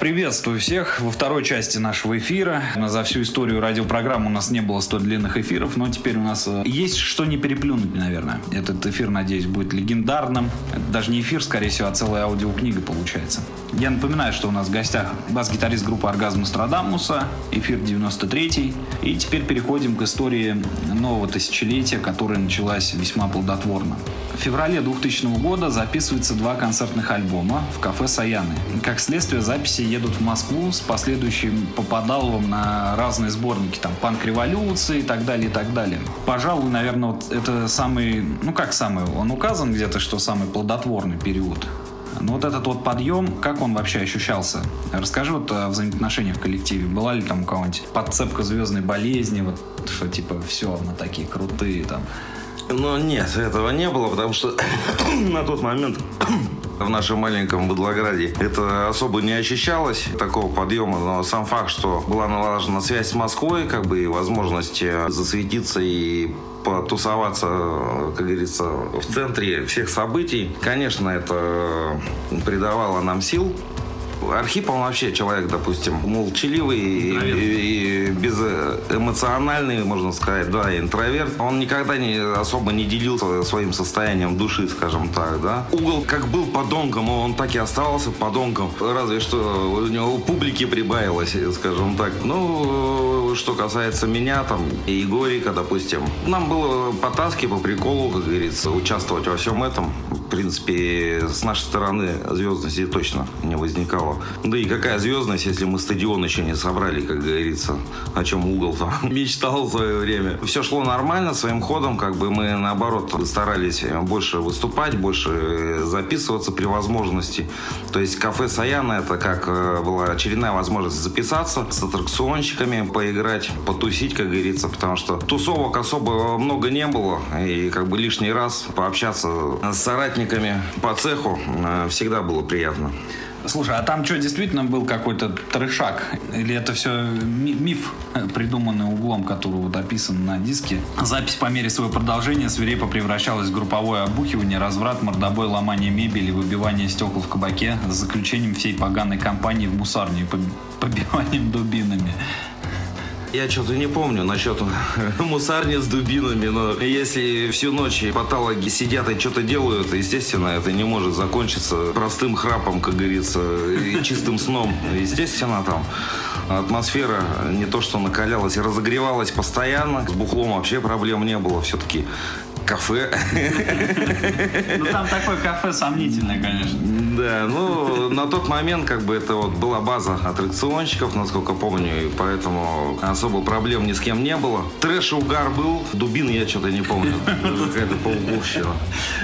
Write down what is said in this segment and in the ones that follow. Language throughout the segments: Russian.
Приветствую всех во второй части нашего эфира. За всю историю радиопрограммы у нас не было столь длинных эфиров, но теперь у нас э, есть что не переплюнуть, наверное. Этот эфир, надеюсь, будет легендарным. Это даже не эфир, скорее всего, а целая аудиокнига получается. Я напоминаю, что у нас в гостях бас-гитарист группы «Оргазм Нострадамуса», эфир 93-й. И теперь переходим к истории нового тысячелетия, которая началась весьма плодотворно. В феврале 2000 года записывается два концертных альбома в кафе «Саяны». Как следствие, записи едут в Москву с последующим попадаловым на разные сборники, там, «Панк революции» и так далее, и так далее. Пожалуй, наверное, вот это самый, ну как самый, он указан где-то, что самый плодотворный период ну вот этот вот подъем, как он вообще ощущался? Расскажи вот о взаимоотношениях в коллективе. Была ли там у кого-нибудь подцепка звездной болезни, вот что типа все, мы такие крутые там? Ну нет, этого не было, потому что на тот момент в нашем маленьком Быдлограде это особо не ощущалось, такого подъема, но сам факт, что была налажена связь с Москвой, как бы и возможность э, засветиться и потусоваться, как говорится, в центре всех событий. Конечно, это придавало нам сил, Архип, он вообще человек, допустим, молчаливый и, и безэмоциональный, можно сказать, да, интроверт. Он никогда не особо не делился своим состоянием души, скажем так, да. Угол как был подонком, он так и оставался подонком. Разве что у него публики прибавилось, скажем так. Ну, что касается меня, там, и Егорика, допустим, нам было по таске, по приколу, как говорится, участвовать во всем этом. В принципе, с нашей стороны звездности точно не возникало. Да и какая звездность, если мы стадион еще не собрали, как говорится, о чем угол там мечтал в свое время. Все шло нормально, своим ходом, как бы мы наоборот старались больше выступать, больше записываться при возможности. То есть кафе Саяна это как э, была очередная возможность записаться с аттракционщиками, поиграть, потусить, как говорится, потому что тусовок особо много не было, и как бы лишний раз пообщаться с соратниками по цеху э, всегда было приятно. Слушай, а там что, действительно был какой-то трешак? Или это все миф, придуманный углом, который вот описан на диске? Запись по мере своего продолжения свирепо превращалась в групповое обухивание, разврат, мордобой, ломание мебели, выбивание стекол в кабаке с заключением всей поганой компании в мусарню и побиванием дубинами. Я что-то не помню насчет мусарни с дубинами, но если всю ночь патологи сидят и что-то делают, естественно, это не может закончиться простым храпом, как говорится, и чистым сном. Естественно, там атмосфера не то что накалялась, разогревалась постоянно. С бухлом вообще проблем не было. Все-таки кафе. Ну, там такое кафе сомнительное, конечно. Да, ну, на тот момент, как бы, это вот была база аттракционщиков, насколько помню, и поэтому особо проблем ни с кем не было. Трэш и угар был, дубин я что-то не помню. Какая-то полугущина.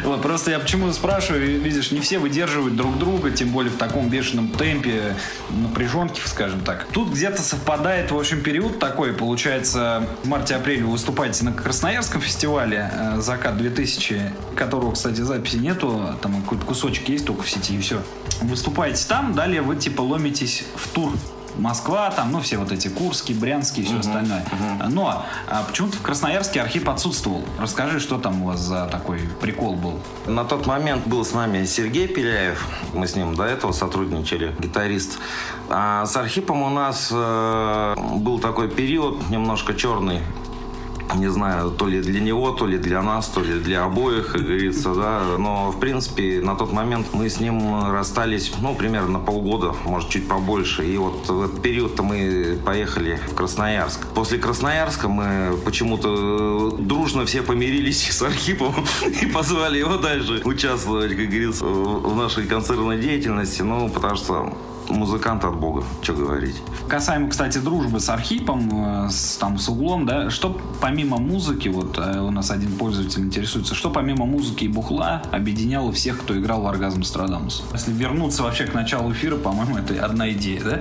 Вот, просто я почему спрашиваю, видишь, не все выдерживают друг друга, тем более в таком бешеном темпе напряженки, скажем так. Тут где-то совпадает, в общем, период такой, получается, в марте-апреле вы выступаете на Красноярском фестивале э, «Закат 2000», которого, кстати, записи нету, там какой-то кусочек есть только в сети, и все. Выступаете там, далее вы типа ломитесь в тур Москва, там, ну, все вот эти Курские, Брянские и все uh-huh, остальное. Uh-huh. Но а почему-то в Красноярске Архип отсутствовал. Расскажи, что там у вас за такой прикол был? На тот момент был с нами Сергей Пеляев. Мы с ним до этого сотрудничали, гитарист. А с Архипом у нас э, был такой период немножко черный не знаю, то ли для него, то ли для нас, то ли для обоих, как говорится, да. Но, в принципе, на тот момент мы с ним расстались, ну, примерно полгода, может, чуть побольше. И вот в этот период-то мы поехали в Красноярск. После Красноярска мы почему-то дружно все помирились с Архипом и позвали его дальше участвовать, как говорится, в нашей концертной деятельности. Ну, потому что музыкант от бога, что говорить. Касаемо, кстати, дружбы с Архипом, э, с, там, с углом, да, что помимо музыки, вот э, у нас один пользователь интересуется, что помимо музыки и бухла объединяло всех, кто играл в оргазм Страдамус? Если вернуться вообще к началу эфира, по-моему, это одна идея, да?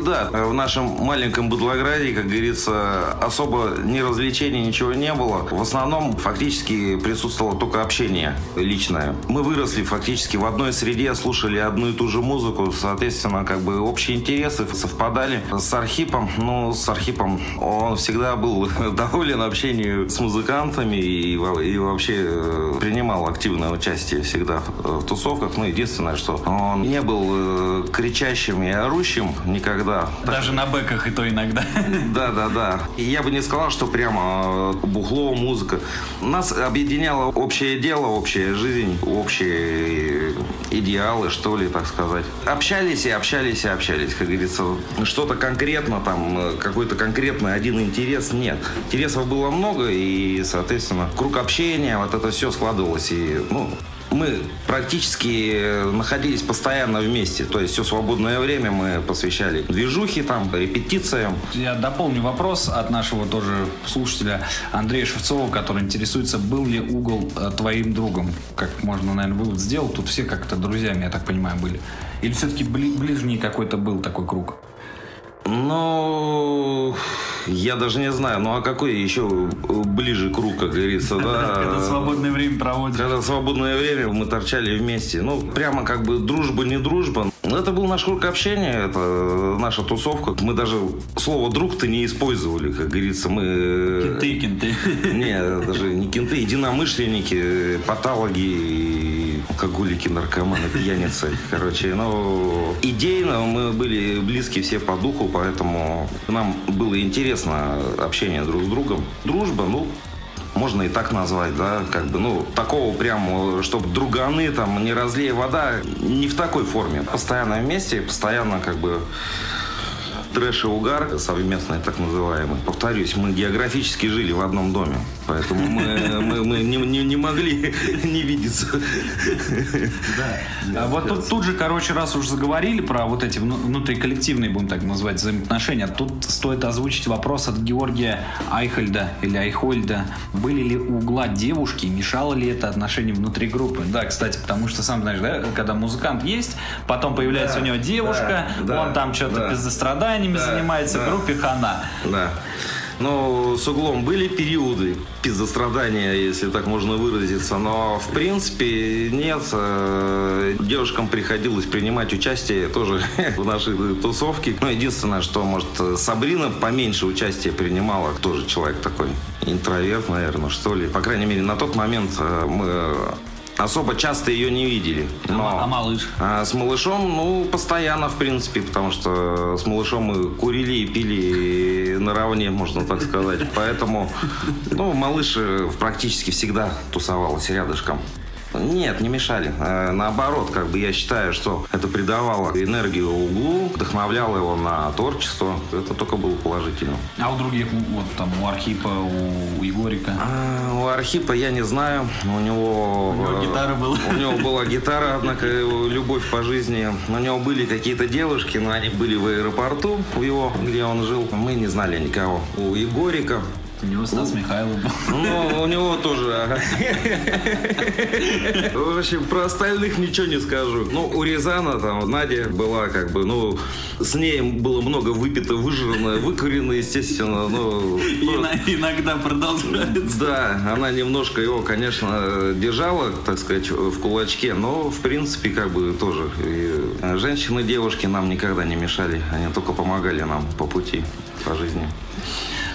Да, в нашем маленьком Быдлограде, как говорится, особо ни развлечений, ничего не было. В основном фактически присутствовало только общение личное. Мы выросли фактически в одной среде, слушали одну и ту же музыку, соответственно, как бы общие интересы совпадали. С Архипом, ну, с Архипом он всегда был доволен общению с музыкантами и, и вообще э, принимал активное участие всегда в тусовках. Ну, единственное, что он не был э, кричащим и орущим никогда. Даже так... на бэках и то иногда. Да, да, да. И я бы не сказал, что прямо э, бухло, музыка. Нас объединяло общее дело, общая жизнь, общие идеалы, что ли, так сказать. Общались и общались и общались, как говорится. Что-то конкретно там, э, какой-то конкретный один интерес нет. Интересов было много, и, соответственно, круг общения, вот это все складывалось. И, ну, мы практически находились постоянно вместе. То есть все свободное время мы посвящали движухе, там, репетициям. Я дополню вопрос от нашего тоже слушателя Андрея Шевцова, который интересуется, был ли угол э, твоим другом? Как можно, наверное, вывод сделать. Тут все как-то друзьями, я так понимаю, были. Или все-таки ближний какой-то был такой круг? Ну, я даже не знаю, ну а какой еще ближе круг, как говорится, да? Когда свободное время проводишь. Когда свободное время мы торчали вместе. Ну, прямо как бы дружба, не дружба. Это был наш круг общения, это наша тусовка. Мы даже слово «друг»-то не использовали, как говорится. Мы... Кенты, кенты. Не, даже не кенты, единомышленники, патологи, алкоголики, наркоманы, пьяницы. Короче, ну, идейно мы были близки все по духу, поэтому нам было интересно общение друг с другом. Дружба, ну, можно и так назвать, да, как бы, ну, такого прям, чтобы друганы, там, не разлей вода, не в такой форме. Постоянно вместе, постоянно, как бы, трэш и угар совместный, так называемый. Повторюсь, мы географически жили в одном доме, поэтому мы, мы, мы не, не, не могли не видеться. Да. А вот тут, тут же, короче, раз уж заговорили про вот эти внутриколлективные, будем так назвать, взаимоотношения, тут стоит озвучить вопрос от Георгия Айхольда или Айхольда. Были ли у угла девушки, мешало ли это отношение внутри группы? Да, кстати, потому что, сам знаешь, да, когда музыкант есть, потом появляется да, у него девушка, да, он там что-то да. без страданий, ними да, занимается да, группе Хана. Да. Но с углом были периоды пиздострадания, если так можно выразиться. Но, в принципе, нет. Э, девушкам приходилось принимать участие тоже в нашей тусовке. Ну, единственное, что, может, Сабрина поменьше участия принимала. Тоже человек такой интроверт, наверное, что ли. По крайней мере, на тот момент э, мы особо часто ее не видели. А Но, а малыш? А с малышом, ну, постоянно, в принципе, потому что с малышом мы курили и пили наравне, можно так сказать. Поэтому, ну, малыш э, практически всегда тусовалась рядышком. Нет, не мешали. Э, наоборот, как бы я считаю, что это придавало энергию углу, вдохновляло его на творчество. Это только было положительно. А у других, вот там у Архипа, у Егорика? А, у Архипа я не знаю. У него... У него гитара была. У него была гитара, однако любовь по жизни. У него были какие-то девушки, но они были в аэропорту в его, где он жил. Мы не знали никого. У Егорика у него Стас Михайлов был. Ну, у него тоже. В общем, про остальных ничего не скажу. Ну, у Рязана там Надя была как бы, ну, с ней было много выпито, выжрано, выкурено, естественно. Ну, Иногда продолжается. Да, она немножко его, конечно, держала, так сказать, в кулачке, но, в принципе, как бы тоже. И женщины, девушки нам никогда не мешали, они только помогали нам по пути, по жизни.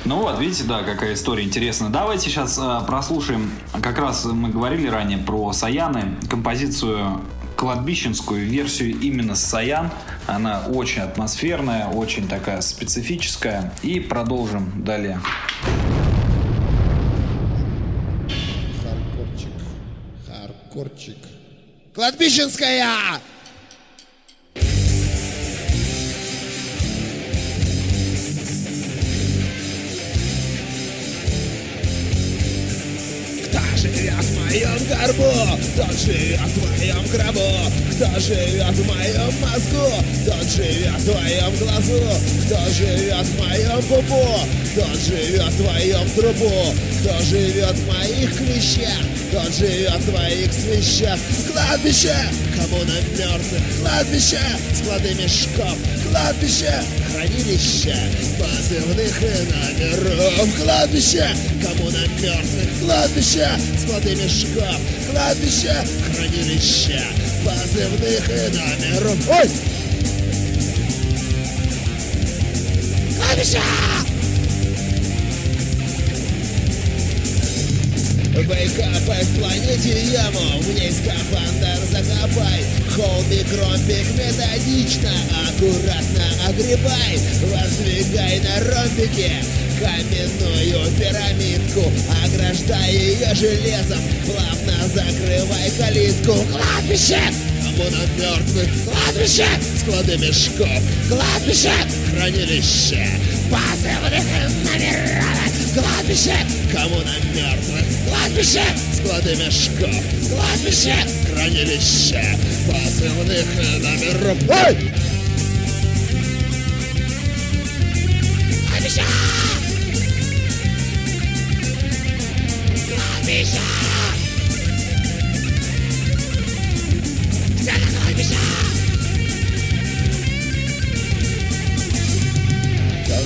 Ну вот, видите, да, какая история интересная. Давайте сейчас э, прослушаем, как раз мы говорили ранее про Саяны, композицию кладбищенскую версию именно с Саян. Она очень атмосферная, очень такая специфическая. И продолжим далее. Хардкорчик. Хардкорчик. Кладбищенская! Моем горбу? Кто живет в моем гробу? Кто живет в моем мозгу? Кто живет в твоем глазу? Кто живет в моем пупу? Кто живет в твоем трубу? Кто живет в моих клещах? Тот живет в твоих свещах. Кладбище, коммуна мертвых, кладбище, склады мешков, кладбище, хранилище, позывных и номеров, кладбище, коммуна мертвых, кладбище, склады мешков, кладбище, хранилище, позывных и номеров. Ой! Кладбище! Выкопай в планете яму, в ней скафандр закопай Холмик, ромбик методично, аккуратно огребай Воздвигай на ромбике каменную пирамидку Ограждай ее железом, плавно закрывай калитку Кладбище! Коммуна мертвых, кладбище, склады мешков, кладбище, хранилище, позывных номеров, кладбище, коммуна мертвых, кладбище, склады мешков, кладбище, хранилище, позывных номеров. Ой! Кладбище! Кладбище! На кладбище!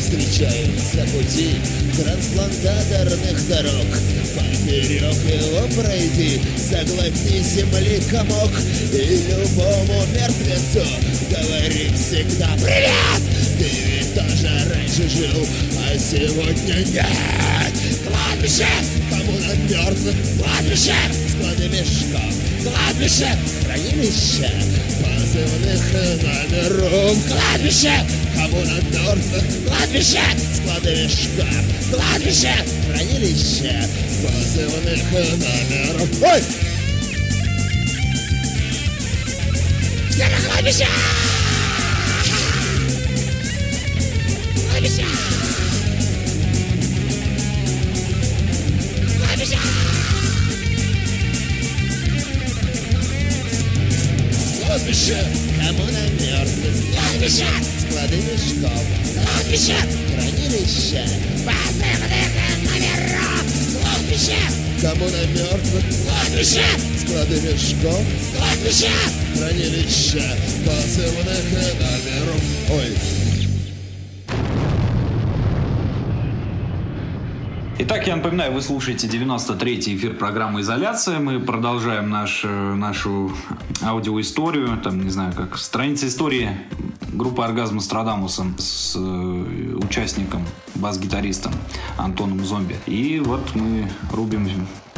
Встречаются пути трансплантаторных дорог. Поперек его пройти, заглотни земли комок. И любому мертвецу говори всегда Привет! Ты ведь тоже раньше жил, а сегодня нет. Кладбище, коммуна мертвых, кладбище, склады мешков Кладбище, хранилище, позывных номеров Кладбище, коммуна мертвых, кладбище, склады мешков Кладбище, хранилище, позывных номеров Ой! Все на! Кладбище! Кладбище! Кладбище! Коммуна мертвых! Кладбище! Склады мешков! Кладбище! Хранилище! Позывных номеров! Кладбище! Коммуна мертвых! Кладбище! Склады мешков! Кладбище! Хранилище! Позывных номеров! Ой! Итак, я напоминаю, вы слушаете 93-й эфир программы «Изоляция». Мы продолжаем наш, э, нашу аудиоисторию, там, не знаю, как страница истории группы «Оргазм Страдамусом» с э, участником, бас-гитаристом Антоном Зомби. И вот мы рубим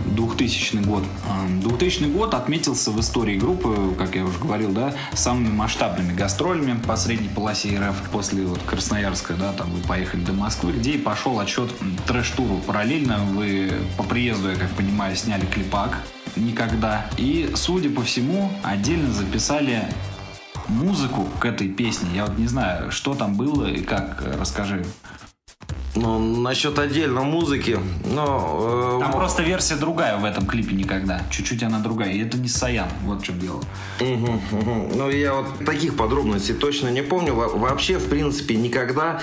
2000 год. А, 2000 год отметился в истории группы, как я уже говорил, да, самыми масштабными гастролями по средней полосе РФ. После вот Красноярска, да, там вы поехали до Москвы, где и пошел отчет трэш-туру. Параллельно вы по приезду, я как понимаю, сняли клипак «Никогда». И, судя по всему, отдельно записали музыку к этой песне. Я вот не знаю, что там было и как. Расскажи. Ну, насчет отдельно музыки, но... э, Там просто версия другая в этом клипе никогда. Чуть-чуть она другая. И это не Саян. Вот в чем дело. Ну, я вот таких подробностей точно не помню. Во- Вообще, в принципе, никогда,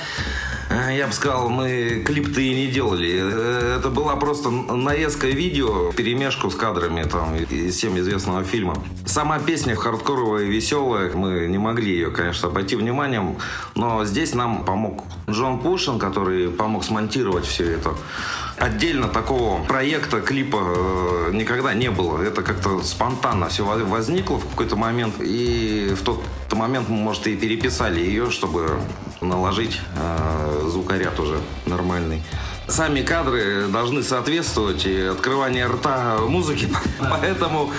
я бы сказал, мы клип-то и не делали. Э, Это была просто нарезка видео, перемешку с кадрами там из всем известного фильма. Сама песня хардкоровая веселая, мы не могли ее, конечно, обойти вниманием, но здесь нам помог Джон Пушин, который помог смонтировать все это. Отдельно такого проекта, клипа э, никогда не было. Это как-то спонтанно все возникло в какой-то момент. И в тот момент мы, может, и переписали ее, чтобы наложить э, звукоряд уже нормальный. Сами кадры должны соответствовать и открывание рта музыки. Поэтому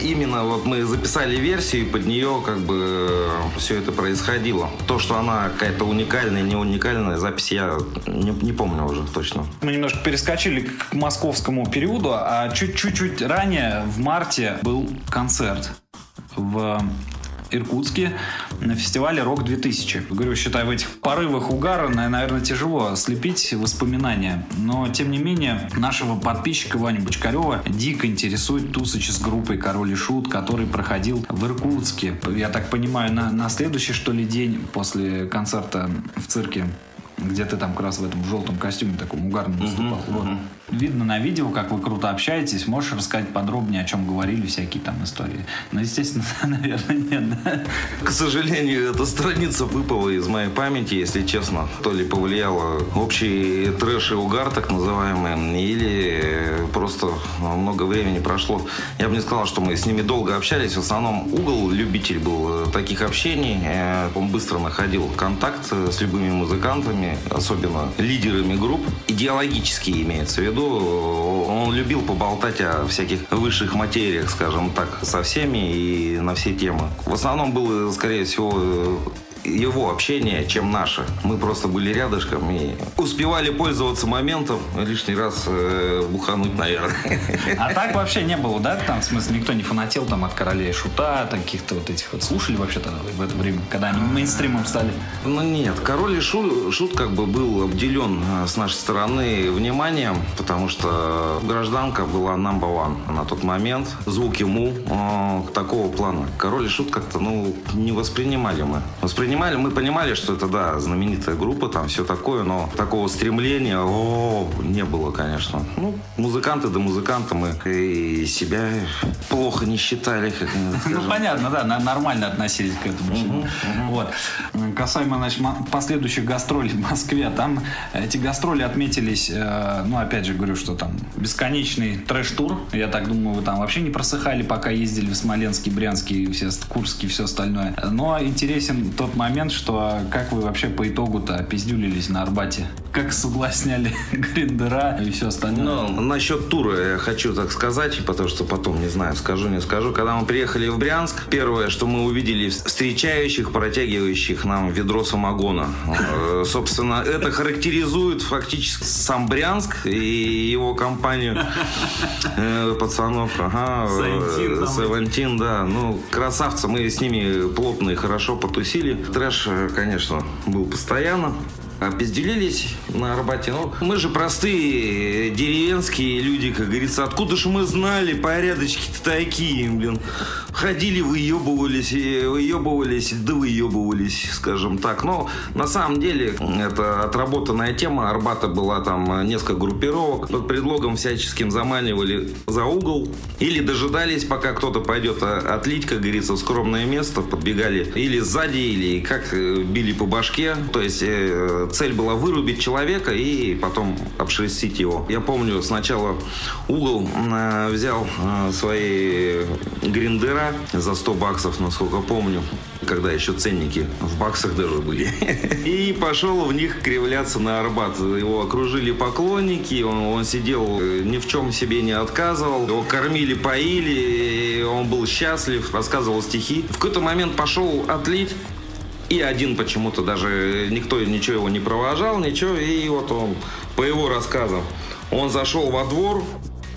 именно вот мы записали версию, и под нее как бы все это происходило. То, что она какая-то уникальная, не уникальная, запись я не, не помню уже точно. Мы немножко перескочили к московскому периоду, а чуть- чуть-чуть ранее, в марте, был концерт в Иркутске на фестивале «Рок 2000». Говорю, считай, в этих порывах угара, на- наверное, тяжело слепить воспоминания. Но, тем не менее, нашего подписчика Ваню Бочкарева дико интересует тусач с группой «Король и Шут», который проходил в Иркутске. Я так понимаю, на, на следующий, что ли, день после концерта в цирке где ты там как раз в этом желтом костюме таком угарном выступал. Вот. Видно на видео, как вы круто общаетесь. Можешь рассказать подробнее, о чем говорили всякие там истории? Ну, естественно, наверное, нет, да? К сожалению, эта страница выпала из моей памяти, если честно. То ли повлияло общий трэш и угар, так называемый, или просто много времени прошло. Я бы не сказал, что мы с ними долго общались. В основном угол любитель был э, таких общений. Э, Он быстро находил контакт э, с любыми музыкантами, особенно лидерами групп. Идеологически имеется в виду. Он любил поболтать о всяких высших материях, скажем так, со всеми и на все темы. В основном было, скорее всего, его общение, чем наше. Мы просто были рядышком и успевали пользоваться моментом, лишний раз э, бухануть, наверное. А так вообще не было, да? Там, в смысле, никто не фанател там от королей шута, таких-то вот этих вот. Слушали вообще тогда в это время, когда они мейнстримом стали? Ну нет, король и шут, шут как бы был обделен э, с нашей стороны вниманием, потому что гражданка была number one на тот момент. Звук ему э, такого плана. Король и шут как-то, ну, не воспринимали мы. Воспринимали, мы понимали, что это, да, знаменитая группа, там все такое, но такого стремления, о, не было, конечно. Ну, музыканты да музыканты мы и себя плохо не считали, как Ну, понятно, да, нормально относились к этому всему. Вот. Касаемо, значит, последующих гастролей в Москве, там эти гастроли отметились, э, ну, опять же говорю, что там бесконечный трэш-тур. Я так думаю, вы там вообще не просыхали, пока ездили в Смоленский, Брянский, все, Курский, все остальное. Но интересен тот момент, что как вы вообще по итогу-то опиздюлились на Арбате? Как соблазняли гриндера и все остальное? Ну, насчет тура я хочу так сказать, потому что потом, не знаю, скажу, не скажу. Когда мы приехали в Брянск, первое, что мы увидели встречающих, протягивающих нам ведро самогона. Э, Собственно, это характеризует фактически сам Брянск и его компанию э, пацанов. Ага, Севентин, да. Ну, красавцы, мы с ними плотно и хорошо потусили. Трэш, э, конечно, был постоянно. Опизделились на Арбате. Ну, мы же простые э, деревенские люди, как говорится. Откуда же мы знали, порядочки-то такие, блин. Ходили, выебывались, и выебывались, да выебывались, скажем так. Но на самом деле это отработанная тема. Арбата была там несколько группировок. Под предлогом всяческим заманивали за угол. Или дожидались, пока кто-то пойдет а, отлить, как говорится, в скромное место. Подбегали или сзади, или как э, били по башке. То есть э, цель была вырубить человека и потом обшерстить его. Я помню, сначала угол э, взял э, свои гриндера за 100 баксов, насколько помню когда еще ценники в баксах даже были. И пошел в них кривляться на Арбат. Его окружили поклонники, он, он сидел, э, ни в чем себе не отказывал. Его кормили, поили, он был счастлив, рассказывал стихи. В какой-то момент пошел отлить, и один почему-то даже никто ничего его не провожал, ничего. И вот он, по его рассказам, он зашел во двор,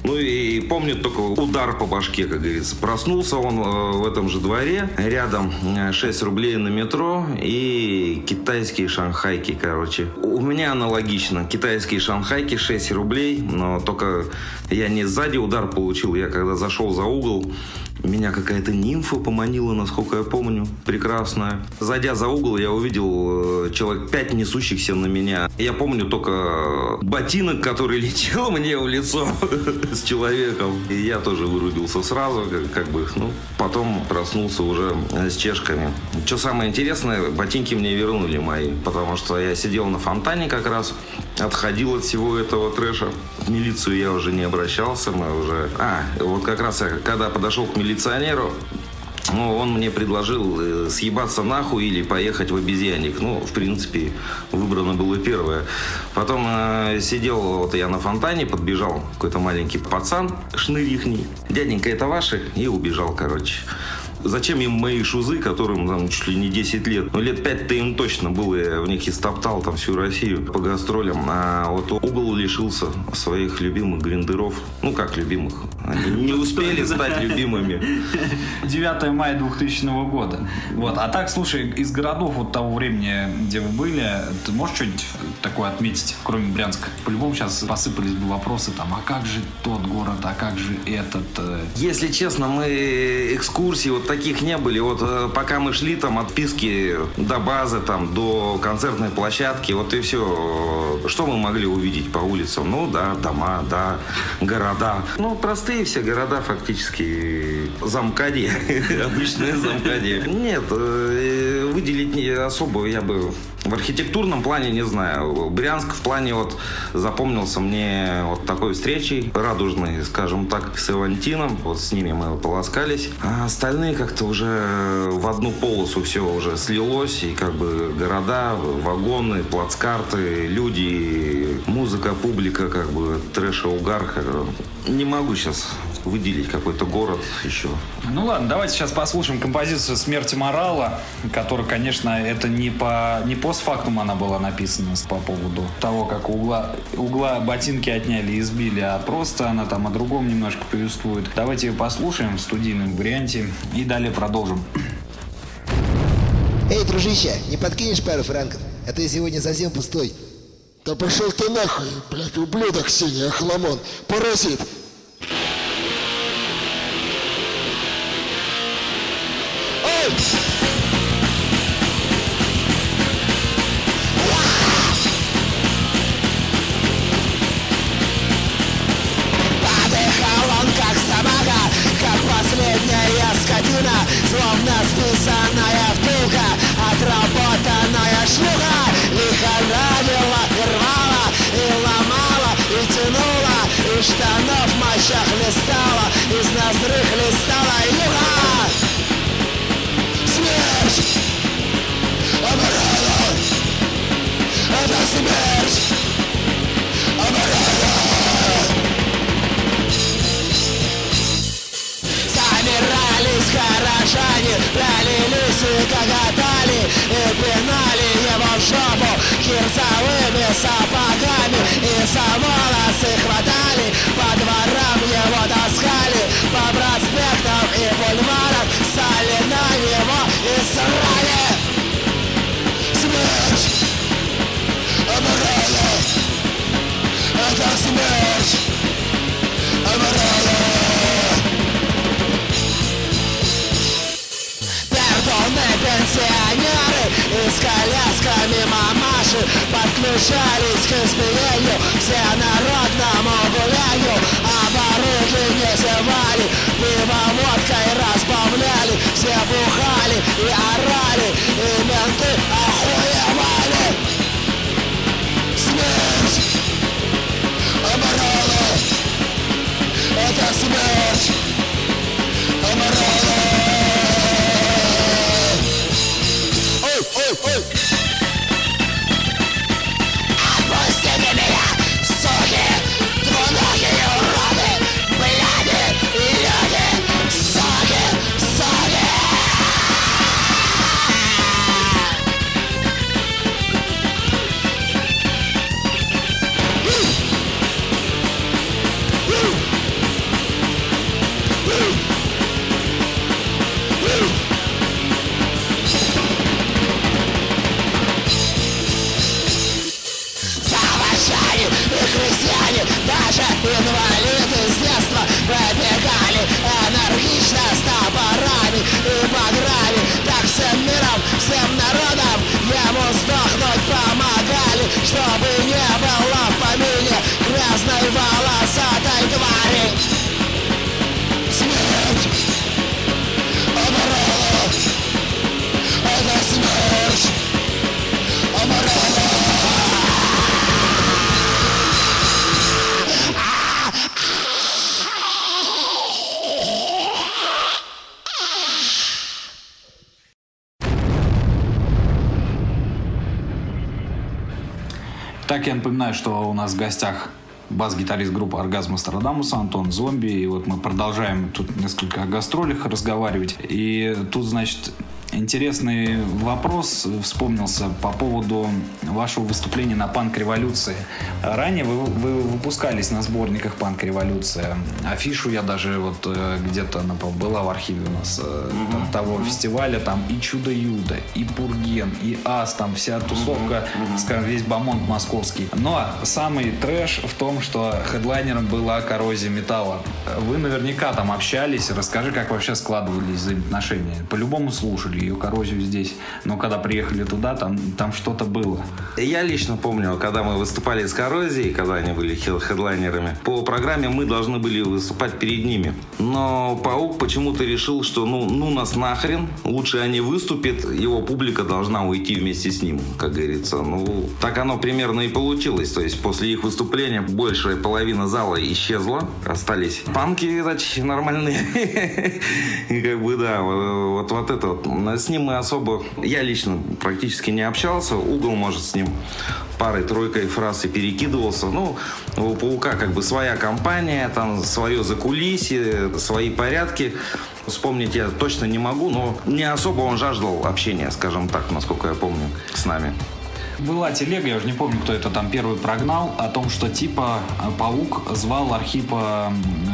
ну и помнит только удар по башке, как говорится. Проснулся он э, в этом же дворе. Рядом э, 6 рублей на метро и китайские шанхайки, короче. У меня аналогично. Китайские шанхайки 6 рублей, но только я не сзади удар получил. Я когда зашел за угол, меня какая-то нимфа поманила, насколько я помню, прекрасная. Зайдя за угол, я увидел э, человек пять несущихся на меня. Я помню только ботинок, который летел мне в лицо с человеком. И я тоже вырубился сразу, как, как бы, ну, потом проснулся уже э, с чешками. Что самое интересное, ботинки мне вернули мои, потому что я сидел на фонтане как раз, отходил от всего этого трэша. В милицию я уже не обращался, мы уже... А, вот как раз я, когда подошел к милиционеру, ну, он мне предложил э, съебаться нахуй или поехать в обезьянник. Ну, в принципе, выбрано было первое. Потом э, сидел вот я на фонтане, подбежал какой-то маленький пацан, шнырихний. Дяденька, это ваши? И убежал, короче. Зачем им мои шузы, которым там чуть ли не 10 лет? Ну, лет 5-то им точно было, я в них и стоптал там всю Россию по гастролям. А вот угол лишился своих любимых гриндеров. Ну, как любимых, Они не успели стать любимыми. 9 мая 2000 года. Вот. А так, слушай, из городов вот того времени, где вы были, ты можешь что-нибудь такое отметить, кроме Брянска? По-любому сейчас посыпались бы вопросы там, а как же тот город, а как же этот? э?» Если честно, мы экскурсий вот таких не были. Вот э, пока мы шли там от Писки до базы, там, до концертной площадки, вот и все. Что мы могли увидеть по улицам? Ну да, дома, да, города. Ну, простые все города фактически. Замкади. Обычные замкади. Нет, э, выделить особо я бы в архитектурном плане не знаю. Брянск в плане вот запомнился мне вот такой встречей радужной, скажем так, с Ивантином. Вот с ними мы полоскались. А остальные как-то уже в одну полосу все уже слилось. И как бы города, вагоны, плацкарты, люди, музыка, публика, как бы трэш и угар. Не могу сейчас выделить какой-то город еще. Ну ладно, давайте сейчас послушаем композицию «Смерти морала», которая, конечно, это не по не постфактум она была написана по поводу того, как угла, угла ботинки отняли и сбили, а просто она там о другом немножко повествует. Давайте ее послушаем в студийном варианте и далее продолжим. Эй, дружище, не подкинешь пару франков? А ты сегодня совсем пустой. Да пошел ты нахуй, блядь, ублюдок синий, охламон, паразит. Штанов моща хлестала, из ноздры хлестала юга Смерть! Амарала! Это смерть! Амарала! Замирались горожане, пролились и гоготали И пинали его в жопу кирзовыми сапогами И за волосы хватали, По проспектам и бульварам с колясками мамаши Подключались к избиению всенародному гулянию А барыги не зевали, пиво водкой разбавляли Все бухали и орали, и менты охуевали Смерть! Аморала! Это смерть! Напоминаю, что у нас в гостях бас-гитарист группы «Оргазм Астрадамуса» Антон Зомби. И вот мы продолжаем тут несколько о гастролях разговаривать. И тут, значит, интересный вопрос вспомнился по поводу вашего выступления на Панк Революции. Ранее вы, вы выпускались на сборниках Панк Революция. Афишу я даже вот э, где-то она была в архиве у нас э, там того фестиваля. Там и Чудо Юда, и Пурген, и Ас, там вся тусовка, скажем, весь бомонд московский. Но самый трэш в том, что хедлайнером была коррозия металла. Вы наверняка там общались. Расскажи, как вообще складывались взаимоотношения. По-любому слушали ее коррозию здесь. Но когда приехали туда, там, там что-то было. Я лично помню, когда мы выступали с Коррозией, когда они были хед- хедлайнерами, по программе мы должны были выступать перед ними. Но Паук почему-то решил, что ну, ну нас нахрен, лучше они выступят, его публика должна уйти вместе с ним, как говорится. Ну, так оно примерно и получилось. То есть после их выступления большая половина зала исчезла, остались панки, видать, нормальные. И как бы, да, вот, вот это вот. С ним мы особо, я лично практически не общался. Угол, может, с ним парой-тройкой фраз и перекидывался. Ну, у Паука как бы своя компания, там свое закулисье, свои порядки. Вспомнить я точно не могу, но не особо он жаждал общения, скажем так, насколько я помню, с нами. Была телега, я уже не помню, кто это там первый прогнал, о том, что типа э, Паук звал Архипа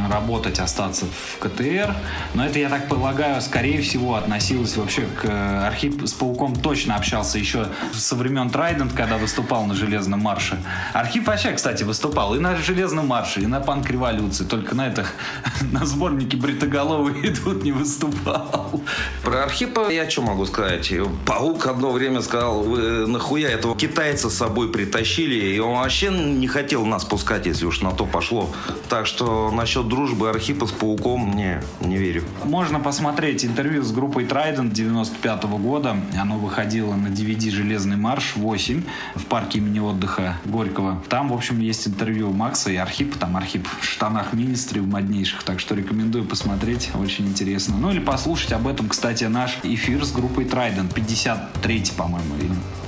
работать, остаться в КТР. Но это, я так полагаю, скорее всего относилось вообще к... э, Архип с Пауком точно общался еще со времен Трайдент, когда выступал на Железном марше. Архип вообще, кстати, выступал и на Железном марше, и на Панк Революции. Только на этих, на сборнике Бритоголовый и тут не выступал. Про Архипа я что могу сказать? Паук одно время сказал, вы нахуя этого китайца с собой притащили, и он вообще не хотел нас пускать, если уж на то пошло. Так что насчет дружбы Архипа с Пауком не, не верю. Можно посмотреть интервью с группой Trident 95 года. Оно выходило на DVD «Железный марш» 8 в парке имени отдыха Горького. Там, в общем, есть интервью Макса и Архипа. Там Архип в штанах министры в моднейших. Так что рекомендую посмотреть. Очень интересно. Ну или послушать об этом, кстати, наш эфир с группой Trident. 53 по-моему.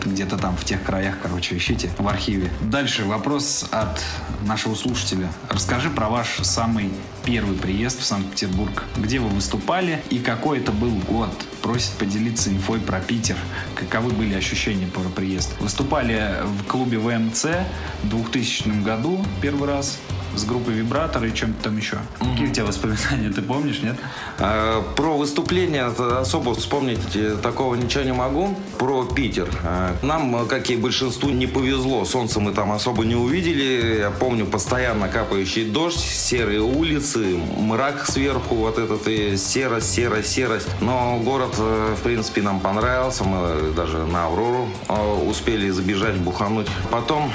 Где-то там в тех краях, короче, ищите в архиве. Дальше вопрос от нашего слушателя. Расскажи про ваш самый первый приезд в Санкт-Петербург. Где вы выступали и какой это был год? Просит поделиться инфой про Питер. Каковы были ощущения про приезд? Выступали в клубе ВМЦ в 2000 году первый раз с группой Вибратор и чем-то там еще. Какие у тебя воспоминания, ты помнишь, нет? А, Про выступление особо вспомнить э, такого ничего не могу. Про Питер. А, Нам, э, как и большинству, не повезло. Солнце мы там особо не увидели. Я помню постоянно капающий дождь, серые улицы, мрак сверху, вот этот и серость, серость, серость. Но город, э, в принципе, нам понравился. Мы даже на Аврору успели забежать, бухануть. Потом,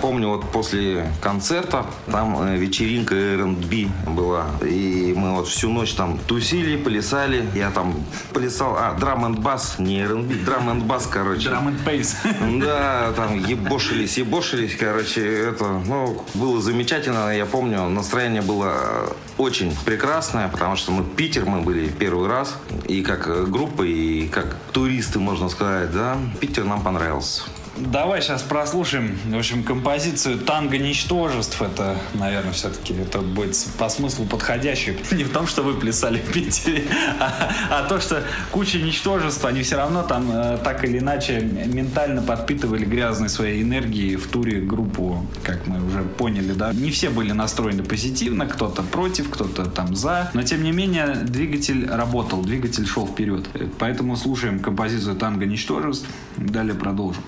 помню, вот после концерта, там э, вечеринка R&B была. И мы вот всю ночь там тусили, плясали. Я там плясал, а, драм энд бас, не R&B, драм энд бас, короче. Drum and Bass. Да, там ебошились, ебошились, короче, это, ну, было замечательно, я помню, настроение было очень прекрасное, потому что мы Питер, мы были первый раз, и как э, группа, и как туристы, можно сказать, да, Питер нам понравился. Давай сейчас прослушаем, в общем, композицию «Танго ничтожеств». Это, наверное, все-таки это будет по смыслу подходящее. Не в том, что вы плясали в Питере, а, а то, что куча ничтожеств, они все равно там э, так или иначе ментально подпитывали грязной своей энергией в туре группу, как мы уже поняли, да. Не все были настроены позитивно, кто-то против, кто-то там за. Но, тем не менее, двигатель работал, двигатель шел вперед. Поэтому слушаем композицию «Танго ничтожеств». Далее продолжим.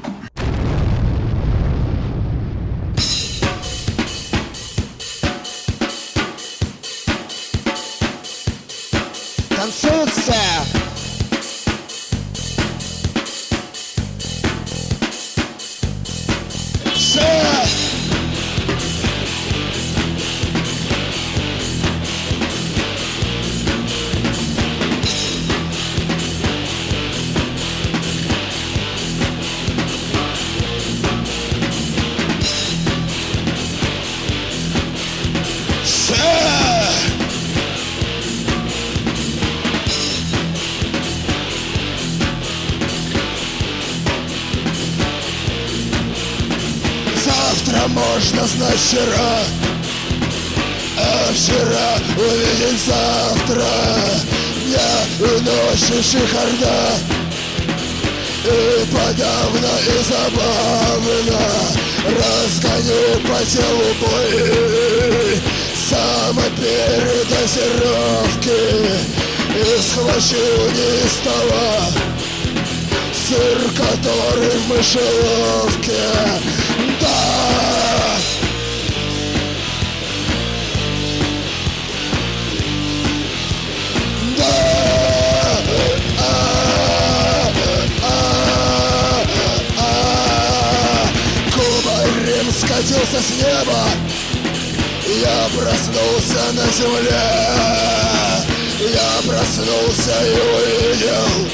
Скатился с неба. Я проснулся на земле. Я проснулся и увидел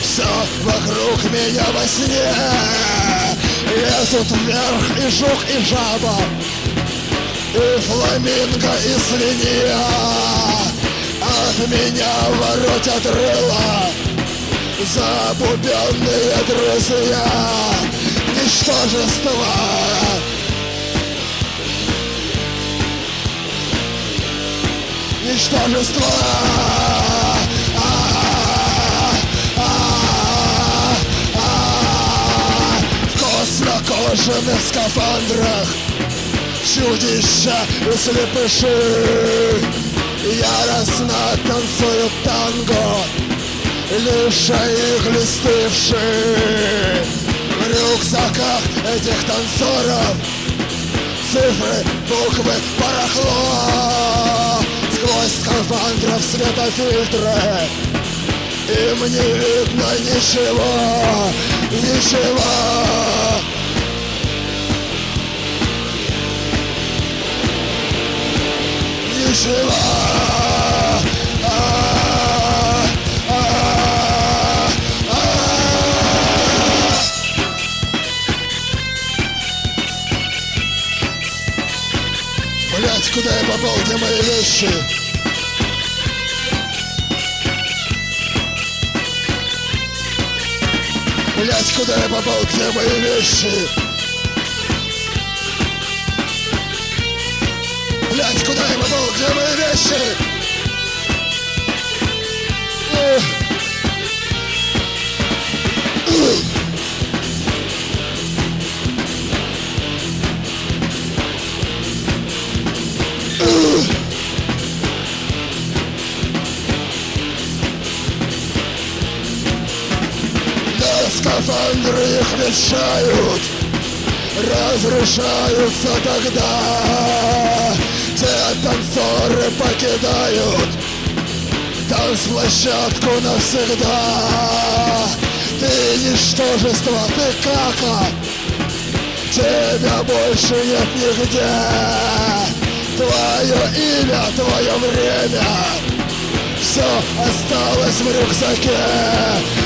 Все вокруг меня во сне. Лезут вверх и жук, и жаба И фламинго, и свинья. От меня воротят рыла Забубенные друзья. Ничтожества Ничтожества В кожаных скафандрах. Чудища и слепыши Яростно танцуют танго Лишая их листы вши В рюкзаках этих танцоров Цифры, буквы, барахло Сквозь скафандров светофильтры Им не видно ничего, ничего Ничего. Блять, куда я попал, где мои вещи? Блять, куда я попал, где мои вещи? Блять, куда я попал, где мои вещи? Эх. Скафандры их вешают Разрушаются тогда Те танцоры покидают Танцплощадку навсегда. Ты ничтожество, ты кака. Тебя больше нет нигде Твое имя, твое время. Все осталось в рюкзаке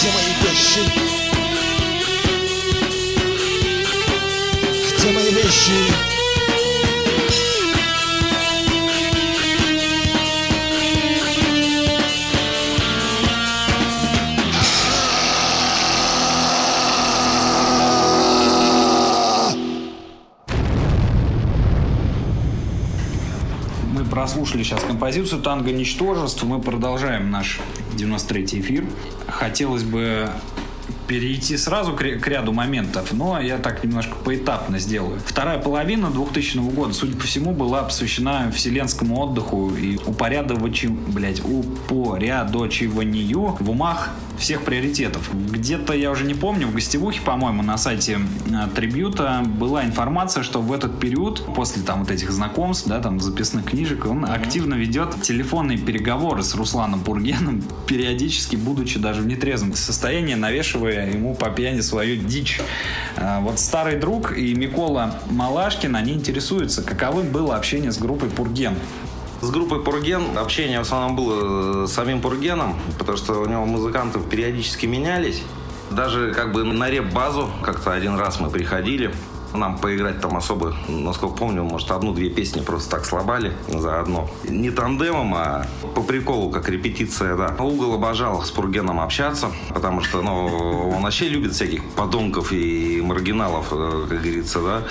где мои вещи? Где мои вещи? Прослушали сейчас композицию «Танго ничтожеств». Мы продолжаем наш 93-й эфир. Хотелось бы перейти сразу к, к ряду моментов, но я так немножко поэтапно сделаю. Вторая половина 2000 года, судя по всему, была посвящена вселенскому отдыху и упорядочив... блядь, упорядочиванию в умах всех приоритетов. Где-то, я уже не помню, в гостевухе, по-моему, на сайте э, Трибюта была информация, что в этот период, после там вот этих знакомств, да, там записных книжек, он активно ведет телефонные переговоры с Русланом Пургеном, периодически, будучи даже в нетрезвом состоянии, навешивая ему по пьяни свою дичь. А, Вот старый друг и Микола Малашкин, они интересуются, каковым было общение с группой Пурген. С группой Пурген общение в основном было с самим Пургеном, потому что у него музыканты периодически менялись. Даже как бы на реп-базу как-то один раз мы приходили. Нам поиграть там особо, насколько помню, может, одну-две песни просто так слабали заодно. Не тандемом, а по приколу, как репетиция, да. Угол обожал с Пургеном общаться, потому что, ну, он вообще любит всяких подонков и маргиналов, э, как говорится, да.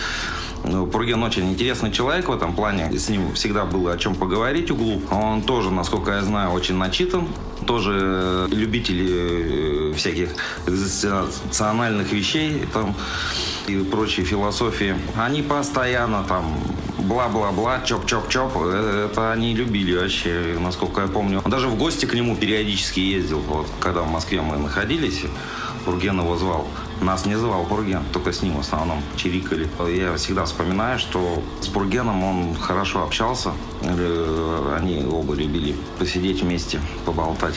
Ну, Пурген очень интересный человек в этом плане. С ним всегда было о чем поговорить углу. Он тоже, насколько я знаю, очень начитан. Тоже любитель э, всяких экзистенциальных вещей там, и прочей философии. Они постоянно там бла-бла-бла, чоп-чоп-чоп. Э, Это они любили вообще, насколько я помню. Даже в гости к нему периодически ездил. Вот, когда в Москве мы находились, Пурген его звал. Нас не звал Пурген, только с ним в основном чирикали. Я всегда вспоминаю, что с Пургеном он хорошо общался. Э, Они оба любили посидеть вместе, поболтать.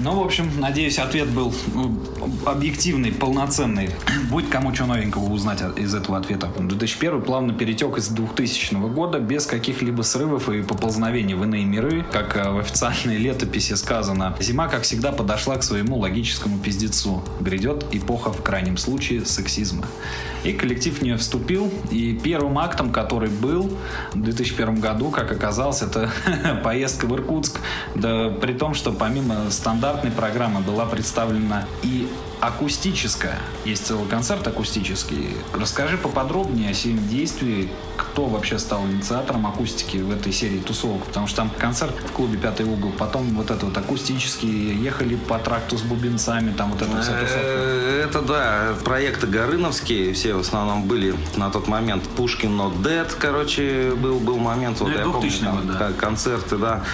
Ну, в общем, надеюсь, ответ был ну, объективный, полноценный. Будет кому что новенького узнать из этого ответа. 2001 плавно перетек из 2000 года без каких-либо срывов и поползновений в иные миры. Как э, в официальной летописи сказано, зима, как всегда, подошла к своему логическому пиздецу. Грядет эпоха, в крайнем случае, сексизма. И коллектив в нее вступил, и первым актом, который был в 2001 году, как оказалось, это поездка в Иркутск. Да при том, что помимо стандартной программы была представлена и акустическая. Есть целый концерт акустический. Расскажи поподробнее о сем действии, кто вообще стал инициатором акустики в этой серии тусовок, потому что там концерт в клубе «Пятый угол», потом вот это вот акустический, ехали по тракту с бубенцами, там вот эта вся тусовка. Э, Это да, проекты Горыновские, все в основном были на тот момент. Пушкин Not Dead, короче, был, был момент. Вот Ну, я это помню, 2000 там, год, да. кон- концерты, да.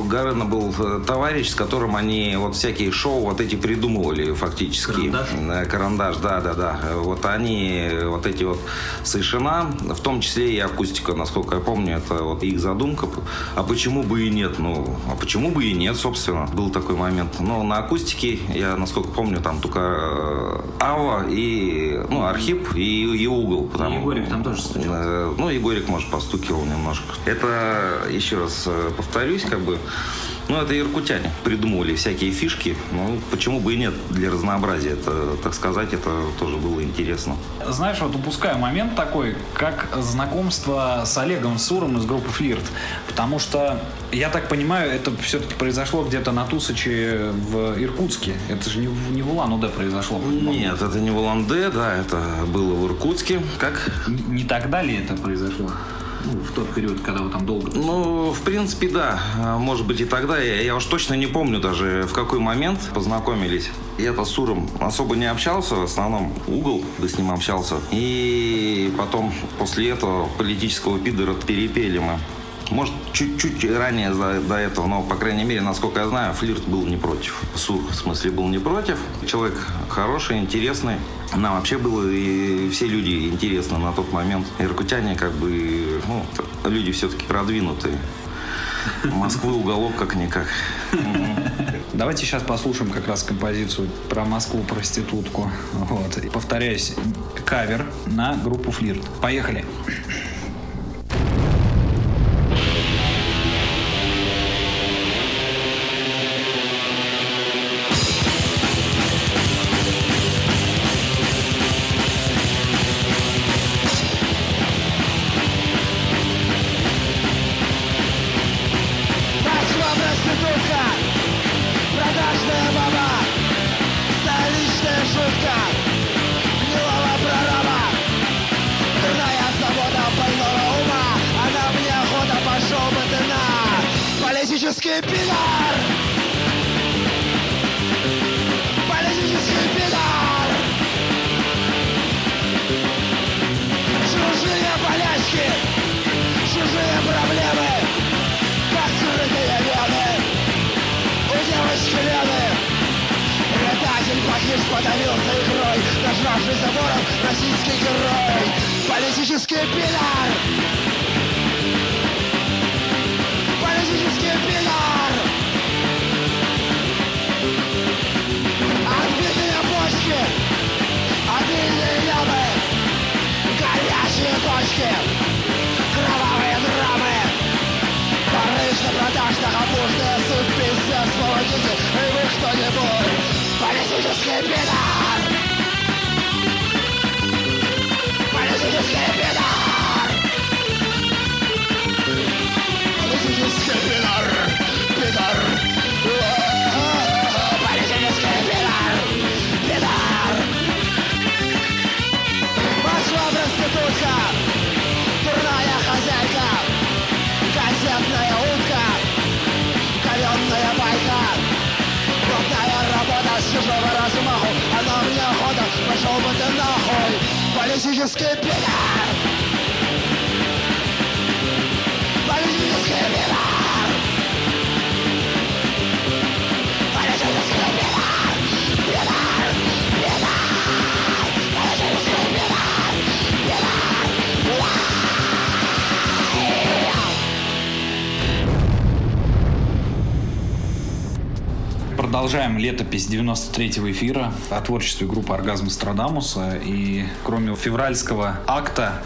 У Горына был э, товарищ, с которым они вот всякие шоу вот эти придумывали фактически. Карандаш? Э, Карандаш, да, да, да. Вот они, вот эти вот совершена, в том числе и акустика, насколько я помню, это вот их задумка. А почему бы и нет? Ну, а почему бы и нет, собственно, был такой момент. Но на акустике, я насколько помню, там только э, Ава и, ну, Архип и, и Угол. Потому, Егорик там тоже стучал. Ну, Егорик, может, постукивал немножко. Это, еще раз повторюсь, как бы, ну, это иркутяне придумывали всякие фишки. Ну, почему бы и нет для разнообразия. Это, так сказать, это тоже было интересно. Знаешь, вот упускаю момент такой, как знакомство с Олегом Суром из группы «Флирт». Потому что, я так понимаю, это все-таки произошло где-то на Тусаче в Иркутске. Это же не в, не в Улан-Удэ произошло. Нет, это не в Улан-Удэ, да, это было в Иркутске. Как? Н- Не тогда ли это произошло? Ну, в тот период, когда вы там долго... Ну, в принципе, да. А, Может быть и тогда. Я, я уж точно не помню даже, в какой момент познакомились. Я-то с Суром особо не общался, в основном угол да с ним общался. И потом, после этого, политического пидора перепели мы. Может, чуть-чуть ранее за- до этого, но, по крайней мере, насколько я знаю, флирт был не против. Сур, в смысле, был не против. Человек хороший, интересный. Нам вообще было и все люди интересны на тот момент. Иркутяне, как бы, ну, люди все-таки продвинутые. Москвы уголок как-никак. Давайте сейчас послушаем как раз композицию про Москву-проститутку. Вот. И повторяюсь, кавер на группу «Флирт». Поехали. Москва Продолжаем летопись 93-го эфира о творчестве группы «Оргазм Страдамуса». И кроме февральского акта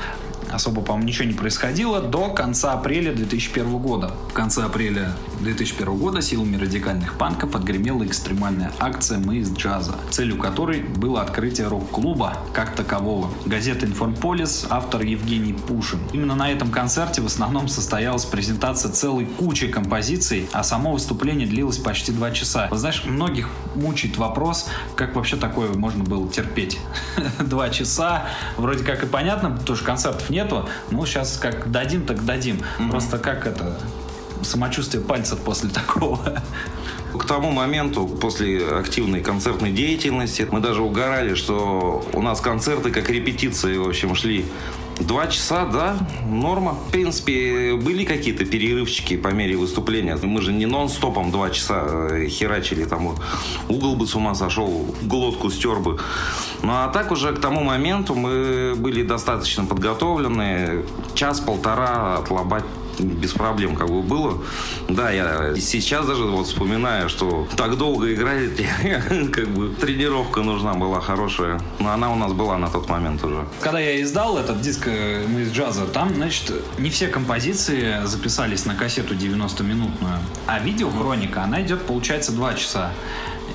особо, по-моему, ничего не происходило до конца апреля 2001 года. В конце апреля 2001 года силами радикальных панков отгремела экстремальная акция «Мы из джаза», целью которой было открытие рок-клуба как такового. Газета «Информполис», автор Евгений Пушин. Именно на этом концерте в основном состоялась презентация целой кучи композиций, а само выступление длилось почти два часа. Вы знаешь, многих мучает вопрос, как вообще такое можно было терпеть. Два часа, вроде как и понятно, потому что концертов нету, ну сейчас как дадим, так дадим. Просто как это, самочувствие пальцев после такого. К тому моменту, после активной концертной деятельности, мы даже угорали, что у нас концерты как репетиции, в общем, шли Два часа, да, норма. В принципе, были какие-то перерывчики по мере выступления. Мы же не нон-стопом два часа э, херачили. Там угол бы с ума сошел, глотку стер бы. Ну а так уже к тому моменту мы были достаточно подготовлены. Час-полтора отлобать без проблем как бы было. Да, я сейчас даже вот вспоминаю, что так долго играли, как бы тренировка нужна была хорошая. Но она у нас была на тот момент уже. Когда я издал этот диск э, «Мы из джаза», там, значит, не все композиции записались на кассету 90-минутную, а видеохроника, она идет, получается, 2 часа.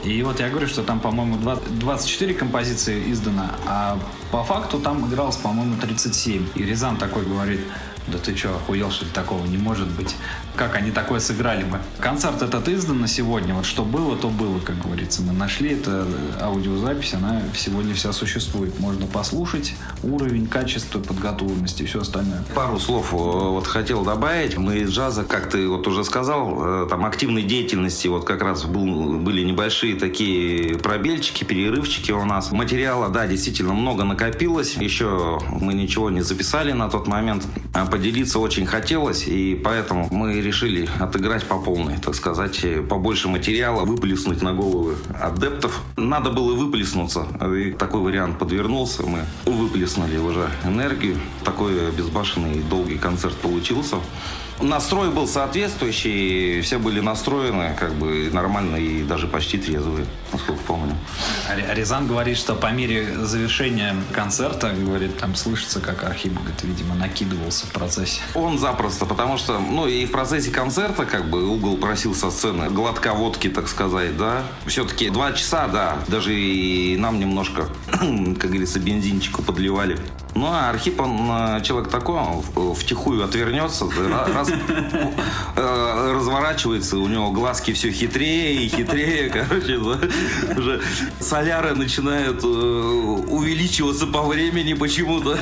И вот я говорю, что там, по-моему, 24 композиции издано, а по факту там игралось, по-моему, 37. И Рязан такой говорит, да ты что, охуел, что такого не может быть? Как они такое сыграли бы? Концерт этот издан на сегодня, вот что было, то было, как говорится. Мы нашли это аудиозапись, она сегодня вся существует. Можно послушать уровень, качество, подготовленности и все остальное. Пару слов э, вот хотел добавить. Мы из джаза, как ты вот уже сказал, э, там активной деятельности вот как раз был, были небольшие такие пробельчики, перерывчики у нас. Материала, да, действительно много накопилось. Еще мы ничего не записали на тот момент. А поделиться очень хотелось, и поэтому мы решили отыграть по полной, так сказать, побольше материала, выплеснуть на головы адептов. Надо было выплеснуться, и такой вариант подвернулся, мы выплеснули уже энергию. Такой безбашенный долгий концерт получился. Настрой был соответствующий, все были настроены как бы нормально и даже почти трезвые, насколько помню. Рязан говорит, что по мере завершения концерта, говорит, там слышится, как Архип, говорит, видимо, накидывался в процессе. Он запросто, потому что, ну, и в процессе концерта, как бы, угол просил со сцены глотка водки, так сказать, да. Все-таки два часа, да, даже и нам немножко, как говорится, бензинчику подливали. Ну, а Архип, он э, человек такой, он втихую отвернется, раз, э, разворачивается, у него глазки все хитрее и хитрее, короче, уже соляры начинают э, увеличиваться по времени почему-то.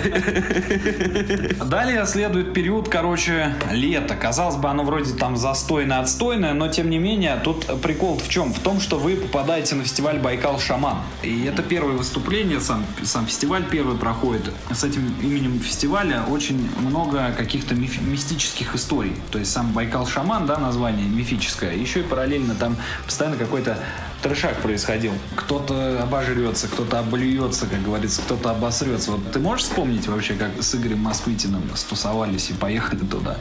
Далее следует период, короче, лето. Казалось бы, оно вроде там застойное, отстойное, но тем не менее, тут прикол в чем? В том, что вы попадаете на фестиваль Байкал Шаман. И это первое выступление, сам, сам фестиваль первый проходит. С этим именем фестиваля очень много каких-то миф- мистических историй. То есть сам Байкал Шаман, да, название мифическое. Еще и параллельно там постоянно какой-то трешак происходил. Кто-то обожрется, кто-то облюется, как говорится, кто-то обосрется. Вот ты можешь вспомнить вообще, как с Игорем Москвитиным стусовались и поехали туда?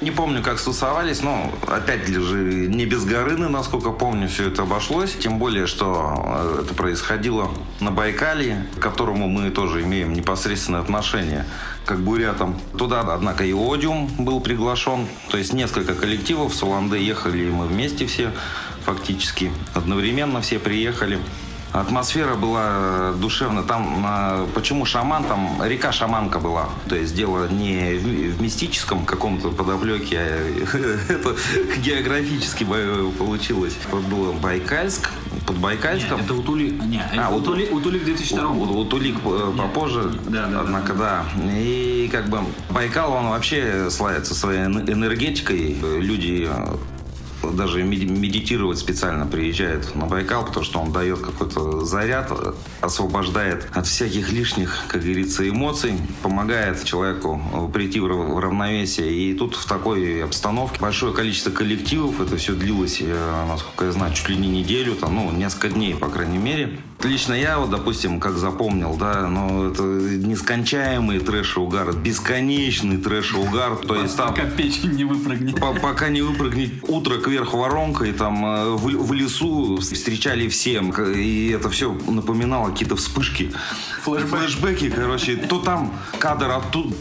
Не помню, как стусовались, но опять же не без Горыны, насколько помню, все это обошлось. Тем более, что это происходило на Байкале, к которому мы тоже имеем непосредственное отношение как бурятам. Туда, однако, и Одиум был приглашен. То есть несколько коллективов с Уланды ехали мы вместе все фактически. Одновременно все приехали. Атмосфера была душевная. Там, а, почему шаман? Там река Шаманка была. То есть дело не в, мистическом каком-то подоплеке, а это географически получилось. Вот было Байкальск, под Байкальском. Это Утулик. Не, А, Утулик, Утулик в 2002 У- году. у- Утулик э, попозже, Да, да, да, однако, да. И как бы Байкал, он вообще славится своей эн- энергетикой. Люди даже меди- медитировать специально приезжают на Байкал, потому что он дает какой-то заряд, освобождает от всяких лишних, как говорится, эмоций, помогает человеку э, прийти в рав- в равновесие. И тут в такой обстановке большое количество коллективов, это все длилось, насколько я знаю, чуть ли не неделю, там, ну, несколько дней, по крайней мере. Лично я, вот, допустим, как запомнил, да, ну, это нескончаемый трэш и угар, бесконечный трэш и угар, то есть там... Пока печень не выпрыгнет. По- Пока не выпрыгнет утро кверх воронкой, там э, в, в лесу встречали всем. И это все напоминало какие-то вспышки. Флэшбэк. Флэшбэки, короче. То там кадр оттуда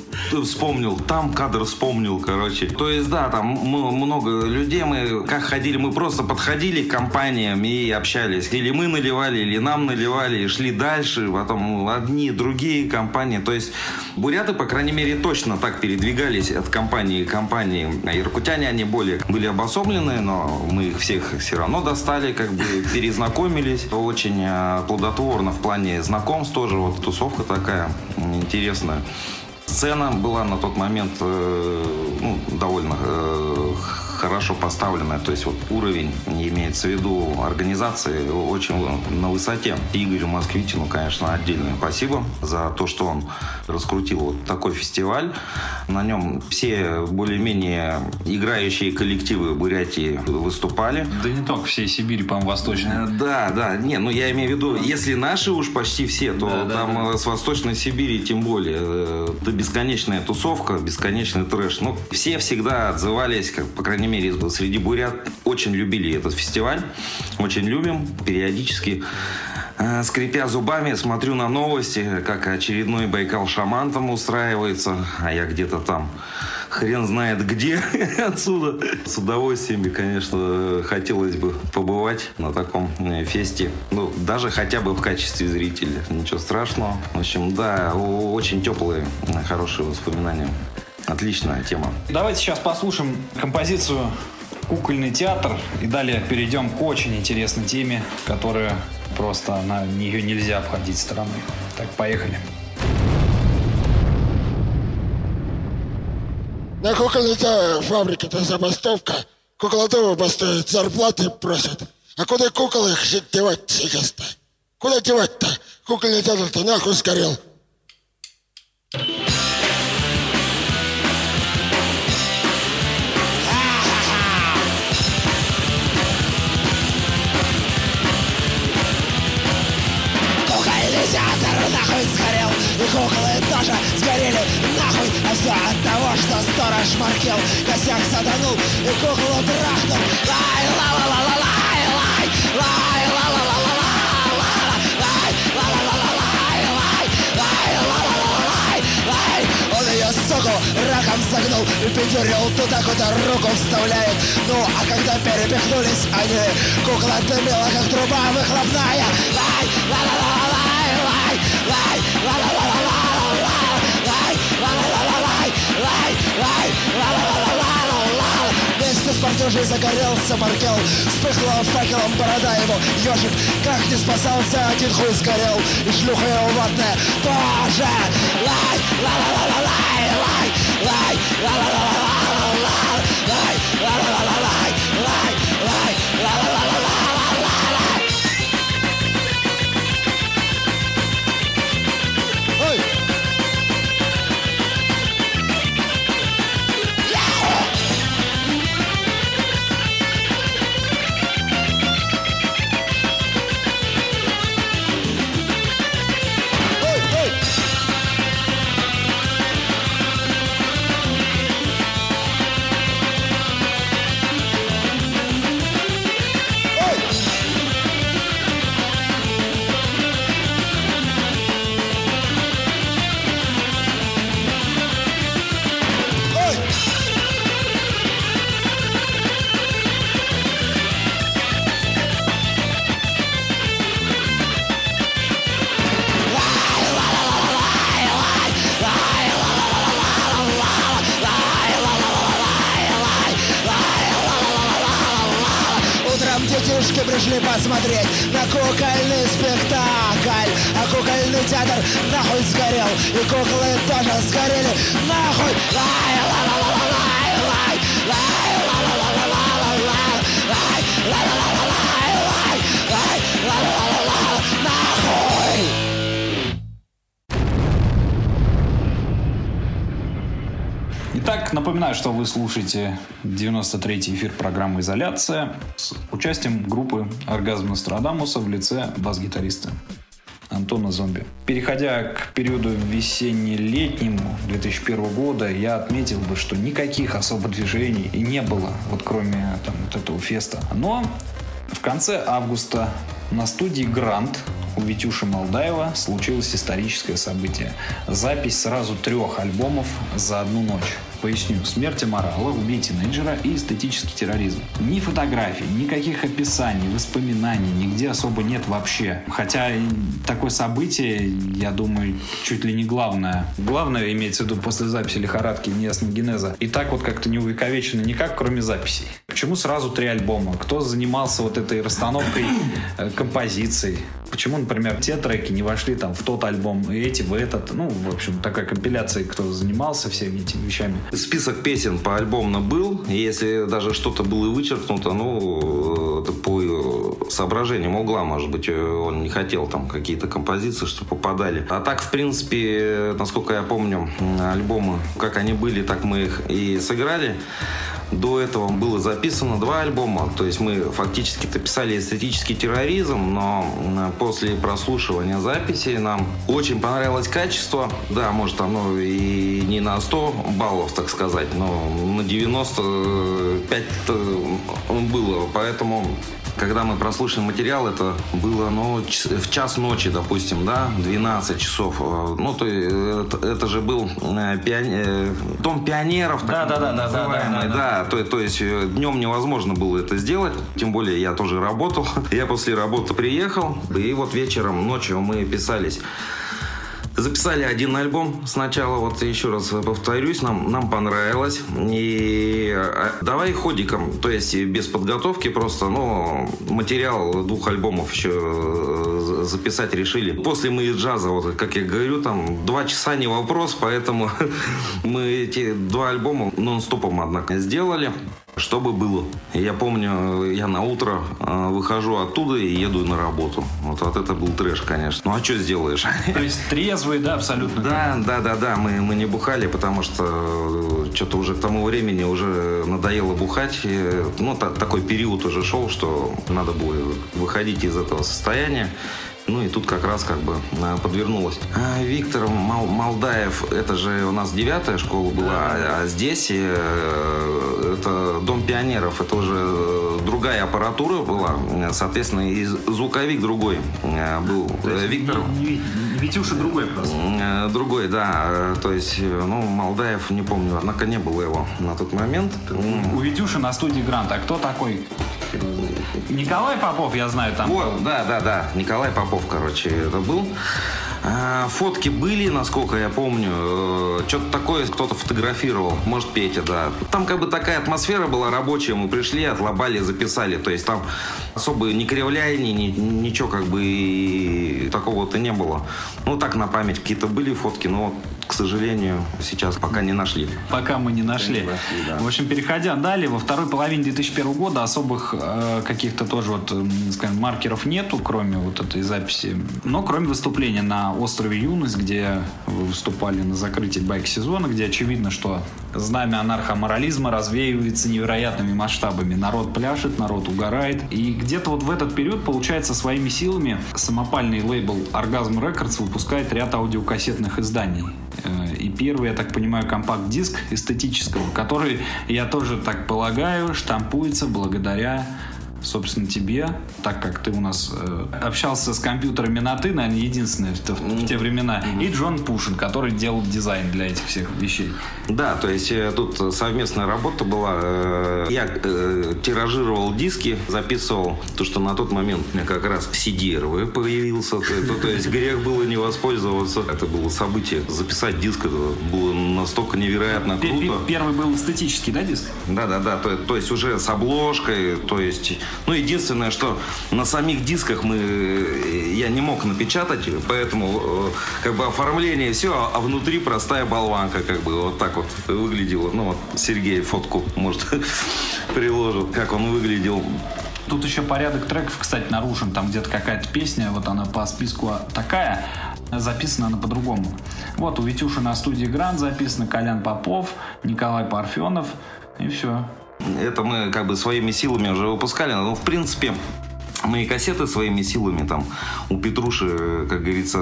вспомнил, там кадр вспомнил, короче. То есть, да, там много людей. Мы как ходили, мы просто подходили к компаниям и общались. Или мы наливали, или нам наливали, и шли дальше. Потом одни, другие компании. То есть, буряты, по крайней мере, точно так передвигались от компании к компании. А иркутяне, они более были обособлены, но мы их всех все равно достали, как бы перезнакомились. Очень э, плодотворно в плане знакомств тоже. Вот тусовка такая интересная. Сцена была на тот момент э, ну, довольно э, хорошо поставленная. То есть вот уровень, имеется в виду организации, очень на высоте. Игорю Москвитину, конечно, отдельное спасибо за то, что он раскрутил вот такой фестиваль. На нем все более-менее играющие коллективы Бурятии выступали. Да не только всей Сибири, по-моему, восточной. Э, Да, да, не, ну я имею в виду, если наши уж почти все, то Да, да, там да. э, с Восточной Сибири тем более. э, Это бесконечная тусовка, бесконечный трэш. Ну, все всегда отзывались, как, по крайней мере, из- среди бурят, очень любили этот фестиваль, очень любим, периодически. э, Скрипя зубами, смотрю на новости, как очередной Байкал шаман там устраивается, а я где-то там хрен знает где отсюда. С удовольствием, конечно, хотелось бы побывать на таком э, фесте. Ну, даже хотя бы в качестве зрителя. Ничего страшного. В общем, да, очень теплые, э, хорошие воспоминания. Отличная тема. Давайте сейчас послушаем композицию «Кукольный театр» и далее перейдем к очень интересной теме, которая просто на нее нельзя обходить стороной. Так, поехали. На кукольной та- фабрике это забастовка. Куклодумы бастуют, зарплаты просят. А куда кукол их девать сейчас-то? Куда девать-то? Кукольный театр-то нахуй сгорел. Кукольный театр нахуй сгорел. И куклы тоже сгорели нахуй. А все от того, что сторож маркел Косяк саданул и куклу трахнул Лай, ла ла ла ла лай, лай Лай, ла ла ла ла Он ее, суку, раком согнул И пидюрил туда, куда руку вставляет Ну, а когда перепихнулись они Кукла дымила, как труба выхлопная Лай, ла ла ла ла Спартеж загорелся маркел Вспыхла факелом борода его. Ежик, как не спасался, один хуй сгорел. И шлюха его ватная тоже. Лай, ла ла ла ла лай, лай, лай, ла ла ла ла ла лай, ла ла ла ла напоминаю, что вы слушаете 93-й эфир программы «Изоляция» с участием группы «Оргазм Нострадамуса» в лице бас-гитариста Антона Зомби. Переходя к периоду весенне-летнему 2001 года, я отметил бы, что никаких особо движений и не было, вот кроме там, вот этого феста. Но в конце августа на студии «Грант» у Витюши Молдаева случилось историческое событие. Запись сразу трех альбомов за одну ночь. Поясню. Смерть морала, убей тинейджера и эстетический терроризм. Ни фотографий, никаких описаний, воспоминаний нигде особо нет вообще. Хотя такое событие, я думаю, чуть ли не главное. Главное имеется в виду после записи лихорадки неясного генеза. И так вот как-то не увековечено никак, кроме записей. Почему сразу три альбома? Кто занимался вот этой расстановкой э, композиций? Почему, например, те треки не вошли там в тот альбом, и эти в этот? Ну, в общем, такая компиляция, кто занимался всеми этими вещами. Список песен по альбомно был. Если даже что-то было и вычеркнуто, ну, это по э, соображениям угла, может быть, э, он не хотел там какие-то композиции, что попадали. А так, в принципе, э, насколько я помню, альбомы, как они были, так мы их и сыграли. До этого было записано два альбома, то есть мы фактически-то писали эстетический терроризм, но после прослушивания записи нам очень понравилось качество. Да, может оно и не на 100 баллов, так сказать, но на 95 было, поэтому когда мы прослушали материал, это было ну, в час ночи, допустим, да, 12 часов. Э, Ну, то это, это же был э, пионе- э, дом пионеров, так Да, да, да, да, да, называемый, да, да, да, то, то есть днем невозможно было это сделать, тем более я тоже работал. Я после работы приехал, и вот вечером, ночью мы писались. Записали один альбом сначала, вот еще раз повторюсь, нам, нам понравилось. И э, давай ходиком, то есть без подготовки просто, ну, материал двух альбомов еще э, записать решили. После мы из джаза, вот как я говорю, там два часа не вопрос, поэтому мы эти два альбома нон-стопом, однако, сделали чтобы было. Я помню, я на утро э, выхожу оттуда и еду на работу. Вот, вот это был трэш, конечно. Ну а что сделаешь? То есть трезвые, да, абсолютно. Да, да, да, да, мы, мы не бухали, потому что что-то уже к тому времени уже надоело бухать. И, ну, та- такой период уже шел, что надо было выходить из этого состояния. Ну и тут как раз как бы а, подвернулось. А, Виктор Мал- Малдаев, это же у нас девятая школа была, а, а здесь э, это Дом пионеров, это уже э, другая аппаратура была, соответственно, и звуковик другой э, был. Э, Виктор Витюша другой просто. Э, Другой, да. Э, То есть, э, ну, Малдаев, не помню, однако не было его на тот момент. М. У Витюши на студии Грант. А кто такой? Николай Попов, я знаю, там. Вот, да, да, да. Николай Попов, короче, это был. А, Фотки были, насколько я помню. Э, Что-то такое кто-то фотографировал. Может, Петя, да. Там как бы такая атмосфера была рабочая. Мы пришли, отлобали, записали. То есть там особо ни кривляний, ни, ничего как бы такого-то не было. Ну, так на память какие-то были фотки, но к сожалению, сейчас пока не нашли. Пока мы не нашли. нашли, да. В общем, переходя далее, во второй половине 2001 года особых э, каких-то тоже вот, скажем, маркеров нету, кроме вот этой записи. Но кроме выступления на острове Юность, где вы выступали на закрытии байк-сезона, где очевидно, что знамя анархоморализма развеивается невероятными масштабами. Народ пляшет, народ угорает. И где-то вот в этот период, получается, своими силами самопальный лейбл Orgasm Records выпускает ряд аудиокассетных изданий. Э, И первый, я так понимаю, компакт-диск эстетического, который, я тоже так полагаю, штампуется благодаря собственно, тебе, так как ты у нас э, общался с компьютерами на ты, наверное, единственное в, в- в те времена, и Джон Пушин, который делал дизайн для этих всех вещей. Да, то есть э, тут совместная работа была. Э, Я э, тиражировал диски, записывал то, что на тот момент у меня как раз CDR появился. То, то- есть грех было не воспользоваться. Это было событие. Записать диск это было настолько невероятно круто. Первый был эстетический, да, диск? Да, да, да. То, то есть уже с обложкой, то есть Ну, единственное, что на самих дисках мы, э, я не мог напечатать, поэтому э, как бы оформление все, а внутри простая болванка, как бы вот так вот выглядело. Ну, вот Сергей фотку, может, приложит, как он выглядел. Тут еще порядок треков, кстати, нарушен. Там где-то какая-то песня, вот она по списку такая, записана она по-другому. Вот у Витюши на студии Гранд записано Колян Попов, Николай Парфенов и все. Это мы как бы своими силами уже выпускали, но в принципе мы и кассеты своими силами там у Петруши, как говорится,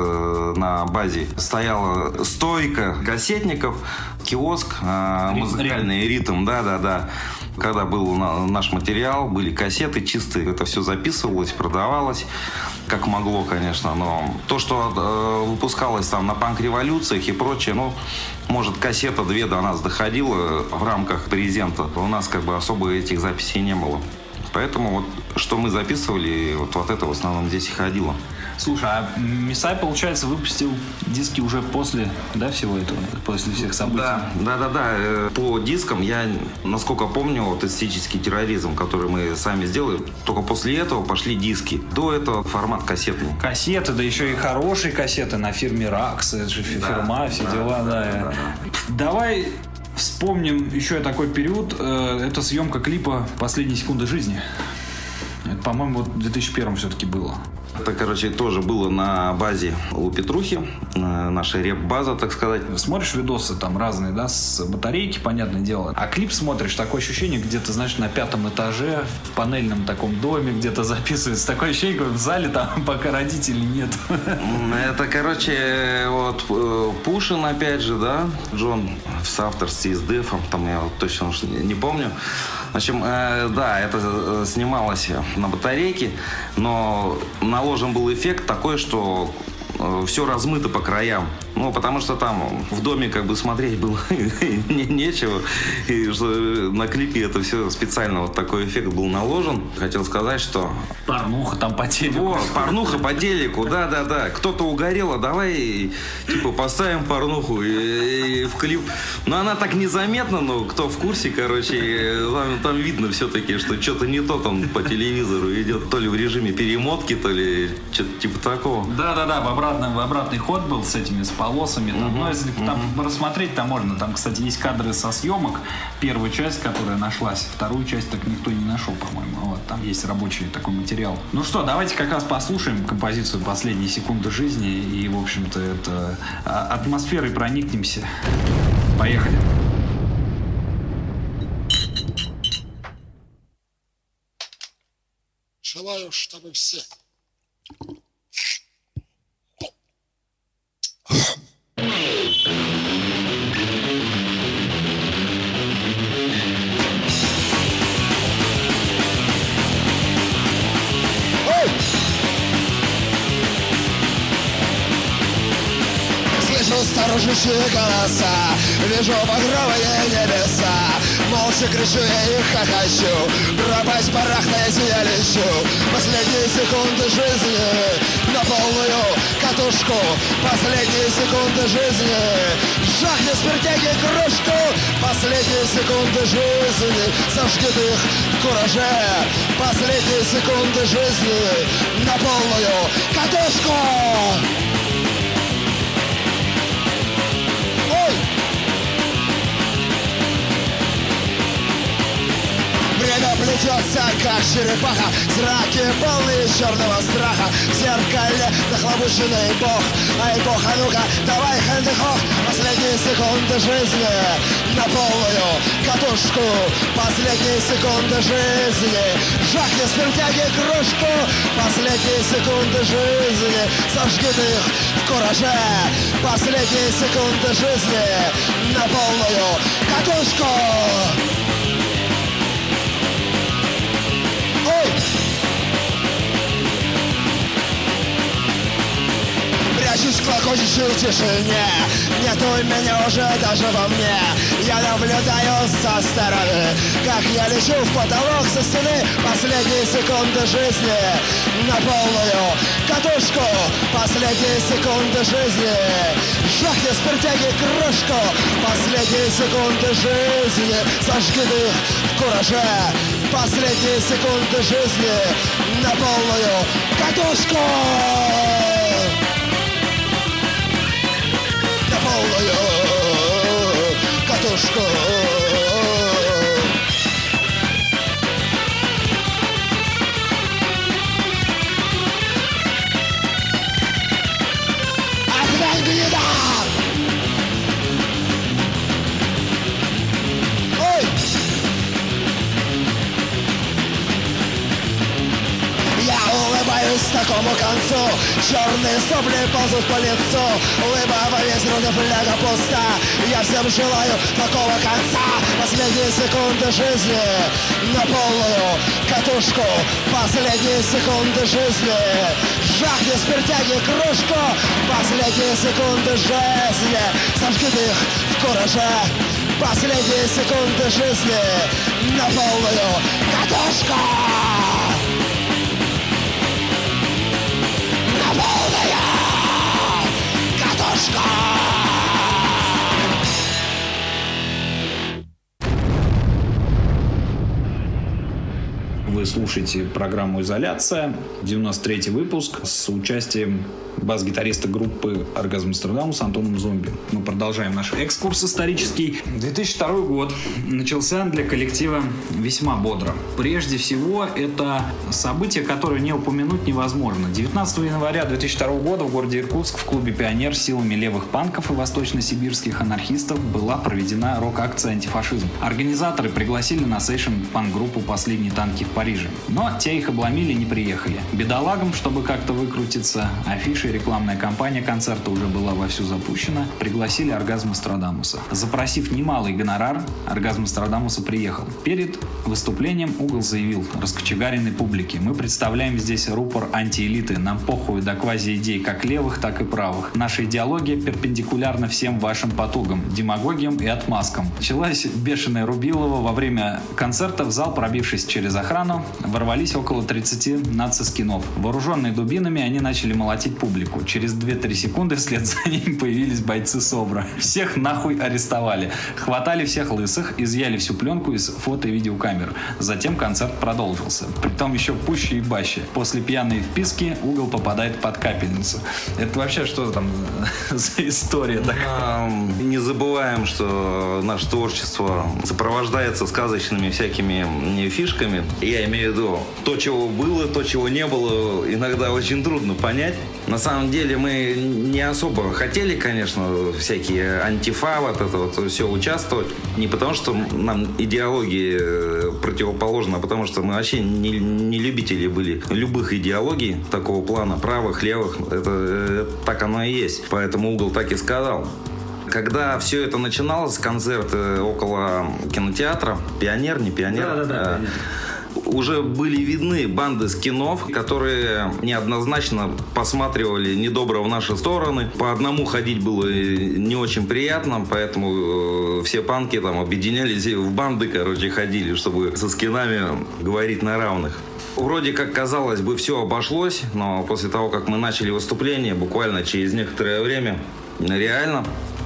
на базе стояла стойка кассетников, киоск, э, музыкальный ритм, да-да-да. Когда был на- наш материал, были кассеты чистые, это все записывалось, продавалось, как могло, конечно. Но то, что э, выпускалось там на панк-революциях и прочее, ну, может, кассета две до нас доходила в рамках презента. У нас как бы особо этих записей не было. Поэтому вот что мы записывали, вот, вот это в основном здесь и ходило. Слушай, а Мисай, получается, выпустил диски уже после, да, всего этого, после всех событий? Да, да, да, да. Э, По дискам я, насколько помню, вот эстетический терроризм, который мы сами сделали, только после этого пошли диски. До этого формат кассетный. Кассеты, да еще и хорошие кассеты на фирме Ракс, это же фи- фирма, все дела, да. Давай вспомним еще такой период, э, это съемка клипа «Последние секунды жизни». Это, по-моему, вот в 2001 все-таки было. Это, короче, тоже было на базе у Петрухи, э, наша реп-база, так сказать. Смотришь видосы там разные, да, с батарейки, понятное дело. А клип смотришь, такое ощущение, где-то, знаешь, на пятом этаже, в панельном таком доме где-то записывается. Такое ощущение, как в зале там пока родителей нет. Это, короче, вот э, Пушин, опять же, да, Джон в соавторстве с Дефом, там я вот точно уж не не помню. В общем, э, да, это э, снималось на батарейке, но наложен был эффект такой, что все размыто по краям. Ну, потому что там в доме как бы смотреть было не- нечего. И что на клипе это все специально вот такой эффект был наложен. Хотел сказать, что Порнуха там по телеку. вот, порнуха по телеку, да-да-да. Кто-то угорел, а давай, типа, поставим порнуху и, и в клип. Но она так незаметна, но кто в курсе, короче, там, там видно все-таки, что что-то не то там по телевизору идет. То ли в режиме перемотки, то ли что-то типа такого. Да-да-да, в, обратном, в обратный ход был с этими, с полосами. Там, ну, если там рассмотреть, там можно. Там, кстати, есть кадры со съемок. Первая часть, которая нашлась. Вторую часть так никто не нашел, по-моему. Вот, там есть рабочий такой материал. Ну что, давайте как раз послушаем композицию «Последние секунды жизни». И, в общем-то, это а, атмосферой проникнемся. Поехали. Желаю, чтобы все Слышу сторожащие голоса Вижу багровые небеса Молча кричу я и хохочу Пропасть барахтаясь я лечу. Последние секунды жизни На полную катушку. Последние секунды жизни. Жахни смертяги кружку. Последние секунды жизни. Сожги их в кураже. Последние секунды жизни На полную катушку Время плетется, как черепаха. Зраки полные черного страха. В зеркале нахлобученный бог. Ай, бог, а ну-ка, давай хэнды-хох Последние секунды жизни На полную катушку. Последние секунды жизни. Жахни смертяги кружку. Последние секунды жизни Сожги их в кураже. Последние секунды жизни На полную катушку Клокочущей тишине Нету меня уже даже во мне. Я наблюдаю со стороны. Как я лечу в потолок со стены Последние секунды жизни. На полную катушку Последние секунды жизни. Жахни спиртяги кружку Последние секунды жизни. Сожги их в кураже Последние секунды жизни. На полную катушку катушку Отдай гнида! Такому концу. Черные сопли ползут по лицу. Улыба во весь рот фляга пуста. Я всем желаю такого конца. Последние секунды жизни На полную катушку. Последние секунды жизни. Жахни спиртяги кружку. Последние секунды жизни. Сожги их в кураже. Последние секунды жизни На полную катушку Вы слушаете программу «Изоляция», 93-й выпуск с участием бас-гитариста группы «Оргазм Амстердам» с Антоном Зомби. Мы продолжаем наш экскурс исторический. 2002 год начался для коллектива весьма бодро. Прежде всего, это событие, которое не упомянуть невозможно. 19 января 2002 года в городе Иркутск в клубе «Пионер» силами левых панков и восточно-сибирских анархистов была проведена рок-акция «Антифашизм». Организаторы пригласили на сейшн панк-группу «Последние танки в Париже». Но те их обломили не приехали. Бедолагам, чтобы как-то выкрутиться, афиши и рекламная кампания концерта уже была вовсю запущена, пригласили Оргазм Астрадамуса. Запросив немалый гонорар, Оргазм Астрадамуса приехал. Перед выступлением Угол заявил раскочегаренной публике «Мы представляем здесь рупор антиэлиты. Нам похуй до квази-идей как левых, так и правых. Наша идеология перпендикулярна всем вашим потугам, демагогиям и отмазкам». Началась бешеная Рубилова. Во время концерта в зал, пробившись через охрану, ворвались около 30 нацискинов. Вооруженные дубинами, они начали молотить публику. Через 2-3 секунды вслед за ними появились бойцы СОБРа. Всех нахуй арестовали. Хватали всех лысых, изъяли всю пленку из фото и видеокамер. Затем концерт продолжился. Притом еще пуще и баще. После пьяной вписки угол попадает под капельницу. Это вообще что там за история такая? Не забываем, что наше творчество сопровождается сказочными всякими фишками. Я имею в виду то, чего было, то, чего не было, иногда очень трудно понять. На самом деле мы не особо хотели, конечно, всякие антифа, вот это вот все участвовать. Не потому, что нам идеология э, противоположна, а потому что мы вообще не, не любители были любых идеологий такого плана, правых, левых. Это, э, так оно и есть. Поэтому угол так и сказал. Когда все это начиналось, концерт э, около кинотеатра, пионер, не пионер, Да-да-да, э, уже были видны банды скинов, которые неоднозначно посматривали недобро в наши стороны. По одному ходить было не очень приятно, поэтому э, все панки там объединялись и в банды, короче, ходили, чтобы со скинами говорить на равных. Вроде как, казалось бы, все обошлось, но после того, как мы начали выступление, буквально через некоторое время, реально,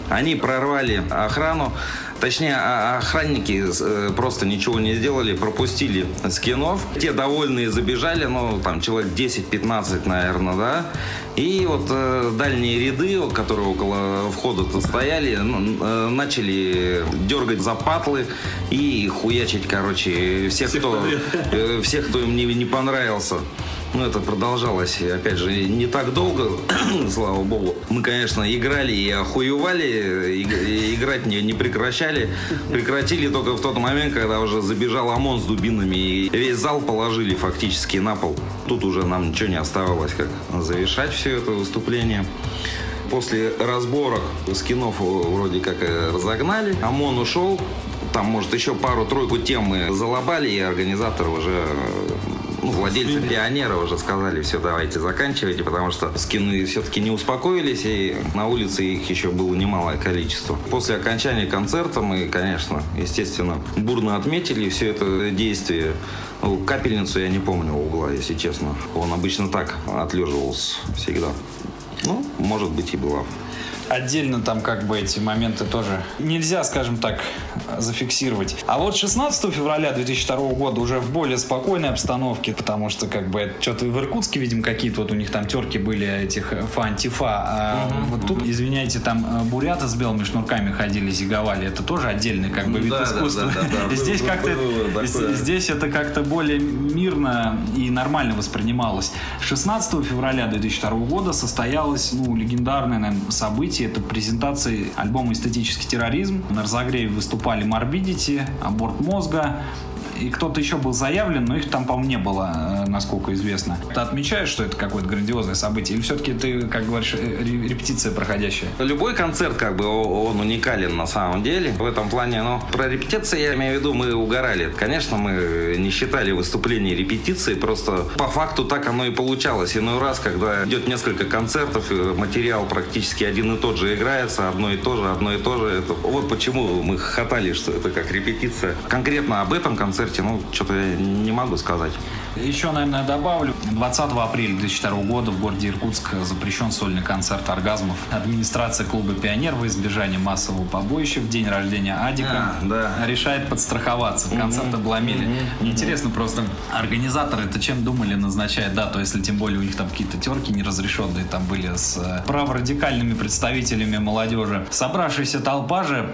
они прорвали охрану, Точнее, а- охранники э, просто ничего не сделали, пропустили скинов. Те довольные забежали, ну, там, человек 10-15, наверное, да. И вот э, дальние ряды, которые около входа-то стояли, ну, э, начали дергать за патлы и хуячить, короче, всех, кто, э, всех, кто им не, не понравился. Ну, это продолжалось, опять же, не так долго, слава богу. Мы, конечно, играли и охуевали, и- и играть не, не прекращали. Прекратили только в тот момент, когда уже забежал ОМОН с дубинами, и весь зал положили фактически на пол. Тут уже нам ничего не оставалось, как завершать все это выступление. После разборок скинов вроде как э, разогнали, ОМОН ушел, там, может, еще пару-тройку тем мы залобали, и организаторы уже э, ну, владельцы пионера уже сказали, все, давайте заканчивайте, потому что скины все-таки не успокоились, и на улице их еще было немалое количество. После окончания концерта мы, конечно, естественно, бурно отметили все это действие. Ну, капельницу я не помню угла, если честно. Он обычно так отлеживался всегда. Ну, может быть, и была отдельно там как бы эти моменты тоже нельзя, скажем так, зафиксировать. А вот 16 февраля 2002 года уже в более спокойной обстановке, потому что как бы что-то в Иркутске, видимо, какие-то вот у них там терки были этих фа-антифа. А угу, вот тут, извиняйте, там э, буряты с белыми шнурками ходили, зиговали. Это тоже отдельный как бы вид да, искусства. Да, да, да, здесь как-то здесь это как-то более мирно и нормально воспринималось. 16 февраля 2002 года состоялось ну, легендарное наверное, событие событий. Это презентации альбома «Эстетический терроризм». На разогреве выступали Morbidity, Аборт мозга, и кто-то еще был заявлен, но их там, по-моему, не было, э, насколько известно. Ты отмечаешь, что это какое-то грандиозное событие? Или все-таки ты, как говоришь, э, репетиция проходящая? Любой концерт, как бы, он уникален на самом деле. В этом плане, но про репетиции, я имею в виду, мы угорали. Конечно, мы не считали выступления репетиции, просто по факту так оно и получалось. Иной раз, когда идет несколько концертов, материал практически один и тот же играется, одно и то же, одно и то же. Это... Вот почему мы хохотали, что это как репетиция. Конкретно об этом концерте концерте, ну, что-то я не могу сказать. Еще, наверное, добавлю. 20 апреля 2002 года в городе Иркутск запрещен сольный концерт оргазмов. Администрация клуба «Пионер» во избежание массового побоища в день рождения Адика а, да. решает подстраховаться. Концерт обломили. Угу. Мне интересно просто, организаторы это чем думали назначать дату, если тем более у них там какие-то терки неразрешенные там были с э, праворадикальными представителями молодежи. Собравшаяся толпа же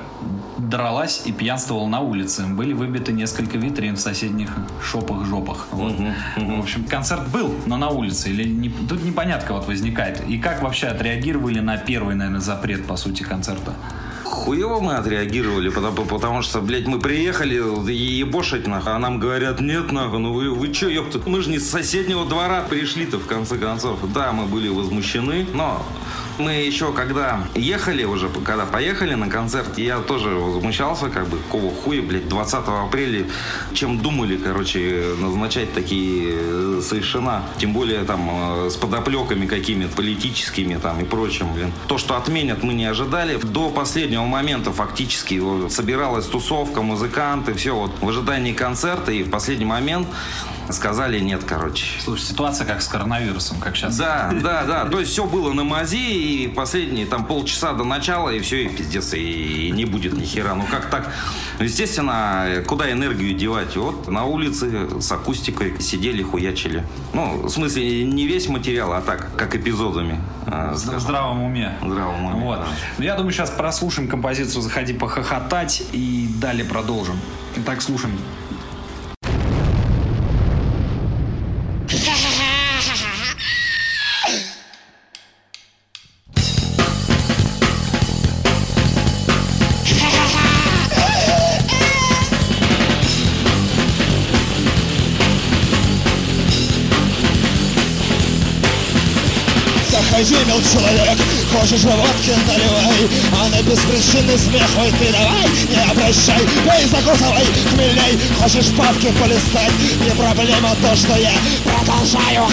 дралась и пьянствовала на улице. Были выбиты несколько витрин в соседних шопах-жопах. Вот. Угу, угу. В общем, концерт был, но на улице. Или не, тут непонятка вот возникает. И как вообще отреагировали на первый, наверное, запрет, по сути, концерта? Хуево мы отреагировали, потому, потому что, блядь, мы приехали ебошить нахуй, а нам говорят, нет нахуй, ну вы, вы чё, ёпта, мы же не с соседнего двора пришли-то в конце концов. Да, мы были возмущены, но мы еще когда ехали уже, когда поехали на концерт, я тоже возмущался, как бы, какого хуя, блядь, 20 апреля, чем думали, короче, назначать такие э, совершенно, тем более там э, с подоплеками какими-то политическими там и прочим, блин. То, что отменят, мы не ожидали. До последнего момента фактически собиралась тусовка, музыканты, все вот в ожидании концерта, и в последний момент Сказали нет, короче. Слушай, ситуация как с коронавирусом, как сейчас. Да, да, да. То есть все было на мази, и последние там полчаса до начала, и все, и пиздец, и, и не будет ни хера. Ну как так? Ну, естественно, куда энергию девать? Вот на улице с акустикой сидели, хуячили. Ну, в смысле, не весь материал, а так, как эпизодами. А, в здравом уме. В здравом уме, Вот. Да. Ну, я думаю, сейчас прослушаем композицию «Заходи похохотать» и далее продолжим. Итак, слушаем. Заходи, мил человек, хочешь водки наливай А на беспричинный смех, ой, ты давай Не обращай, пей, закусывай, хмелей Хочешь папки полистать, не проблема то, что я продолжаю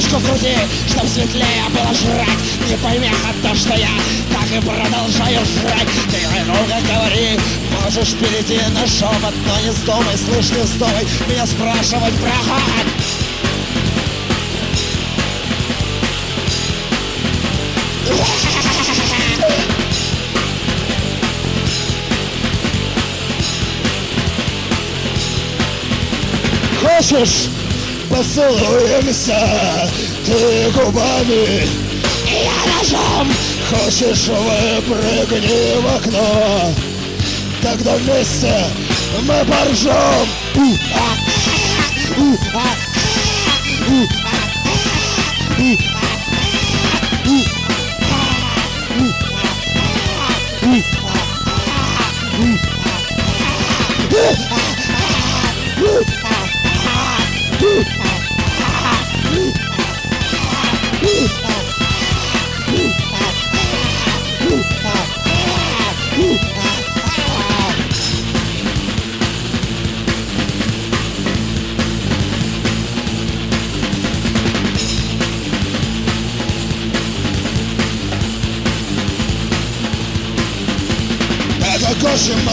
лампочку в груди, чтоб светлее было жрать. Не помеха то, что я так и продолжаю жрать. Ты много говори, можешь перейти на шепот Но не вздумай, слышь, не вздумай меня спрашивать про хохот Хочешь? Поцелуемся ты губами. Я ножом Хочешь выпрыгни в окно. Тогда вместе мы поржем. Ooh.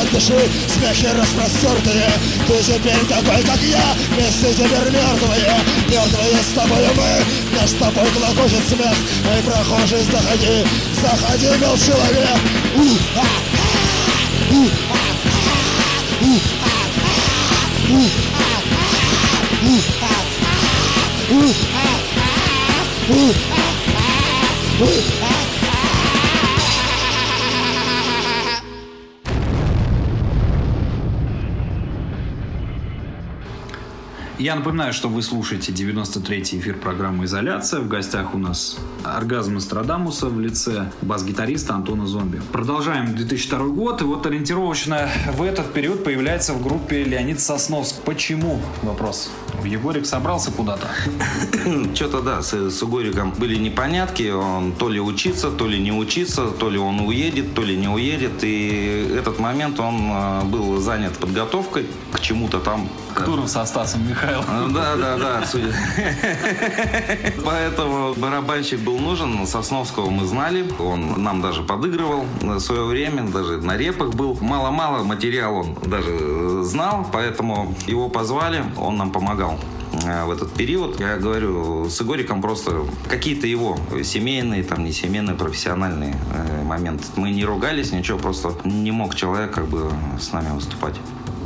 От души Смехи распростертые Ты теперь такой, как я. Вместе теперь мертвые Мертвые с тобой мы. Наш с тобой клокочет смех. Эй, прохожий, заходи. Заходи, мил человек Я напоминаю, что вы слушаете 93-й эфир программы «Изоляция». В гостях у нас оргазм Астрадамуса в лице бас-гитариста Антона Зомби. Продолжаем 2002 год, и вот ориентировочно в этот период появляется в группе Леонид Сосновский. Почему? Вопрос. Егорик собрался куда-то. Что-то да, с, с Угориком были непонятки. Он то ли учиться, то ли не учиться, то ли он уедет, то ли не уедет. И этот момент он э, был занят подготовкой к чему-то там. К туру со Стасом Михайловым. Да, да, да. судя- Поэтому барабанщик был нужен. Сосновского мы знали. Он нам даже подыгрывал в свое время, даже на репах был. Мало-мало материал он даже э, знал, поэтому его позвали, он нам помогал в этот период. Я говорю, с Игориком просто какие-то его семейные, там, не семейные, профессиональные э, моменты. Мы не ругались, ничего, просто не мог человек как бы с нами выступать.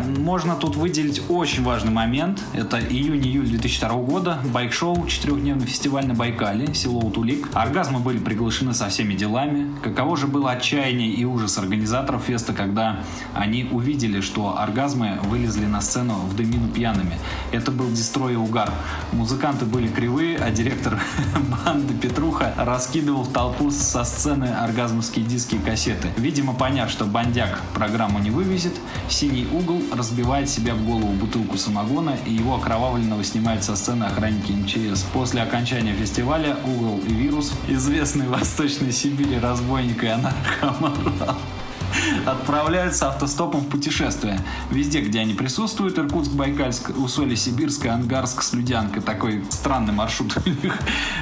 Можно тут выделить очень важный момент. Это июнь-июль 2002 года. Байк-шоу, четырехдневный фестиваль на Байкале, село Утулик. Оргазмы были приглашены со всеми делами. Каково же было отчаяние и ужас организаторов феста, когда они увидели, что оргазмы вылезли на сцену в дымину пьяными. Это был дестрой и угар. Музыканты были кривые, а директор банды Петруха раскидывал в толпу со сцены оргазмовские диски и кассеты. Видимо, поняв, что бандяк программу не вывезет, синий угол разбивает себе в голову бутылку самогона и его окровавленного снимают со сцены охранники МЧС. После окончания фестиваля Угол и Вирус, известный в Восточной Сибири разбойник и анархоморал, отправляются автостопом в путешествие. Везде, где они присутствуют, Иркутск, Байкальск, Усолье-Сибирск, Ангарск, Слюдянка. Такой странный маршрут.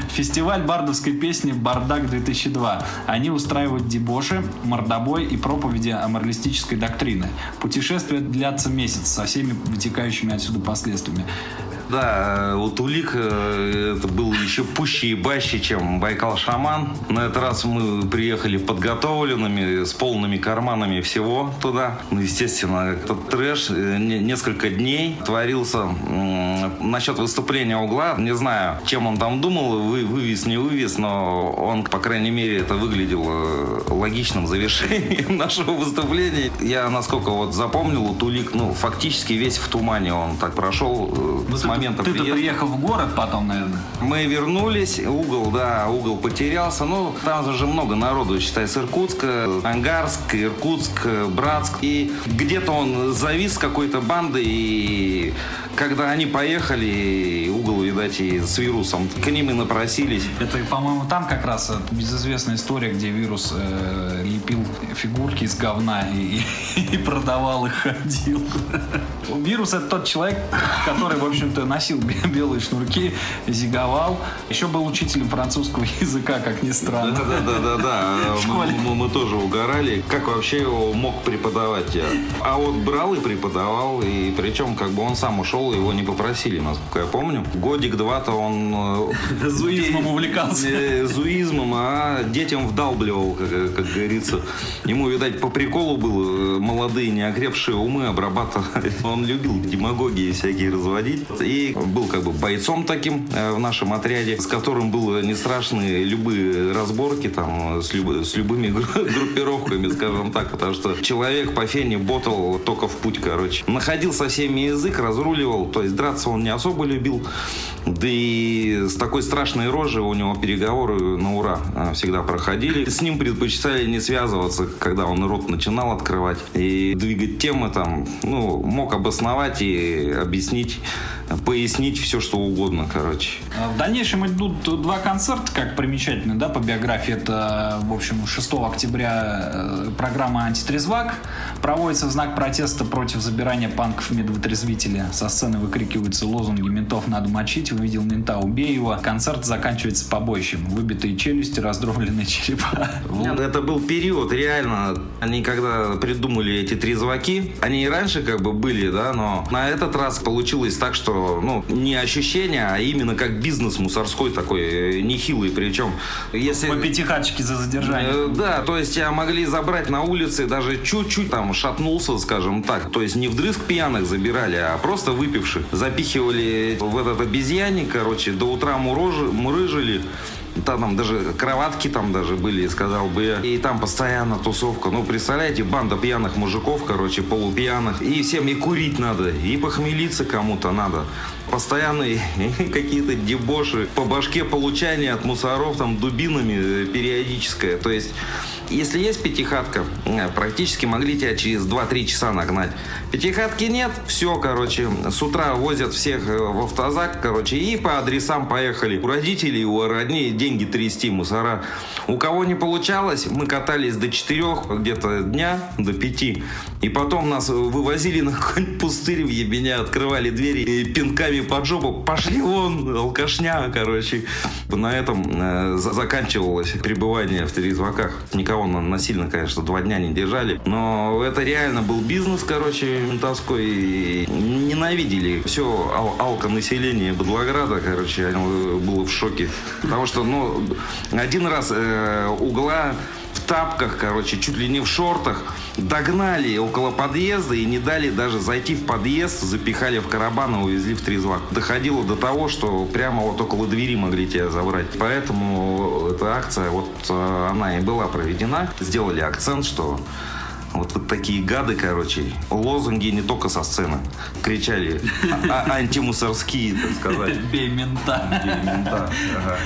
Фестиваль бардовской песни «Бардак-2002». Они устраивают дебоши, мордобой и проповеди о моралистической доктрине. Путешествие длятся месяц со всеми вытекающими отсюда последствиями. Да, вот Улик э, это был еще пуще и баще, чем Байкал Шаман. На этот раз мы приехали подготовленными, с полными карманами всего туда. Ну, естественно, этот трэш э, не- несколько дней творился. Насчет выступления угла, не знаю, чем он там думал, вы, вывез, не вывез, но он, по крайней мере, это выглядел э, логичным завершением нашего выступления. Я, насколько вот запомнил, вот Улик, ну, фактически весь в тумане он так прошел э, с ты- момента Ты-то приезда. приехал в город потом, наверное. Мы вернулись, угол, да, угол потерялся. Ну, там же много народу, считай, с Иркутска, Ангарск, Иркутск, Братск. И где-то он завис какой-то бандой, и когда они поехали, угол, видать, и с вирусом, к ним и напросились. Это, по-моему, там как раз безызвестная история, где вирус э, лепил фигурки из говна и, и продавал их, ходил. Вирус это тот человек, который, в общем-то, носил бе- белые шнурки, зиговал. Еще был учителем французского языка, как ни странно. Да, да, да, да. В Мы, мы- мы тоже угорали. Как вообще его мог преподавать? А вот брал и преподавал, и причем как бы он сам ушел, его не попросили, насколько я помню. Годик-два-то он... э, Зуизмом увлекался. э, Зуизмом, а детям вдалбливал, как, как говорится. Ему, видать, по приколу было э, молодые, неокрепшие умы обрабатывать. Он любил демагогии всякие разводить. И был как бы бойцом таким э, в нашем отряде, с которым было не страшны любые разборки там с, люб- с любыми гру- группировками, скажем так, потому что человек по фене ботал только в путь, короче. Находил со всеми язык, разруливал, то есть драться он не особо любил. Да и с такой страшной рожей у него переговоры на ура а, всегда проходили. С ним предпочитали не связываться, когда он рот начинал открывать и двигать темы там, ну, мог обосновать и объяснить пояснить все, что угодно, короче. А в дальнейшем идут два концерта, как примечательно, да, по биографии. Это, в общем, 6 октября э, программа «Антитрезвак» проводится в знак протеста против забирания панков медвотрезвителя. Со сцены выкрикиваются лозунги «Ментов надо мочить», «Увидел мента, убей его». Концерт заканчивается побоищем. Выбитые челюсти, раздробленные черепа. Нет, это был период, реально. Они когда придумали эти трезваки, они и раньше как бы были, да, но на этот раз получилось так, что, ну, не ощущение, а именно как бизнес мусорской такой, э, нехилый. Причем, если... По пятихаточке за задержание. Э, Да, то есть могли забрать на улице, даже чуть-чуть там шатнулся, скажем так. То есть не вдрызг пьяных забирали, а просто выпивших. Запихивали в этот обезьянник, короче, до утра мурожи, мурыжили. Там, там даже кроватки там даже были, сказал бы я. И там постоянно тусовка. Ну, представляете, банда пьяных мужиков, короче, полупьяных. И всем и курить надо, и похмелиться кому-то надо. Постоянные какие-то дебоши. По башке получание от мусоров там дубинами э, периодическое. То есть если есть пятихатка, э, практически могли тебя через 2-3 часа нагнать. Пятихатки нет, все, короче, с утра возят всех э, в автозак, короче, и по адресам поехали. У родителей, у родней деньги трясти, мусора. У кого не получалось, мы катались до 4 где-то дня, до 5. И потом нас вывозили на какой-нибудь пустырь в ебеня, открывали двери и пинками под жопу. Пошли вон, алкашня, короче. На этом э, за- заканчивалось пребывание в трезваках. Никого на- насильно, конечно, два дня не держали. Но это реально был бизнес, короче, ментовской. И ненавидели все ал- алконаселение Бадлограда, короче, оно было в шоке. Потому что, ну, один раз э, угла в тапках, короче, чуть ли не в шортах, догнали около подъезда и не дали даже зайти в подъезд, запихали в карабан и увезли в трезвак. Доходило до того, что прямо вот около двери могли тебя забрать. Поэтому эта акция, вот э, она и была проведена. Сделали акцент, что вот, вот такие гады, короче, лозунги не только со сцены. Кричали а- а- антимусорские, так сказать. Бей мента. Да, ага.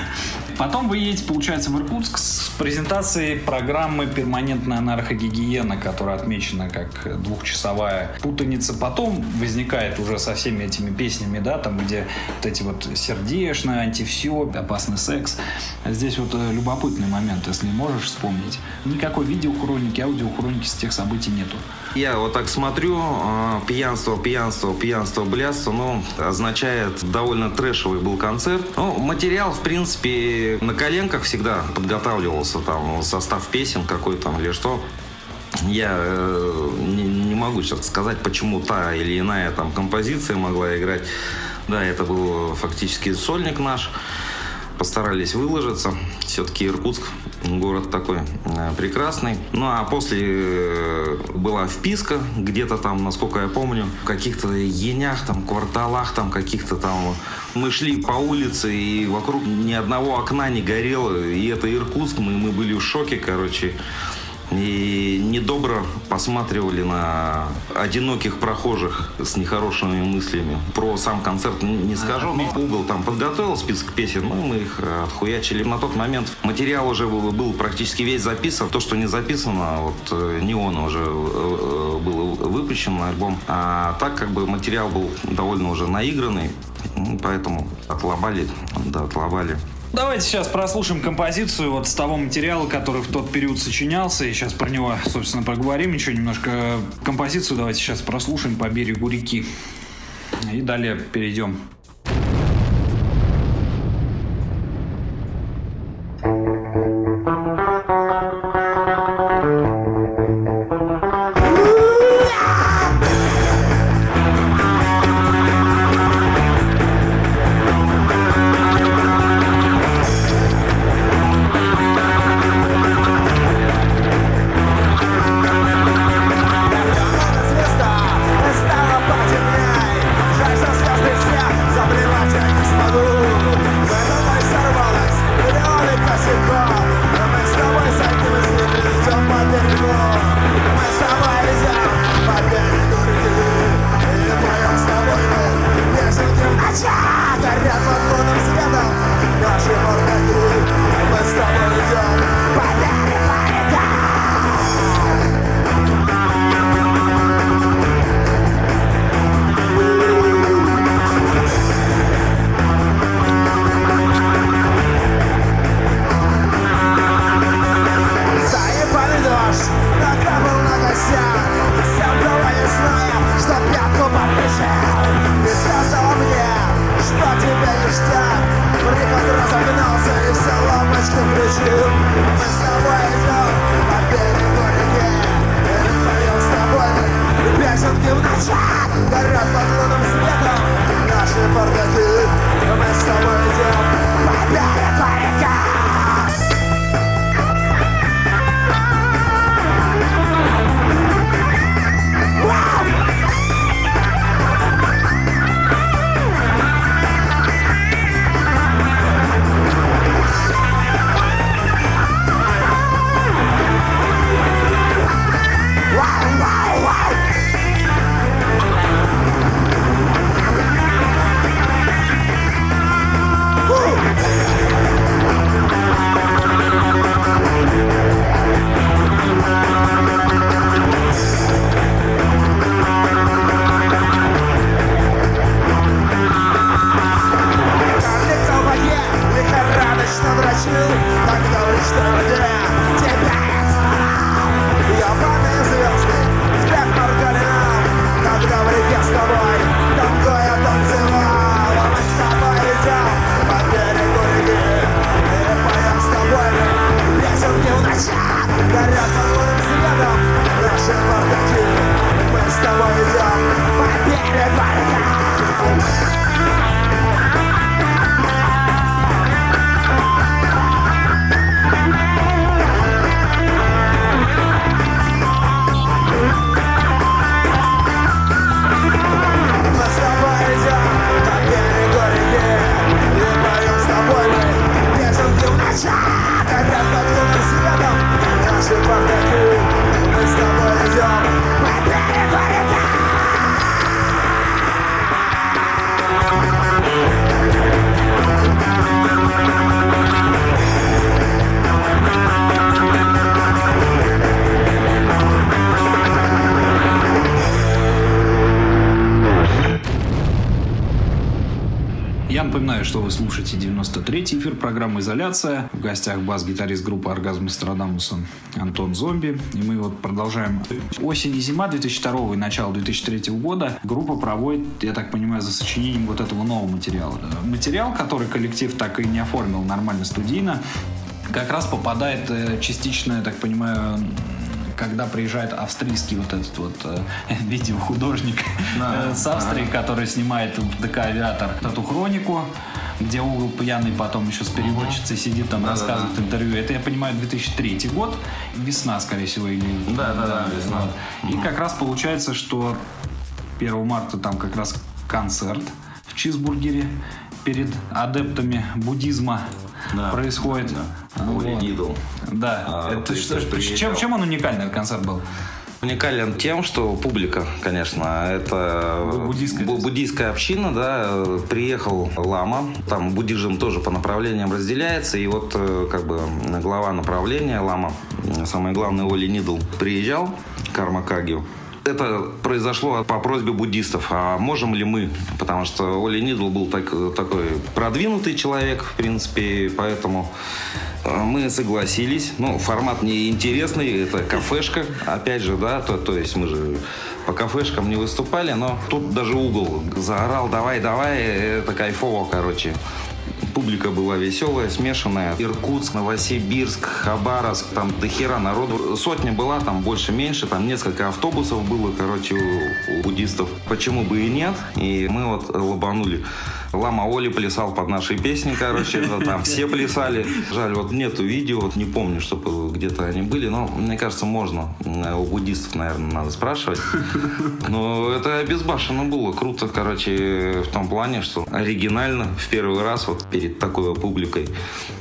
Потом вы едете, получается, в Иркутск с презентацией программы «Перманентная анархогигиена», которая отмечена как двухчасовая путаница. Потом возникает уже со всеми этими песнями, да, там, где вот эти вот сердечное, антивсё, опасный секс. Здесь вот э, любопытный момент, если можешь вспомнить. Никакой видеохроники, аудиохроники с тех событий нету. Я вот так смотрю, э, пьянство, пьянство, пьянство, блядство, ну, означает довольно трэшевый был концерт. Ну, материал, в принципе, на коленках всегда подготавливался, там, состав песен какой там или что. Я э, не, не могу сейчас сказать, почему та или иная там композиция могла играть. Да, это был фактически сольник наш. Постарались выложиться. Все-таки Иркутск город такой э, прекрасный. Ну а после э, была вписка где-то там, насколько я помню, в каких-то енях, там, кварталах, там, каких-то там. Мы шли по улице, и вокруг ни одного окна не горело. И это Иркутск, мы, мы были в шоке, короче. И недобро посматривали на одиноких прохожих с нехорошими мыслями. Про сам концерт не скажу. но Угол там подготовил список песен, но мы их э, отхуячили. На тот момент материал уже был, был практически весь записан. То, что не записано, вот э, не он уже э, был выпущен на альбом. А так как бы материал был довольно уже наигранный, ну, поэтому отлобали, да, отлобали. Давайте сейчас прослушаем композицию вот с того материала, который в тот период сочинялся, и сейчас про него, собственно, поговорим еще немножко. Композицию давайте сейчас прослушаем по берегу реки. И далее перейдем. 93-й эфир программы «Изоляция». В гостях бас-гитарист группы «Оргазм Страдамуса» Антон Зомби. И мы вот продолжаем. Осень и зима 2002 и начало 2003 года группа проводит, я так понимаю, за сочинением вот этого нового материала. Материал, который коллектив так и не оформил нормально студийно, как раз попадает э, частично, я так понимаю, когда приезжает австрийский вот этот вот э, видеохудожник да, э, с Австрии, да. который снимает в ДК «Авиатор» эту хронику, где угол пьяный потом еще с переводчицей сидит там, да, рассказывает да, да. интервью. Это, я понимаю, 2003 год, весна, скорее всего, или... Да, да, да, весна. Вот. И как раз получается, что 1 марта там как раз концерт в Чизбургере перед адептами буддизма да, происходит. Да. Вот. Да. А, это что, чем, чем он уникальный, этот концерт был? Уникален тем, что публика, конечно, это буддийская, буддийская община, да, приехал лама, там буддизм тоже по направлениям разделяется, и вот э, как бы глава направления лама, самый главный Оли Нидл, приезжал, Карма Кагио, это произошло по просьбе буддистов. А можем ли мы? Потому что Оли Нидл был так, такой продвинутый человек, в принципе, поэтому мы согласились. Ну, формат не интересный, это кафешка, опять же, да, то, то есть мы же по кафешкам не выступали, но тут даже угол заорал, давай, давай, это кайфово, короче. Публика была веселая, смешанная. Иркутск, Новосибирск, Хабаровск, там до хера народу. Сотня была, там больше-меньше, там несколько автобусов было, короче, у, у буддистов. Почему бы и нет? И мы вот лобанули. Лама Оли плясал под нашей песни, короче, там все плясали. Жаль, вот нету видео, вот не помню, чтобы где-то они были, но мне кажется, можно. У буддистов, наверное, надо спрашивать. Но это безбашенно было, круто, короче, в том плане, что оригинально в первый раз вот перед такой публикой.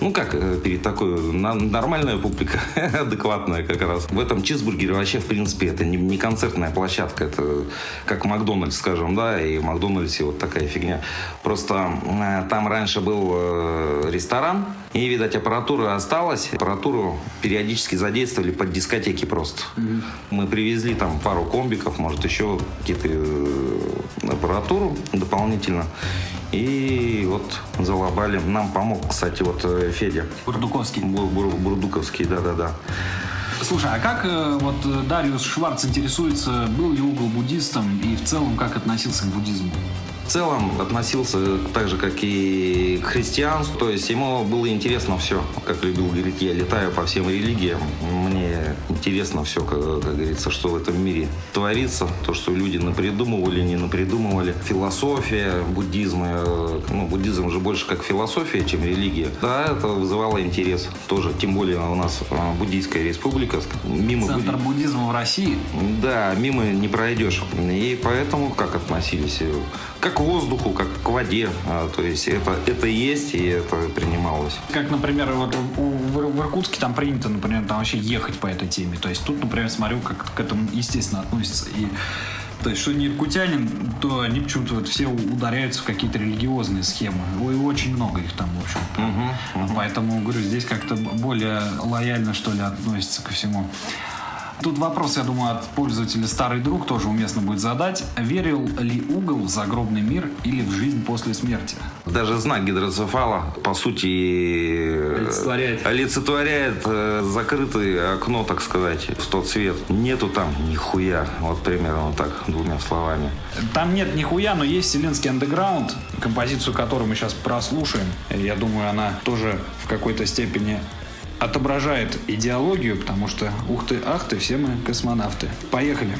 Ну как э, перед такой, нормальная публика, адекватная как раз. В этом чизбургере вообще, в принципе, это не, не концертная площадка, это как Макдональдс, скажем, да, и в Макдональдсе вот такая фигня. Просто Просто э, там раньше был э, ресторан, и, видать, аппаратура осталась. Аппаратуру периодически задействовали под дискотеки просто. Mm-hmm. Мы привезли там пару комбиков, может, еще какие-то э, аппаратуру дополнительно. И вот залобали. Нам помог, кстати, вот Федя. Бурдуковский. Бур, бур, Бурдуковский, да-да-да. Слушай, а как вот Дариус Шварц интересуется, был ли угол буддистом и в целом как относился к буддизму? В целом относился так же, как и к христианству. То есть ему было интересно все. Как любил говорить, я летаю по всем религиям. Мне интересно все, как, как говорится, что в этом мире творится. То, что люди напридумывали, не напридумывали. Философия буддизма. Ну, буддизм же больше как философия, чем религия. Да, это вызывало интерес тоже. Тем более у нас а, буддийская республика. Мимо Центр буд... буддизма в России. Да, мимо не пройдешь. И поэтому как относились? Как воздуху, как к воде. А, то есть это, это есть, и это принималось. Как, например, вот в, в Иркутске там принято, например, там вообще ехать по этой теме. То есть тут, например, смотрю, как к этому, естественно, относятся. И то есть, что не иркутянин, то они почему-то вот все ударяются в какие-то религиозные схемы. И очень много их там, в общем. Угу, угу. Поэтому, говорю, здесь как-то более лояльно, что ли, относится ко всему. Тут вопрос, я думаю, от пользователя «Старый друг» тоже уместно будет задать. Верил ли угол в загробный мир или в жизнь после смерти? Даже знак гидроцефала, по сути, олицетворяет, олицетворяет э, закрытое окно, так сказать, в тот свет. Нету там нихуя. Вот примерно так, двумя словами. Там нет нихуя, но есть вселенский андеграунд, композицию которую мы сейчас прослушаем. Я думаю, она тоже в какой-то степени отображает идеологию, потому что ух ты, ах ты, все мы космонавты. Поехали.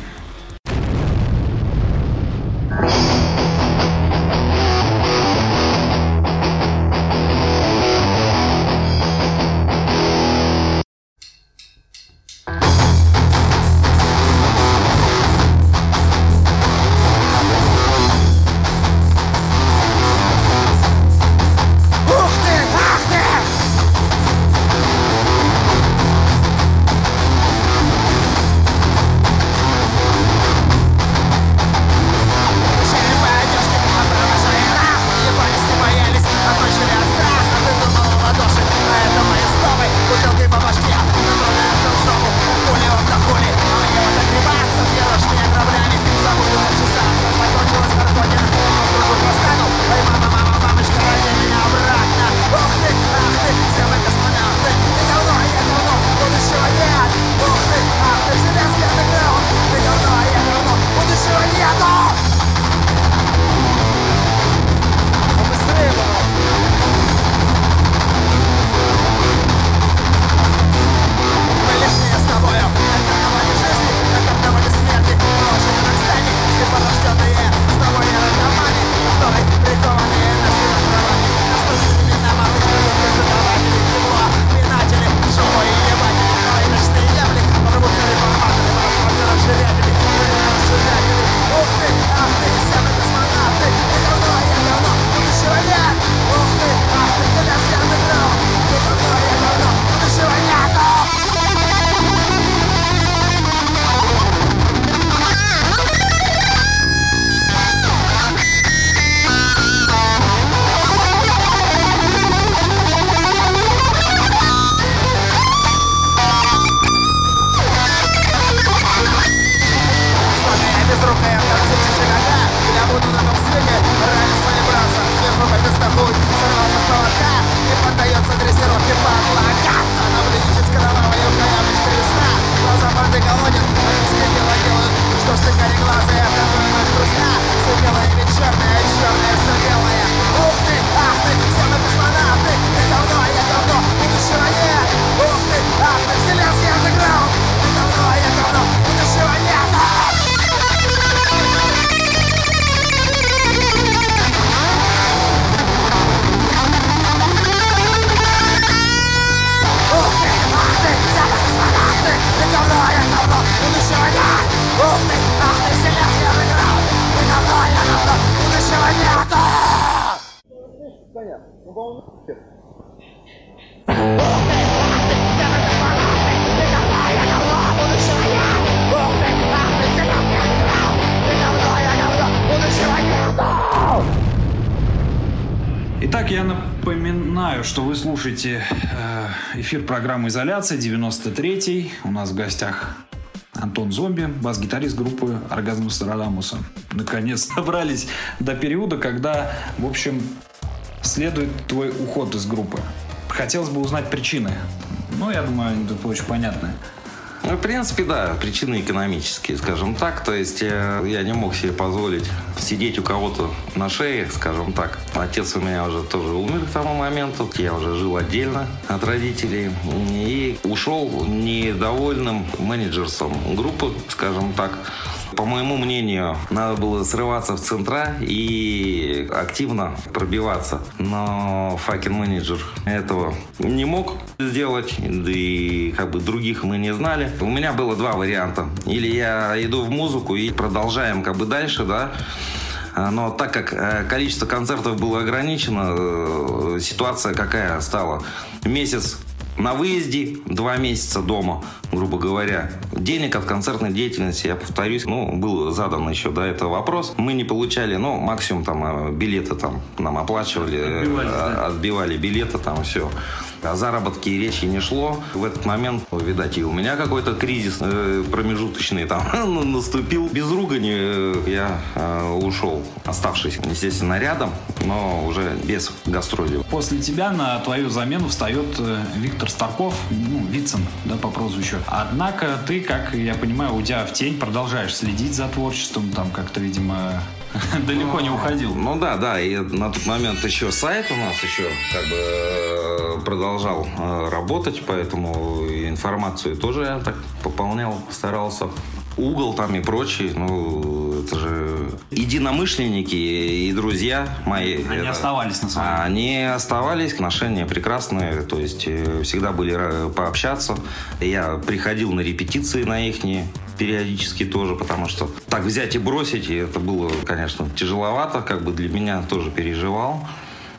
Итак, я напоминаю, что вы слушаете э, эфир программы «Изоляция», 93-й. У нас в гостях Антон Зомби, бас-гитарист группы «Оргазм Старадамуса». Наконец добрались до периода, когда, в общем, следует твой уход из группы. Хотелось бы узнать причины. Ну, я думаю, это очень понятно. Ну, в принципе, да, причины экономические, скажем так. То есть я, я не мог себе позволить сидеть у кого-то на шее, скажем так. Отец у меня уже тоже умер к тому моменту. Я уже жил отдельно от родителей. И ушел недовольным менеджерством группы, скажем так. По моему мнению, надо было срываться в центра и активно пробиваться. Но факин менеджер этого не мог сделать, да и как бы других мы не знали. У меня было два варианта. Или я иду в музыку и продолжаем как бы дальше, да, но так как э, количество концертов было ограничено, э, ситуация какая стала? Месяц на выезде, два месяца дома, грубо говоря. Денег от концертной деятельности, я повторюсь, ну, был задан еще до этого вопрос. Мы не получали, ну, максимум там э, билеты там нам оплачивали, отбивали, да. отбивали билеты там, все. О заработке и речи не шло. В этот момент, видать, и у меня какой-то кризис э, промежуточный там наступил. Без ругани э, я э, ушел, оставшись, естественно, рядом, но уже без гастролей. После тебя на твою замену встает Виктор Старков, ну, Вицин, да, по прозвищу. Однако ты, как я понимаю, уйдя в тень, продолжаешь следить за творчеством, там как-то, видимо, далеко не уходил. Ну да, да, и на тот момент еще сайт у нас еще как бы продолжал э, работать, поэтому информацию тоже я так пополнял, старался. Угол там и прочее, ну, это же единомышленники и друзья мои. Они это, оставались на своем. Они оставались, отношения прекрасные, то есть э, всегда были пообщаться. Я приходил на репетиции на их периодически тоже, потому что так взять и бросить, и это было, конечно, тяжеловато, как бы для меня тоже переживал.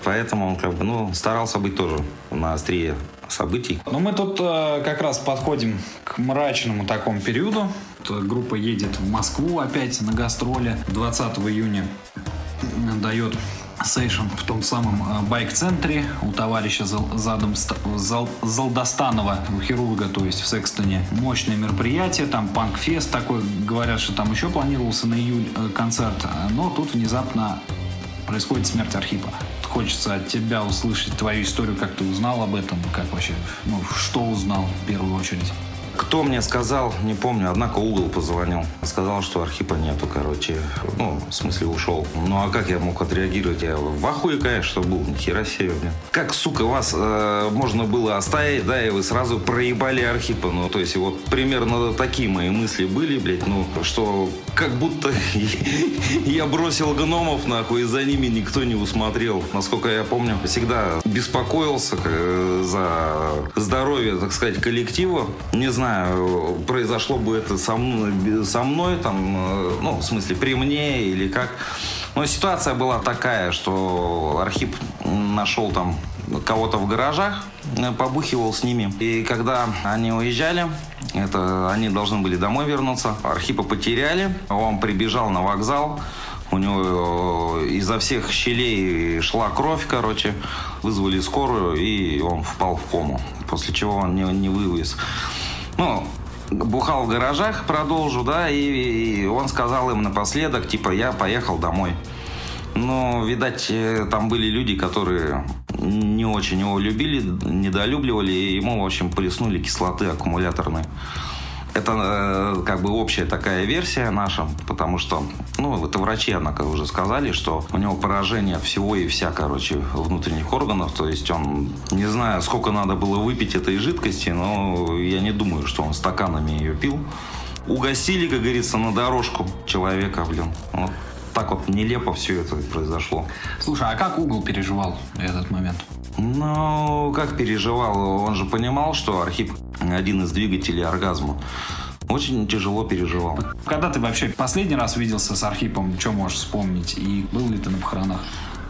Поэтому он как бы, ну, старался быть тоже на острие событий. Ну, мы тут э, как раз подходим к мрачному такому периоду. Группа едет в Москву опять на гастроли 20 июня. Дает сейшн в том самом э, байк-центре у товарища Задом Зал, Залдостанова, у хирурга, то есть в Секстоне. Мощное мероприятие, там панк-фест такой. Говорят, что там еще планировался на июль э, концерт, но тут внезапно происходит смерть Архипа хочется от тебя услышать твою историю, как ты узнал об этом, как вообще, ну, что узнал в первую очередь. Кто мне сказал, не помню, однако угол позвонил. Сказал, что Архипа нету, короче. Ну, в смысле, ушел. Ну, а как я мог отреагировать? Я в ахуе, конечно, был. Нихера себе, блин. Как, сука, вас э, можно было оставить, да, и вы сразу проебали Архипа. Ну, то есть, вот примерно такие мои мысли были, блядь. Ну, что как будто я бросил гномов, нахуй, и за ними никто не усмотрел. Насколько я помню, всегда беспокоился э, за здоровье, так сказать, коллектива. Не знаю, произошло бы это со мной, со мной там, э, ну, в смысле, при мне или как. Но ситуация была такая, что Архип нашел там кого-то в гаражах, э, побухивал с ними. И когда они уезжали, это они должны были домой вернуться, Архипа потеряли, он прибежал на вокзал, у него э, изо всех щелей шла кровь, короче, вызвали скорую, и он впал в кому, после чего он не, не вывез ну, бухал в гаражах, продолжу, да, и, и он сказал им напоследок, типа, я поехал домой. Но, видать, э, там были люди, которые не очень его любили, недолюбливали, и ему, в общем, плеснули кислоты аккумуляторные. Это э, как бы общая такая версия наша, потому что, ну, это врачи, однако, уже сказали, что у него поражение всего и вся, короче, внутренних органов. То есть он, не знаю, сколько надо было выпить этой жидкости, но я не думаю, что он стаканами ее пил. Угостили, как говорится, на дорожку человека, блин. Вот так вот нелепо все это произошло. Слушай, а как Угол переживал этот момент? Ну, как переживал? Он же понимал, что Архип один из двигателей оргазма. Очень тяжело переживал. Когда ты вообще последний раз виделся с Архипом, что можешь вспомнить? И был ли ты на похоронах?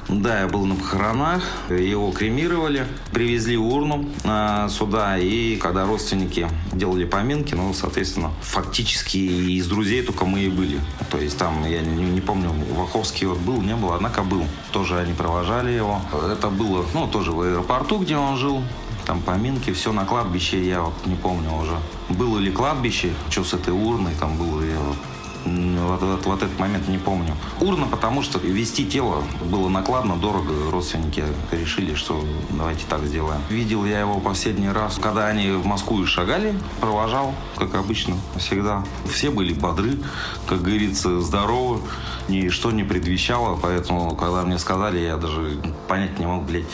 Да, я был на похоронах, его кремировали, привезли урну э, сюда, и когда родственники делали поминки, ну, соответственно, фактически из друзей только мы и были. То есть там, я не, не помню, Ваховский вот был, не был, однако был. Тоже они провожали его. Это было, ну, тоже в аэропорту, где он жил, там поминки, все на кладбище, я вот не помню уже. Было ли кладбище, что с этой урной там было, я вот вот, вот, вот этот момент не помню. Урна, потому что вести тело было накладно, дорого. Родственники решили, что давайте так сделаем. Видел я его последний раз, когда они в Москву шагали, провожал, как обычно, всегда. Все были бодры, как говорится, здоровы, ничто не предвещало, поэтому, когда мне сказали, я даже понять не мог, блядь,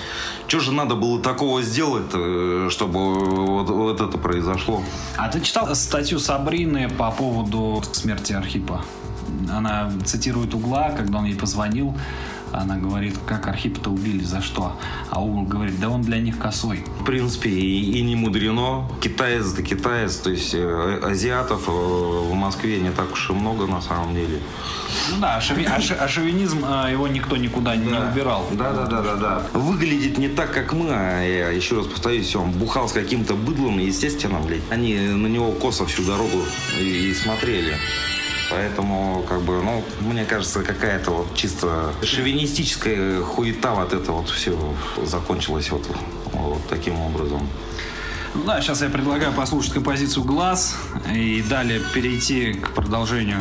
что же надо было такого сделать, э, чтобы вот, вот это произошло? А ты читал статью Сабрины по поводу смерти Архипа? Она цитирует Угла, когда он ей позвонил. Она говорит, как Архипа-то убили, за что? А Угол говорит, да он для них косой. В принципе, и, и не мудрено. Китаец да китаец, то есть э, азиатов э, в Москве не так уж и много на самом деле. Ну да, а, шови, а, а шовинизм а, его никто никуда да. не убирал. Да, да, да, да, да. Выглядит не так, как мы, а я еще раз повторюсь, он бухал с каким-то быдлом, естественно, блядь. Они на него косо всю дорогу и, и смотрели. Поэтому, как бы, ну, мне кажется, какая-то вот чисто шовинистическая хуета вот это вот все закончилось вот, вот таким образом. Ну да, сейчас я предлагаю послушать композицию «Глаз» и далее перейти к продолжению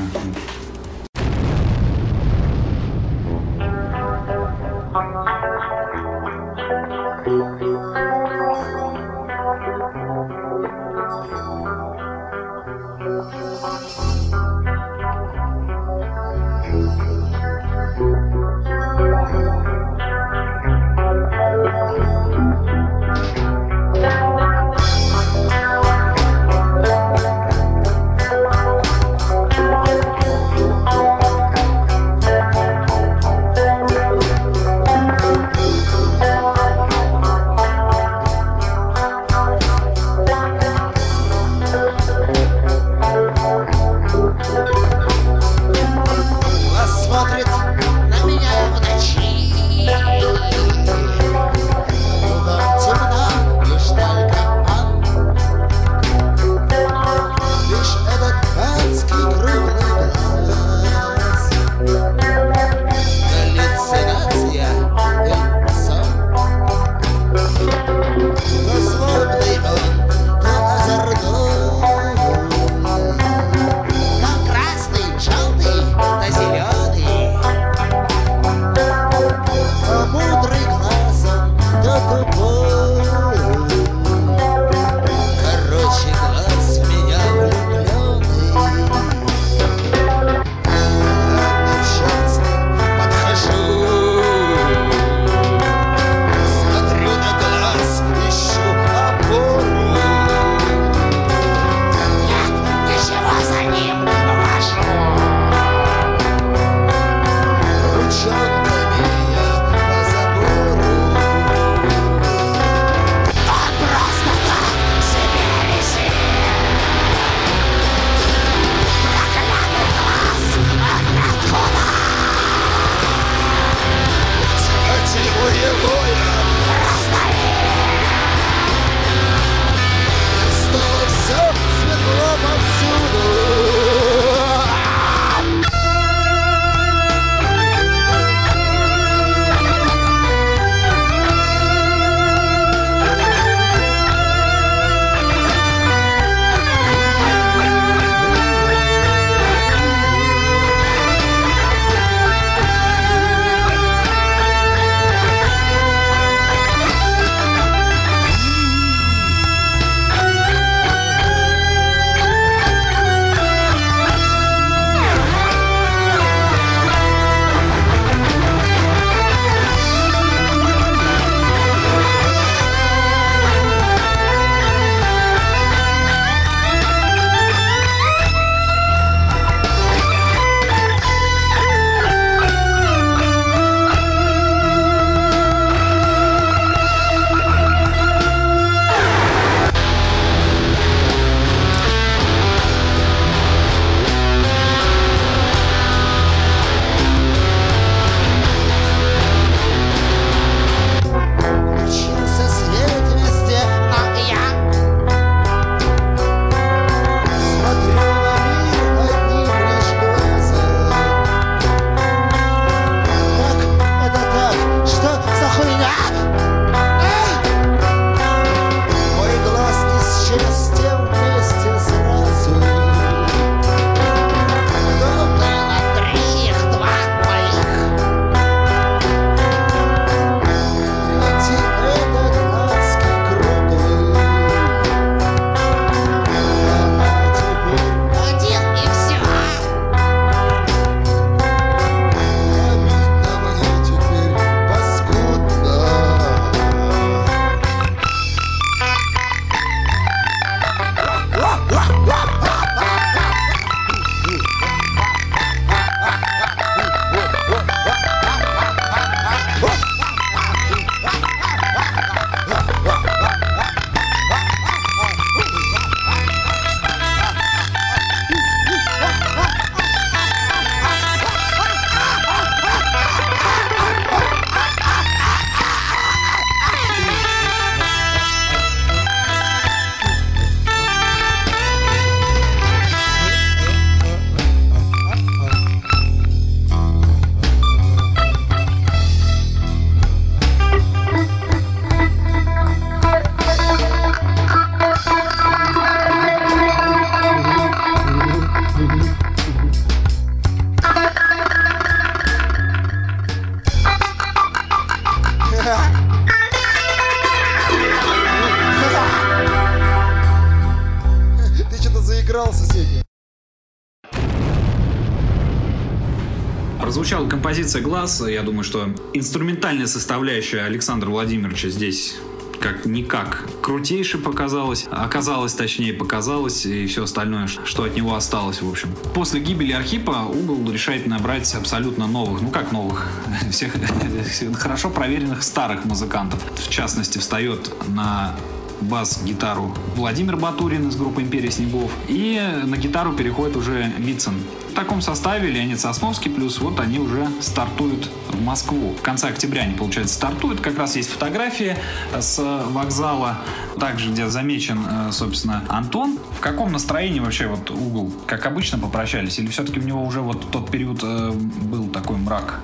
композиция «Глаз». Я думаю, что инструментальная составляющая Александра Владимировича здесь как никак крутейше показалось, оказалось, точнее, показалось, и все остальное, что от него осталось, в общем. После гибели Архипа угол решает набрать абсолютно новых, ну как новых, всех хорошо проверенных старых музыкантов. В частности, встает на бас-гитару Владимир Батурин из группы «Империя снегов». И на гитару переходит уже Вицин. В таком составе Леонид Сосновский плюс вот они уже стартуют в Москву. В конце октября они, получается, стартуют. Как раз есть фотографии с вокзала, также где замечен, э, собственно, Антон. В каком настроении вообще вот угол? Как обычно попрощались? Или все-таки у него уже вот тот период э, был такой мрак?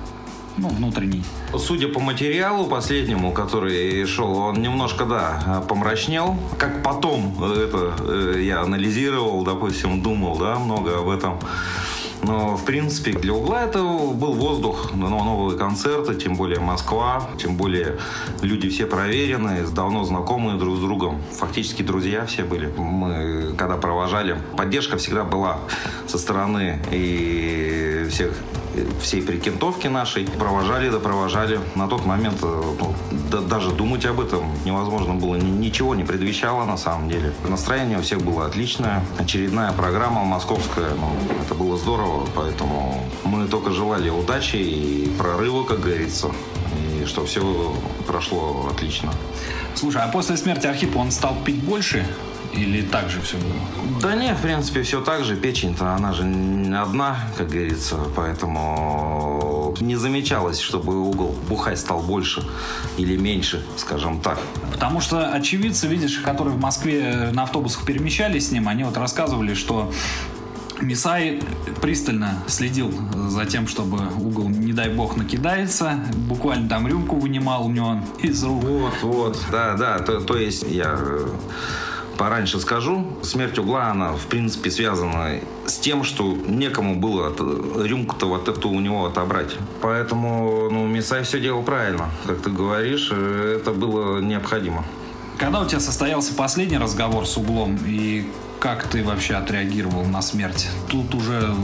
ну, внутренний. Судя по материалу последнему, который шел, он немножко, да, помрачнел. Как потом это э, я анализировал, допустим, думал, да, много об этом. Но, в принципе, для угла это был воздух, новые концерты, тем более Москва, тем более люди все проверенные, давно знакомые друг с другом. Фактически друзья все были. Мы, когда провожали, поддержка всегда была со стороны и всех всей прикентовки нашей. Провожали, да провожали. На тот момент э, ну, да, даже думать об этом невозможно было. Ничего не предвещало на самом деле. Настроение у всех было отличное. Очередная программа московская. Ну, это было здорово, поэтому мы только желали удачи и прорыва, как говорится. И что все прошло отлично. Слушай, а после смерти Архипа он стал пить больше? Или так же все было? Да нет, в принципе, все так же. Печень-то, она же одна, как говорится, поэтому не замечалось, чтобы угол бухать стал больше или меньше, скажем так. Потому что очевидцы, видишь, которые в Москве на автобусах перемещались с ним, они вот рассказывали, что Мисай пристально следил за тем, чтобы угол, не дай бог, накидается. Буквально там рюмку вынимал у него из рук. Вот, вот, да, да. То, то есть я э, пораньше скажу, смерть угла, она, в принципе, связана с тем, что некому было рюмку-то вот эту у него отобрать. Поэтому, ну, Мисай все делал правильно. Как ты говоришь, это было необходимо. Когда у тебя состоялся последний разговор с углом, и как ты вообще отреагировал на смерть? Тут уже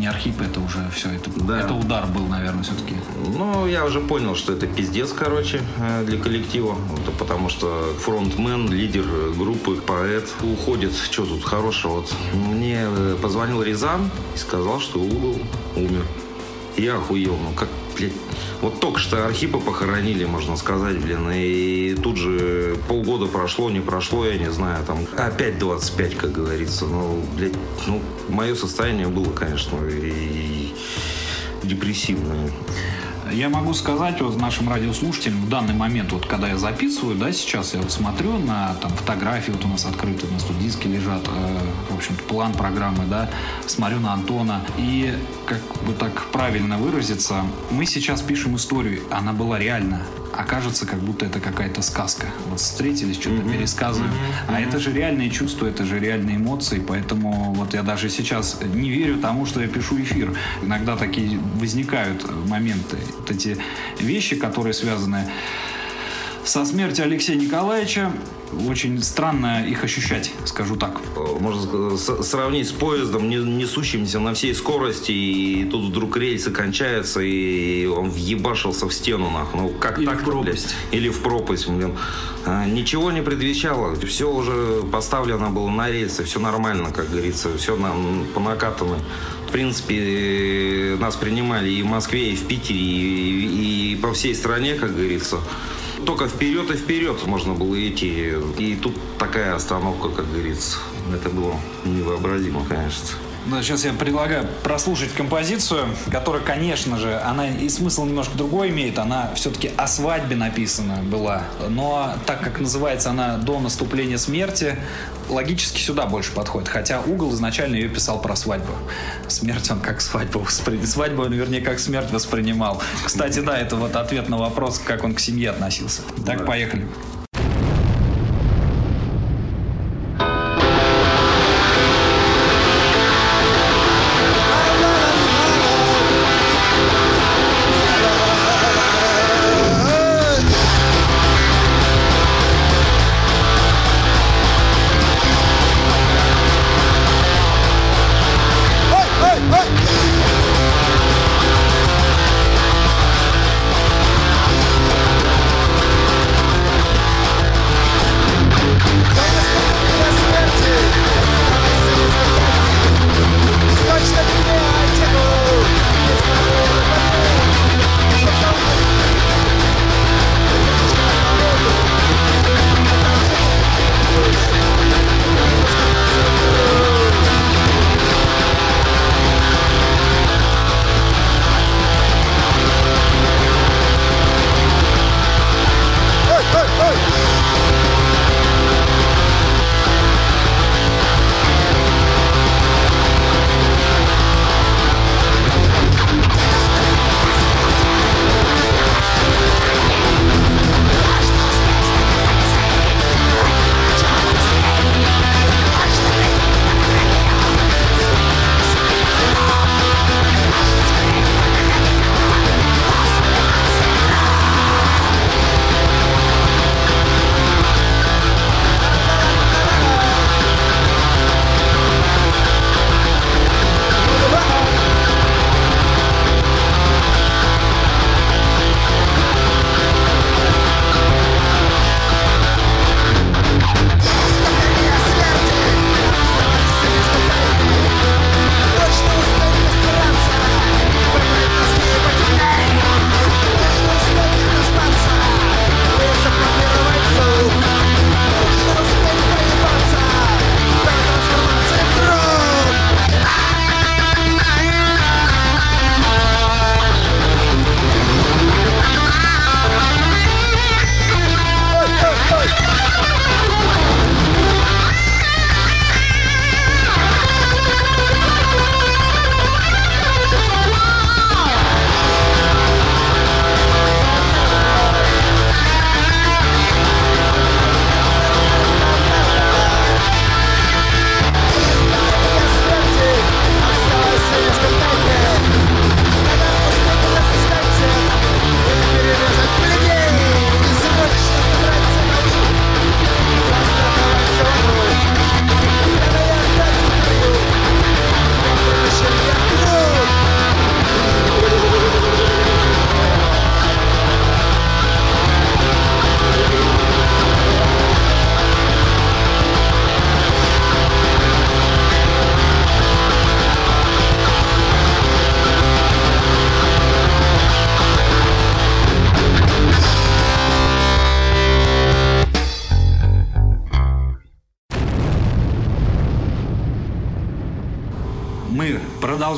не Архип, это уже все, это, да. это удар был, наверное, все-таки. Ну, я уже понял, что это пиздец, короче, э, для коллектива, потому что фронтмен, лидер группы, поэт уходит, что тут хорошего. Вот мне э, позвонил Рязан и сказал, что угол умер. Я охуел, ну как, блядь, вот только что Архипа похоронили, можно сказать, блин, и тут же полгода прошло, не прошло, я не знаю, там опять 25, как говорится. Ну, блядь, ну, мое состояние было, конечно, и депрессивное. Я могу сказать вот нашим радиослушателям в данный момент, вот когда я записываю, да, сейчас я вот смотрю на там фотографии, вот у нас открыты, у нас тут диски лежат, э, в общем план программы, да, смотрю на Антона, и как бы так правильно выразиться, мы сейчас пишем историю, она была реальна, а кажется, как будто это какая-то сказка. Вот встретились, что-то mm-hmm. пересказываем. Mm-hmm. А это же реальные чувства, это же реальные эмоции, поэтому вот я даже сейчас не верю тому, что я пишу эфир. Иногда такие возникают моменты, вот эти вещи, которые связаны со смертью Алексея Николаевича очень странно их ощущать, скажу так. Можно сравнить с поездом, несущимся на всей скорости, и тут вдруг рельсы кончаются, и он въебашился в стену, нахуй. Ну, как Или так в пропасть. Или в пропасть, блин. А, ничего не предвещало. Все уже поставлено было на рельсы, все нормально, как говорится, все нам по накатанной. В принципе, нас принимали и в Москве, и в Питере, и, и по всей стране, как говорится только вперед и вперед можно было идти. И тут такая остановка, как говорится. Это было невообразимо, конечно. Да, сейчас я предлагаю прослушать композицию, которая, конечно же, она и смысл немножко другой имеет. Она все-таки о свадьбе написана была. Но так как называется она «До наступления смерти», логически сюда больше подходит. Хотя Угол изначально ее писал про свадьбу. Смерть он как свадьбу воспринимал. Свадьбу он, вернее, как смерть воспринимал. Кстати, да, это вот ответ на вопрос, как он к семье относился. Так, поехали. Мы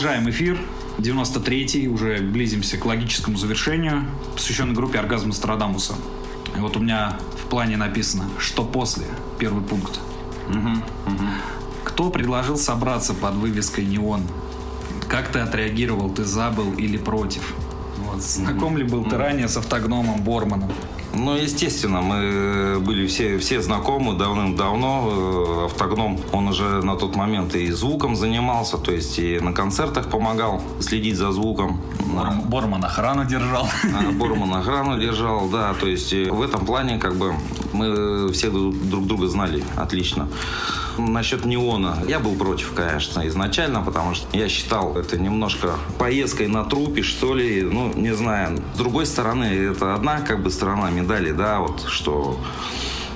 продолжаем эфир. 93-й, уже близимся к логическому завершению, посвященной группе «Оргазм Астрадамуса». И вот у меня в плане написано, что после, первый пункт. Кто предложил собраться под вывеской «Неон»? Как ты отреагировал? Ты забыл или против? Вот. Знаком ли был ты ранее с автогномом Борманом? Ну, естественно, мы были все, все знакомы давным-давно. Э, Автогном, он уже на тот момент и звуком занимался, то есть и на концертах помогал следить за звуком. Борм- Борман охрану держал. А, Борман охрану держал, да, то есть э, в этом плане как бы мы все друг друга знали отлично. Насчет неона. Я был против, конечно, изначально, потому что я считал это немножко поездкой на трупе, что ли. Ну, не знаю. С другой стороны, это одна как бы сторона медали, да, вот что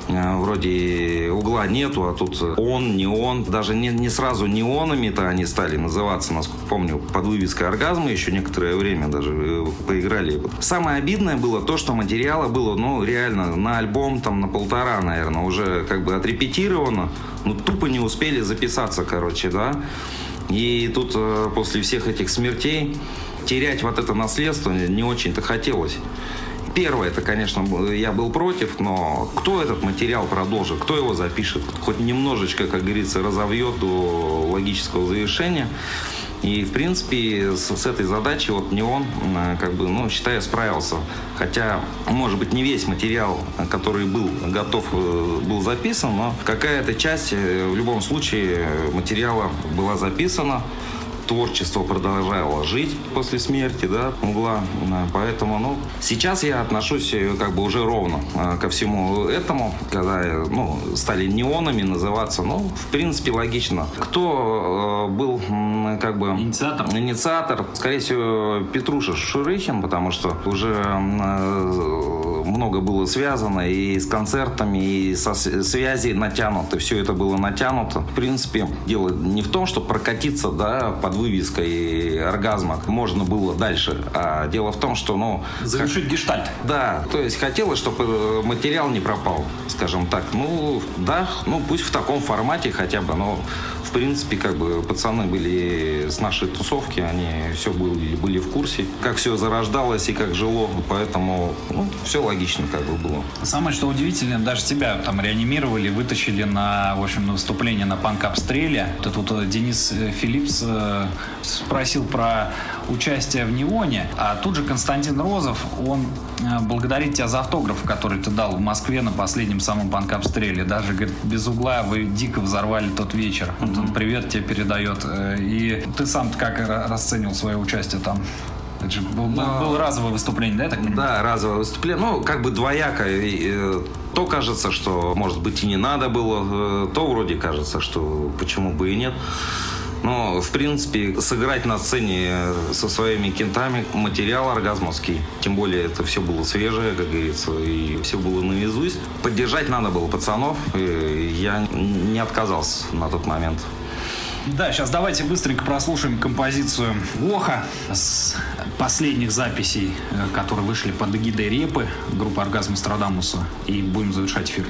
вроде угла нету, а тут он, не он. Даже не, не сразу неонами-то они стали называться, насколько помню, под вывеской оргазма еще некоторое время даже э, поиграли. Самое обидное было то, что материала было, ну, реально на альбом там на полтора, наверное, уже как бы отрепетировано, ну, тупо не успели записаться, короче, да. И тут э, после всех этих смертей терять вот это наследство не очень-то хотелось. Первое, это, конечно, я был против, но кто этот материал продолжит, кто его запишет, хоть немножечко, как говорится, разовьет до логического завершения. И, в принципе, с, с этой задачей вот не он, как бы, ну, считаю, справился. Хотя, может быть, не весь материал, который был готов, э, был записан, но какая-то часть, э, в любом случае, материала была записана творчество продолжало жить после смерти, да, угла. Поэтому, ну, сейчас я отношусь э, как бы уже ровно э, ко всему этому, когда, э, ну, стали неонами называться, ну, в принципе, логично. Кто был, как бы... Инициатор? Инициатор, скорее всего, Петруша Шурыхин, потому что уже много было связано и с концертами, и со связи натянуто. Все это было натянуто. В принципе, дело не в том, что прокатиться да, под вывеской оргазма можно было дальше, а дело в том, что, ну, Завершить гештальт. да, то есть хотелось, чтобы э, материал не пропал, скажем так. Ну, да, ну пусть в таком формате хотя бы, но в принципе, как бы пацаны были с нашей тусовки, они все были, были в курсе, как все зарождалось и как жило, поэтому ну, все логично как бы было. Самое что удивительное, даже тебя там реанимировали, вытащили на, в общем, на выступление на панк-обстреле. Тут вот э, Денис э, Филипс э, спросил про участие в Неоне, а тут же Константин Розов, он благодарит тебя за автограф, который ты дал в Москве на последнем самом панк-обстреле. Даже, говорит, без угла вы дико взорвали тот вечер. Он привет тебе передает. И ты сам как ра- расценивал свое участие там? Это же был, был- было разовое выступление, да, я так понимаю? Да, разовое выступление. Ну, как бы двояко. И, э, То кажется, что, может быть, и не надо было, э, то вроде кажется, что почему бы и нет. Но, в принципе, сыграть на сцене со своими кентами материал оргазмовский. Тем более, это все было свежее, как говорится, и все было наизусть. Поддержать надо было пацанов. и Я не отказался на тот момент. Да, сейчас давайте быстренько прослушаем композицию Воха с последних записей, э, которые вышли под эгидой Репы, группы Оргазм Страдамуса, и будем завершать эфир.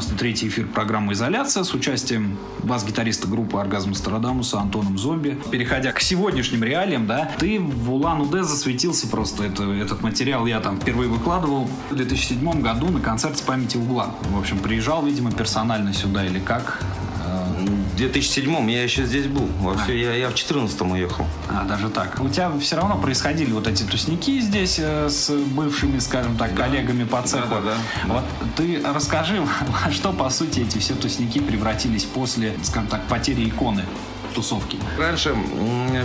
93-й эфир программы «Изоляция» с участием бас-гитариста группы «Оргазм Стародамуса» Антоном Зомби. Переходя к сегодняшним реалиям, да, ты в Улан-Удэ засветился просто. Это, этот материал я там впервые выкладывал в 2007 году на концерте памяти угла. В общем, приезжал, видимо, персонально сюда или как. В 2007 я еще здесь был. Вообще, я, я в 14 уехал. А, даже так. У тебя все равно происходили вот эти тусники здесь э, с бывшими, скажем так, коллегами по цеху. Да, да, да. Вот ты расскажи, во что, по сути, эти все тусники превратились после, скажем так, потери иконы тусовки. Раньше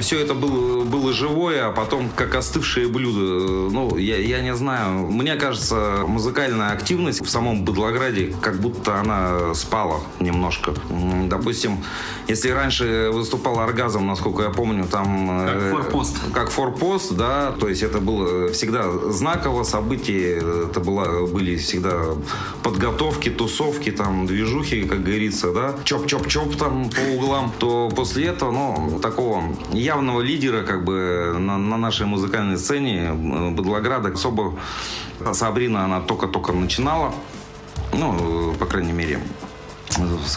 все это было, было живое, а потом как остывшие блюда. Ну, я, я не знаю. Мне кажется, музыкальная активность в самом Быдлограде как будто она спала немножко. Допустим, если раньше выступал оргазм, насколько я помню, там... Как э, форпост. Как форпост, да. То есть это было всегда знаково событие. Это было, были всегда подготовки, тусовки, там, движухи, как говорится, да. Чоп-чоп-чоп там по углам. То после этого, ну, такого явного лидера, как бы, на, на нашей музыкальной сцене э, Быдлограда особо Сабрина, она только-только начинала. Ну, по крайней мере,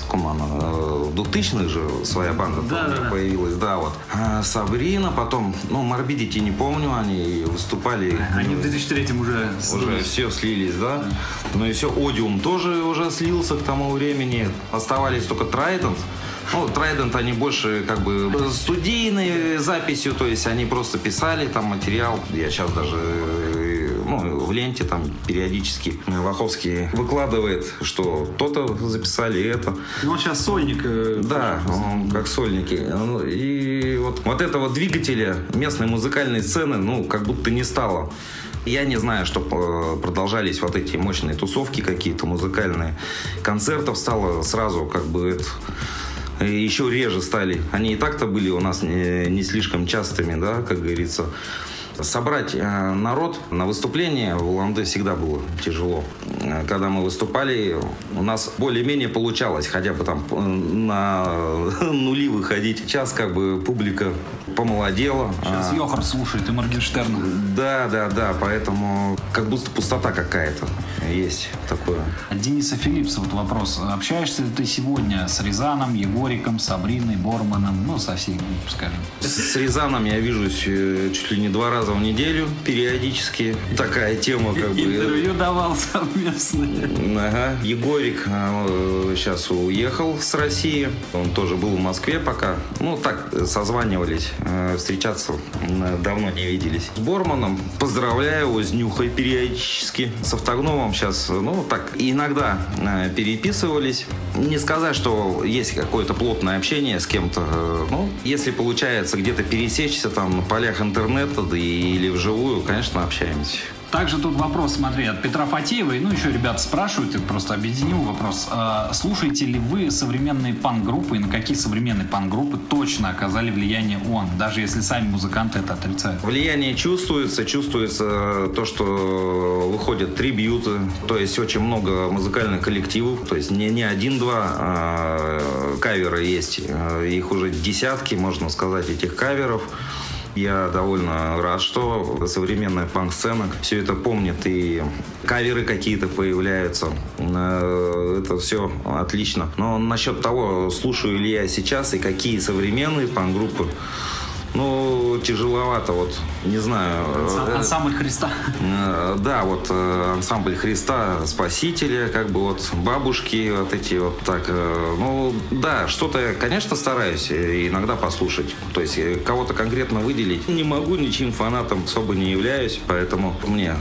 каком она, в 2000-х же своя банда Да, да, да. появилась, да, вот. А Сабрина, потом, ну, Морбидити не помню, они выступали. Они в 2003 уже... Уже все слились, да? Ну и все, Одиум тоже уже слился к тому времени. Оставались только Трайдент. Ну, Трайдент, они больше как бы студийной записью, то есть они просто писали там материал. Я сейчас даже э, ну, в ленте там периодически Ваховский выкладывает, что то-то записали это. Ну, он сейчас сольник. э, Да, он как сольники. Ну, И вот, вот этого двигателя местной музыкальной сцены, ну, как будто не стало. Я не знаю, что продолжались вот эти мощные тусовки какие-то музыкальные. Концертов стало сразу как бы это, еще реже стали. Они и так-то были у нас не, не слишком частыми, да, как говорится. Собрать э, народ на выступление в Улан-Удэ всегда было тяжело. Э, Когда мы выступали, у нас более-менее получалось хотя бы там э, на нули выходить. Сейчас как бы публика помолодела. Сейчас А, Йохар слушает и Моргенштерна. да, да, да, поэтому как будто пустота какая-то есть такое. От Дениса Филипса вот вопрос. Общаешься ли ты сегодня с Рязаном, Егориком, Сабриной, Борманом, ну, со всеми, скажем? С Рязаном я вижусь чуть ли не два раза в неделю периодически. Такая тема как бы. Интервью давал совместное. Ага. Егорик сейчас уехал с России. Он тоже был в Москве пока. Ну, так, э, созванивались. э, Встречаться э, давно не виделись. С Борманом поздравляю его с Нюхой периодически. С Автогновым сейчас, ну, так, иногда э, переписывались. Не сказать, что есть какое-то плотное общение с кем-то. э, Ну, если получается где-то пересечься там на полях интернета да и- или вживую, конечно, общаемся. Также тут вопрос, смотри, от Петра Фатеевой, ну, еще ребята спрашивают, и просто объединил вопрос. А, слушаете ли вы современные пан-группы, и на какие современные пан-группы точно оказали влияние он, даже если сами музыканты это отрицают? Влияние чувствуется, чувствуется то, что выходят трибьюты, то есть очень много музыкальных коллективов, то есть не, не один-два а, каверы есть, а, их уже десятки, можно сказать, этих каверов. Я довольно рад, что современная панк-сцена все это помнит, и каверы какие-то появляются. Э, Это все отлично. Но насчет того, слушаю ли я сейчас и какие современные панк-группы, Ну, тяжеловато, вот, не знаю. Э, Ансамбль Христа. Э, Да, вот э, ансамбль Христа Спасителя, как бы вот бабушки вот эти вот так. Ну, да, что-то, я, конечно, стараюсь иногда послушать. То есть кого-то конкретно выделить не могу, ничьим фанатом особо не являюсь, поэтому мне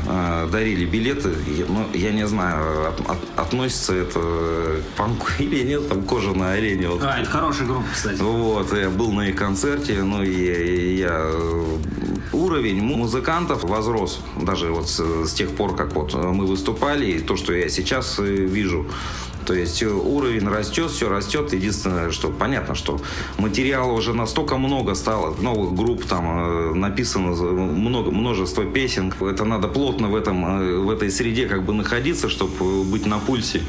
дарили билеты. И, Ну, я не знаю, от- от- относится это к панку или нет, там кожа на олене. Вот. А, это хорошая группа, кстати. Вот, я был на их концерте, ну и я э, уровень му- музыкантов возрос, даже вот с, с тех пор, как вот мы выступали, и то, что я сейчас э, вижу. То есть э, уровень растет, все растет. Единственное, что понятно, что материала уже настолько много стало, новых групп там э, написано много, множество песен. Это надо плотно в, этом, э, в этой среде как бы находиться, чтобы быть на пульсе.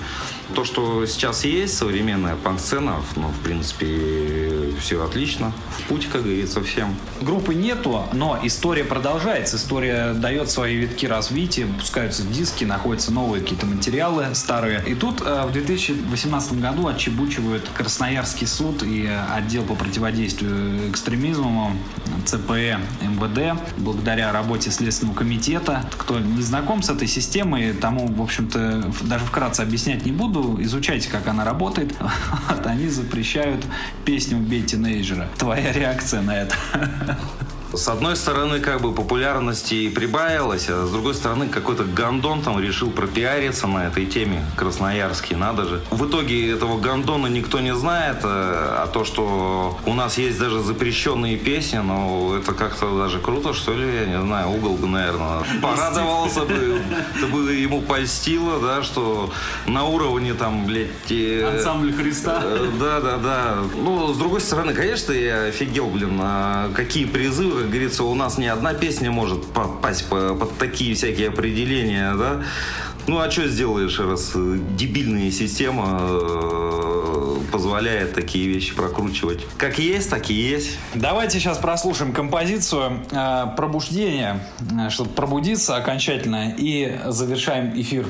То, что сейчас есть, современная панк-сцена, ну, в принципе, все отлично. В путь, как говорится, всем. Группы нету, но история продолжается. История дает свои витки развития, выпускаются диски, находятся новые какие-то материалы старые. И тут э, в 2018 году отчебучивают Красноярский суд и э, отдел по противодействию экстремизму ЦПЭ МВД благодаря работе Следственного комитета. Кто не знаком с этой системой, тому, в общем-то, даже вкратце объяснять не буду. Изучайте, как она работает. Они запрещают песню «Убей тинейджера». Твоя реакция на это? С одной стороны, как бы популярности прибавилось, а с другой стороны, какой-то гондон там решил пропиариться на этой теме, красноярский, надо же. В итоге этого гондона никто не знает, а а то, что у нас есть даже запрещенные песни, ну, это как-то даже круто, что ли, я не знаю, угол бы, наверное, порадовался бы, это бы ему польстило, да, что на уровне там, блядь, э, Ансамбль Христа. Э, Да, да, да. Ну, с другой стороны, конечно, я офигел, блин, а какие призывы, как говорится, у нас ни одна песня может попасть по- под такие всякие определения, да. Ну, а что сделаешь, раз э, дебильная система э, позволяет такие вещи прокручивать. Как есть, так и есть. Давайте сейчас прослушаем композицию э, «Пробуждение», чтобы пробудиться окончательно, и завершаем эфир.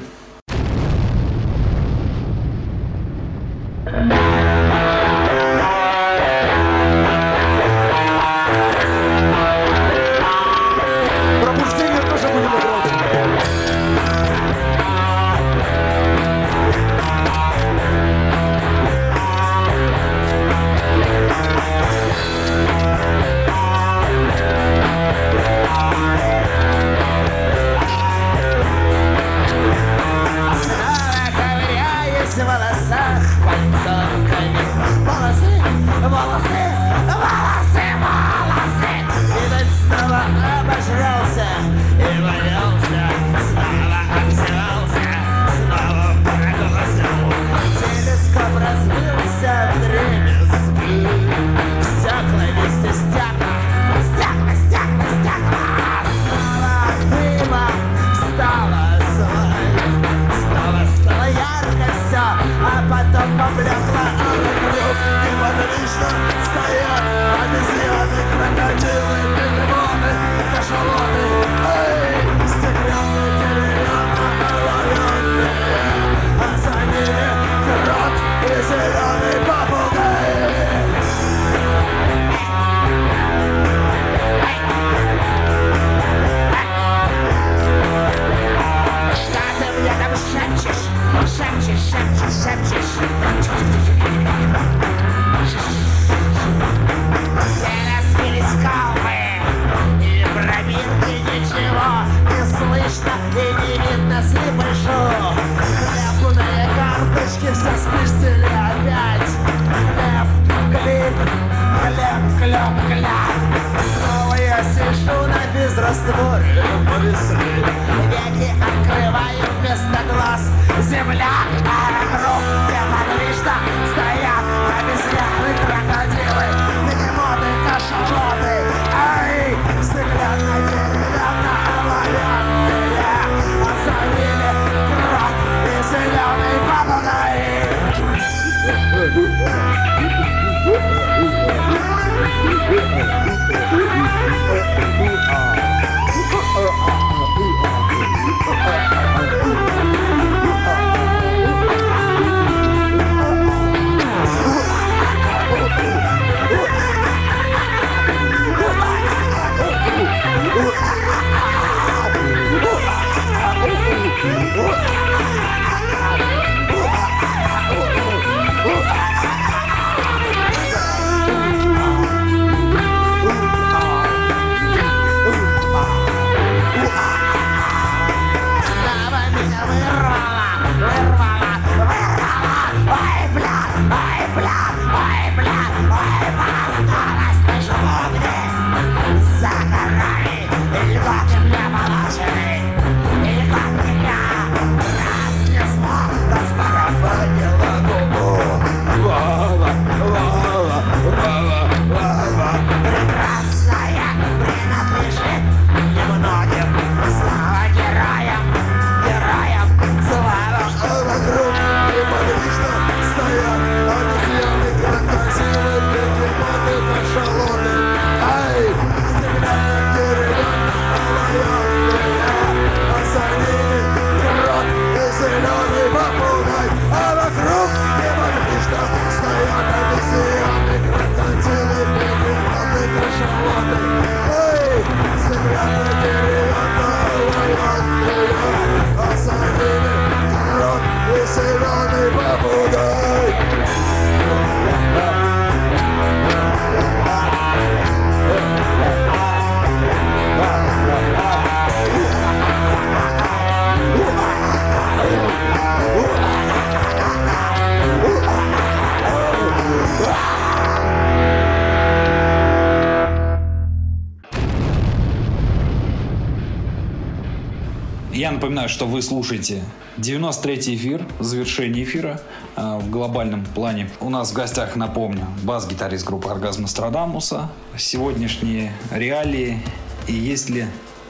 Напоминаю, что вы слушаете 93-й эфир, завершение эфира э, в глобальном плане. У нас в гостях, напомню, бас-гитарист группы «Оргазм Астрадамуса». Сегодняшние реалии и есть ли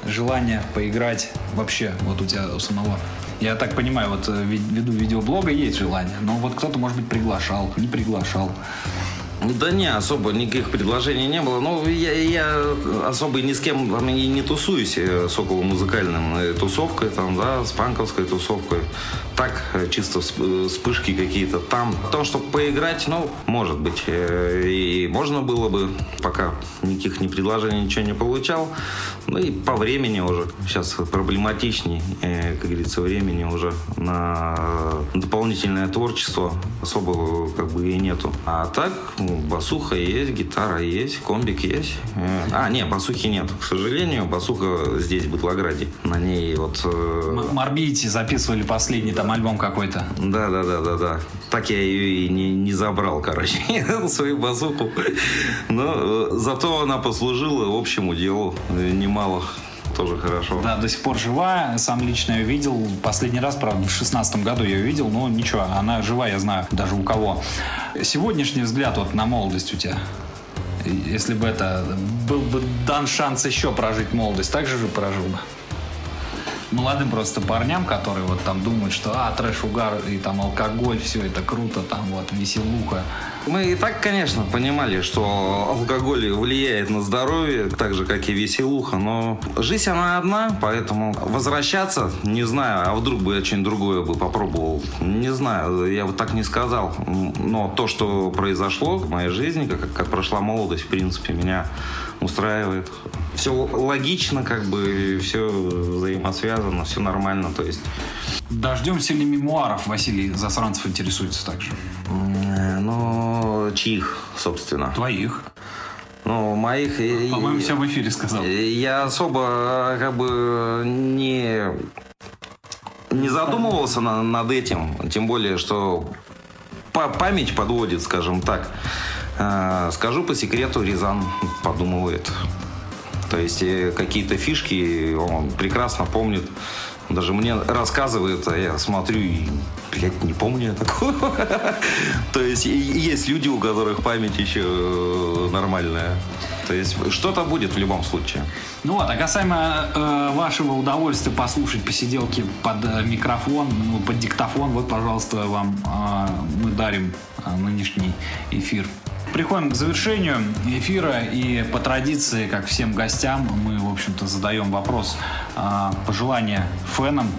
желание поиграть вообще вот у тебя у самого? Я так понимаю, вот э, ви- ввиду видеоблога есть желание, но вот кто-то, может быть, приглашал, не приглашал. Ну, Да не, особо никаких предложений не было. Ну, я, я особо ни с кем там и не тусуюсь э, с околомузыкальным э, тусовкой, там, да, с панковской тусовкой. Так, э, чисто всп- вспышки какие-то там. О том, чтобы поиграть, ну, может быть, и можно было бы, пока никаких ни предложений, ничего не получал. Ну и по времени уже. Сейчас проблематичней, как говорится, времени уже на дополнительное творчество особо как бы и нету. А так, ну, басуха есть, гитара есть, комбик есть. А, не, басухи нет, к сожалению. Басуха здесь, в Батлограде. На ней вот... э, М- Морбите записывали последний там альбом какой-то. да, да, да, да, да. Так я ее и не, не забрал, короче, свою базуку. Но э, зато она послужила общему делу немало. Тоже хорошо. Да, до сих пор жива. Сам лично ее видел. Последний раз, правда, в шестнадцатом году я ее видел. Но ничего, она жива, я знаю, даже у кого. Сегодняшний взгляд вот на молодость у тебя. Если бы это был бы дан шанс еще прожить молодость, так же же прожил бы? Молодым просто парням, которые вот там думают, что а, трэш, угар и там алкоголь, все это круто, там вот веселуха. Мы и так, конечно, понимали, что алкоголь влияет на здоровье, так же, как и веселуха, но жизнь она одна, поэтому возвращаться, не знаю, а вдруг бы я что-нибудь другое бы попробовал, не знаю, я бы так не сказал, но то, что произошло в моей жизни, как, как прошла молодость, в принципе, меня устраивает. Все логично, как бы, все взаимосвязано, все нормально, то есть Дождемся ли мемуаров? Василий Засранцев интересуется также. Э, Ну, чьих, собственно? Твоих. Ну, моих... По-моему, все в эфире сказал. Я особо как бы не, не задумывался на- над этим. Тем более, что па- память подводит, скажем так. Э, Скажу по секрету, Рязан подумывает. То есть э, какие-то фишки он прекрасно помнит. Даже мне рассказывает, а я смотрю и, блядь, не помню я такого. То есть есть люди, у которых память еще э, нормальная. То есть что-то будет в любом случае. Ну вот, а касаемо э, вашего удовольствия послушать посиделки под э, микрофон, ну, под диктофон, вот, пожалуйста, вам э, мы дарим э, нынешний эфир. Приходим к завершению эфира, и по традиции, как всем гостям, мы, в общем-то, задаем вопрос э, пожелания фенам,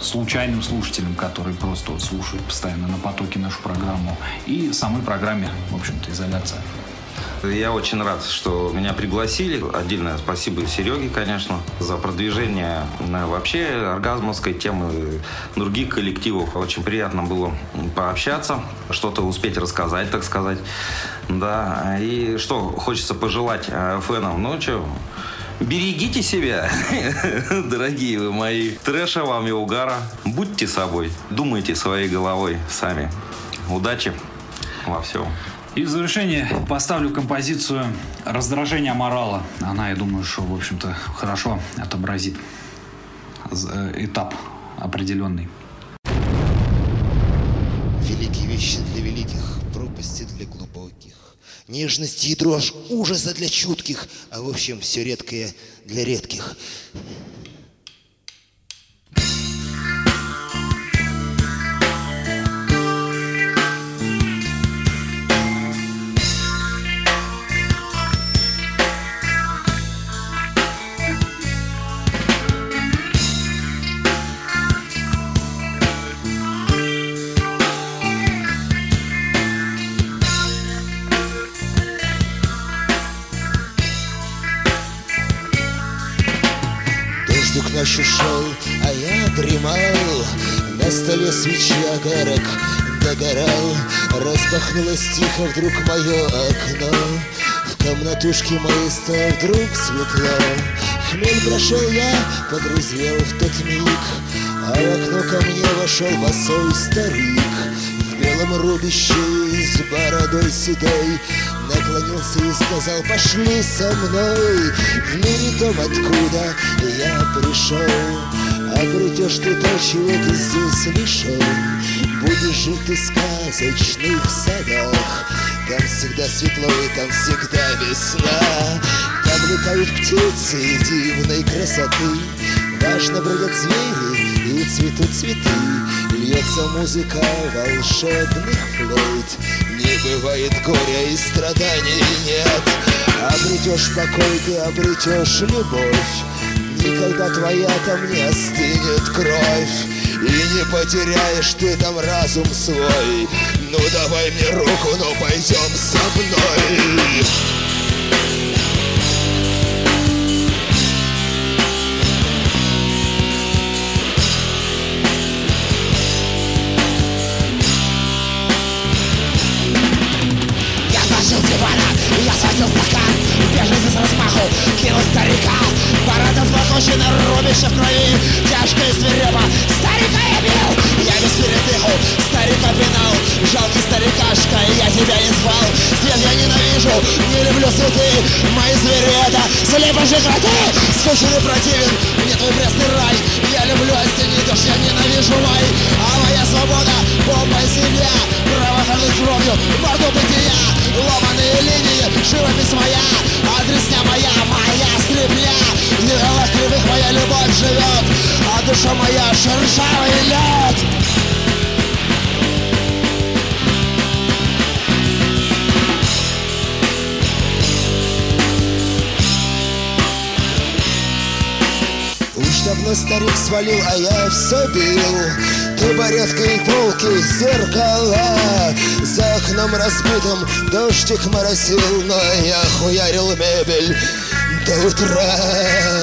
случайным слушателям, которые просто слушают постоянно на потоке нашу программу, и самой программе, в общем-то, изоляция. Я очень рад, что меня пригласили. Отдельное спасибо Сереге, конечно, за продвижение вообще оргазмовской темы других коллективов. Очень приятно было пообщаться, что-то успеть рассказать, так сказать. Да, и что хочется пожелать э, фенам, ну что, Берегите себя, дорогие вы мои. Трэша вам и угара. Будьте собой. Думайте своей головой сами. Удачи во всем. И в завершение поставлю композицию «Раздражение морала». Она, я думаю, что, в общем-то, хорошо отобразит э, этап определенный. Великие вещи для великих, пропасти для глубоких. Нежность и дрожь ужаса для чутких, а в общем все редкое для редких. Ночью шел, а я дремал. На столе свечи огарок догорал. Распахнулось тихо вдруг мое окно. В комнатушке моей стало вдруг светло. Хмель прошел я, подрезвел в тот миг. А в окно ко мне вошел босой старик. В белом рубище и с бородой седой Наклонился и сказал, пошли со мной В мире том, откуда я пришел. Обретешь ты то, чего ты здесь лишен Будешь жить ты в сказочных садах Там всегда светло и там всегда весна. Там летают птицы дивной красоты. Важно бродят звери и цветут цветы. Льется музыка волшебных флейт Не бывает горя и страданий нет. Обретешь покой, ты обретешь любовь. Никогда твоя там не остынет кровь. И не потеряешь ты там разум свой. Ну давай мне руку, ну пойдем со мной Сплохочена, рубище в крови. Тяжко и свирепо. Старика я бил, я без передыху Старика пинал, жалкий старикашка Я тебя не звал, свет я ненавижу. Не люблю цветы, мои звери это Слепо же кроты, скучен противен. Мне твой пресный рай. Я люблю осенний дождь, я ненавижу май А моя свобода, бомба земля. Хорлыть кровью, морду бытия Ломаные линии, живопись моя Адресня моя, моя стрипня В головах кривых моя любовь живет А душа моя шершавый лед. Давно старик свалил, а я все бил И полки, зеркала. За окном разбитым дождик моросил Но я хуярил мебель до утра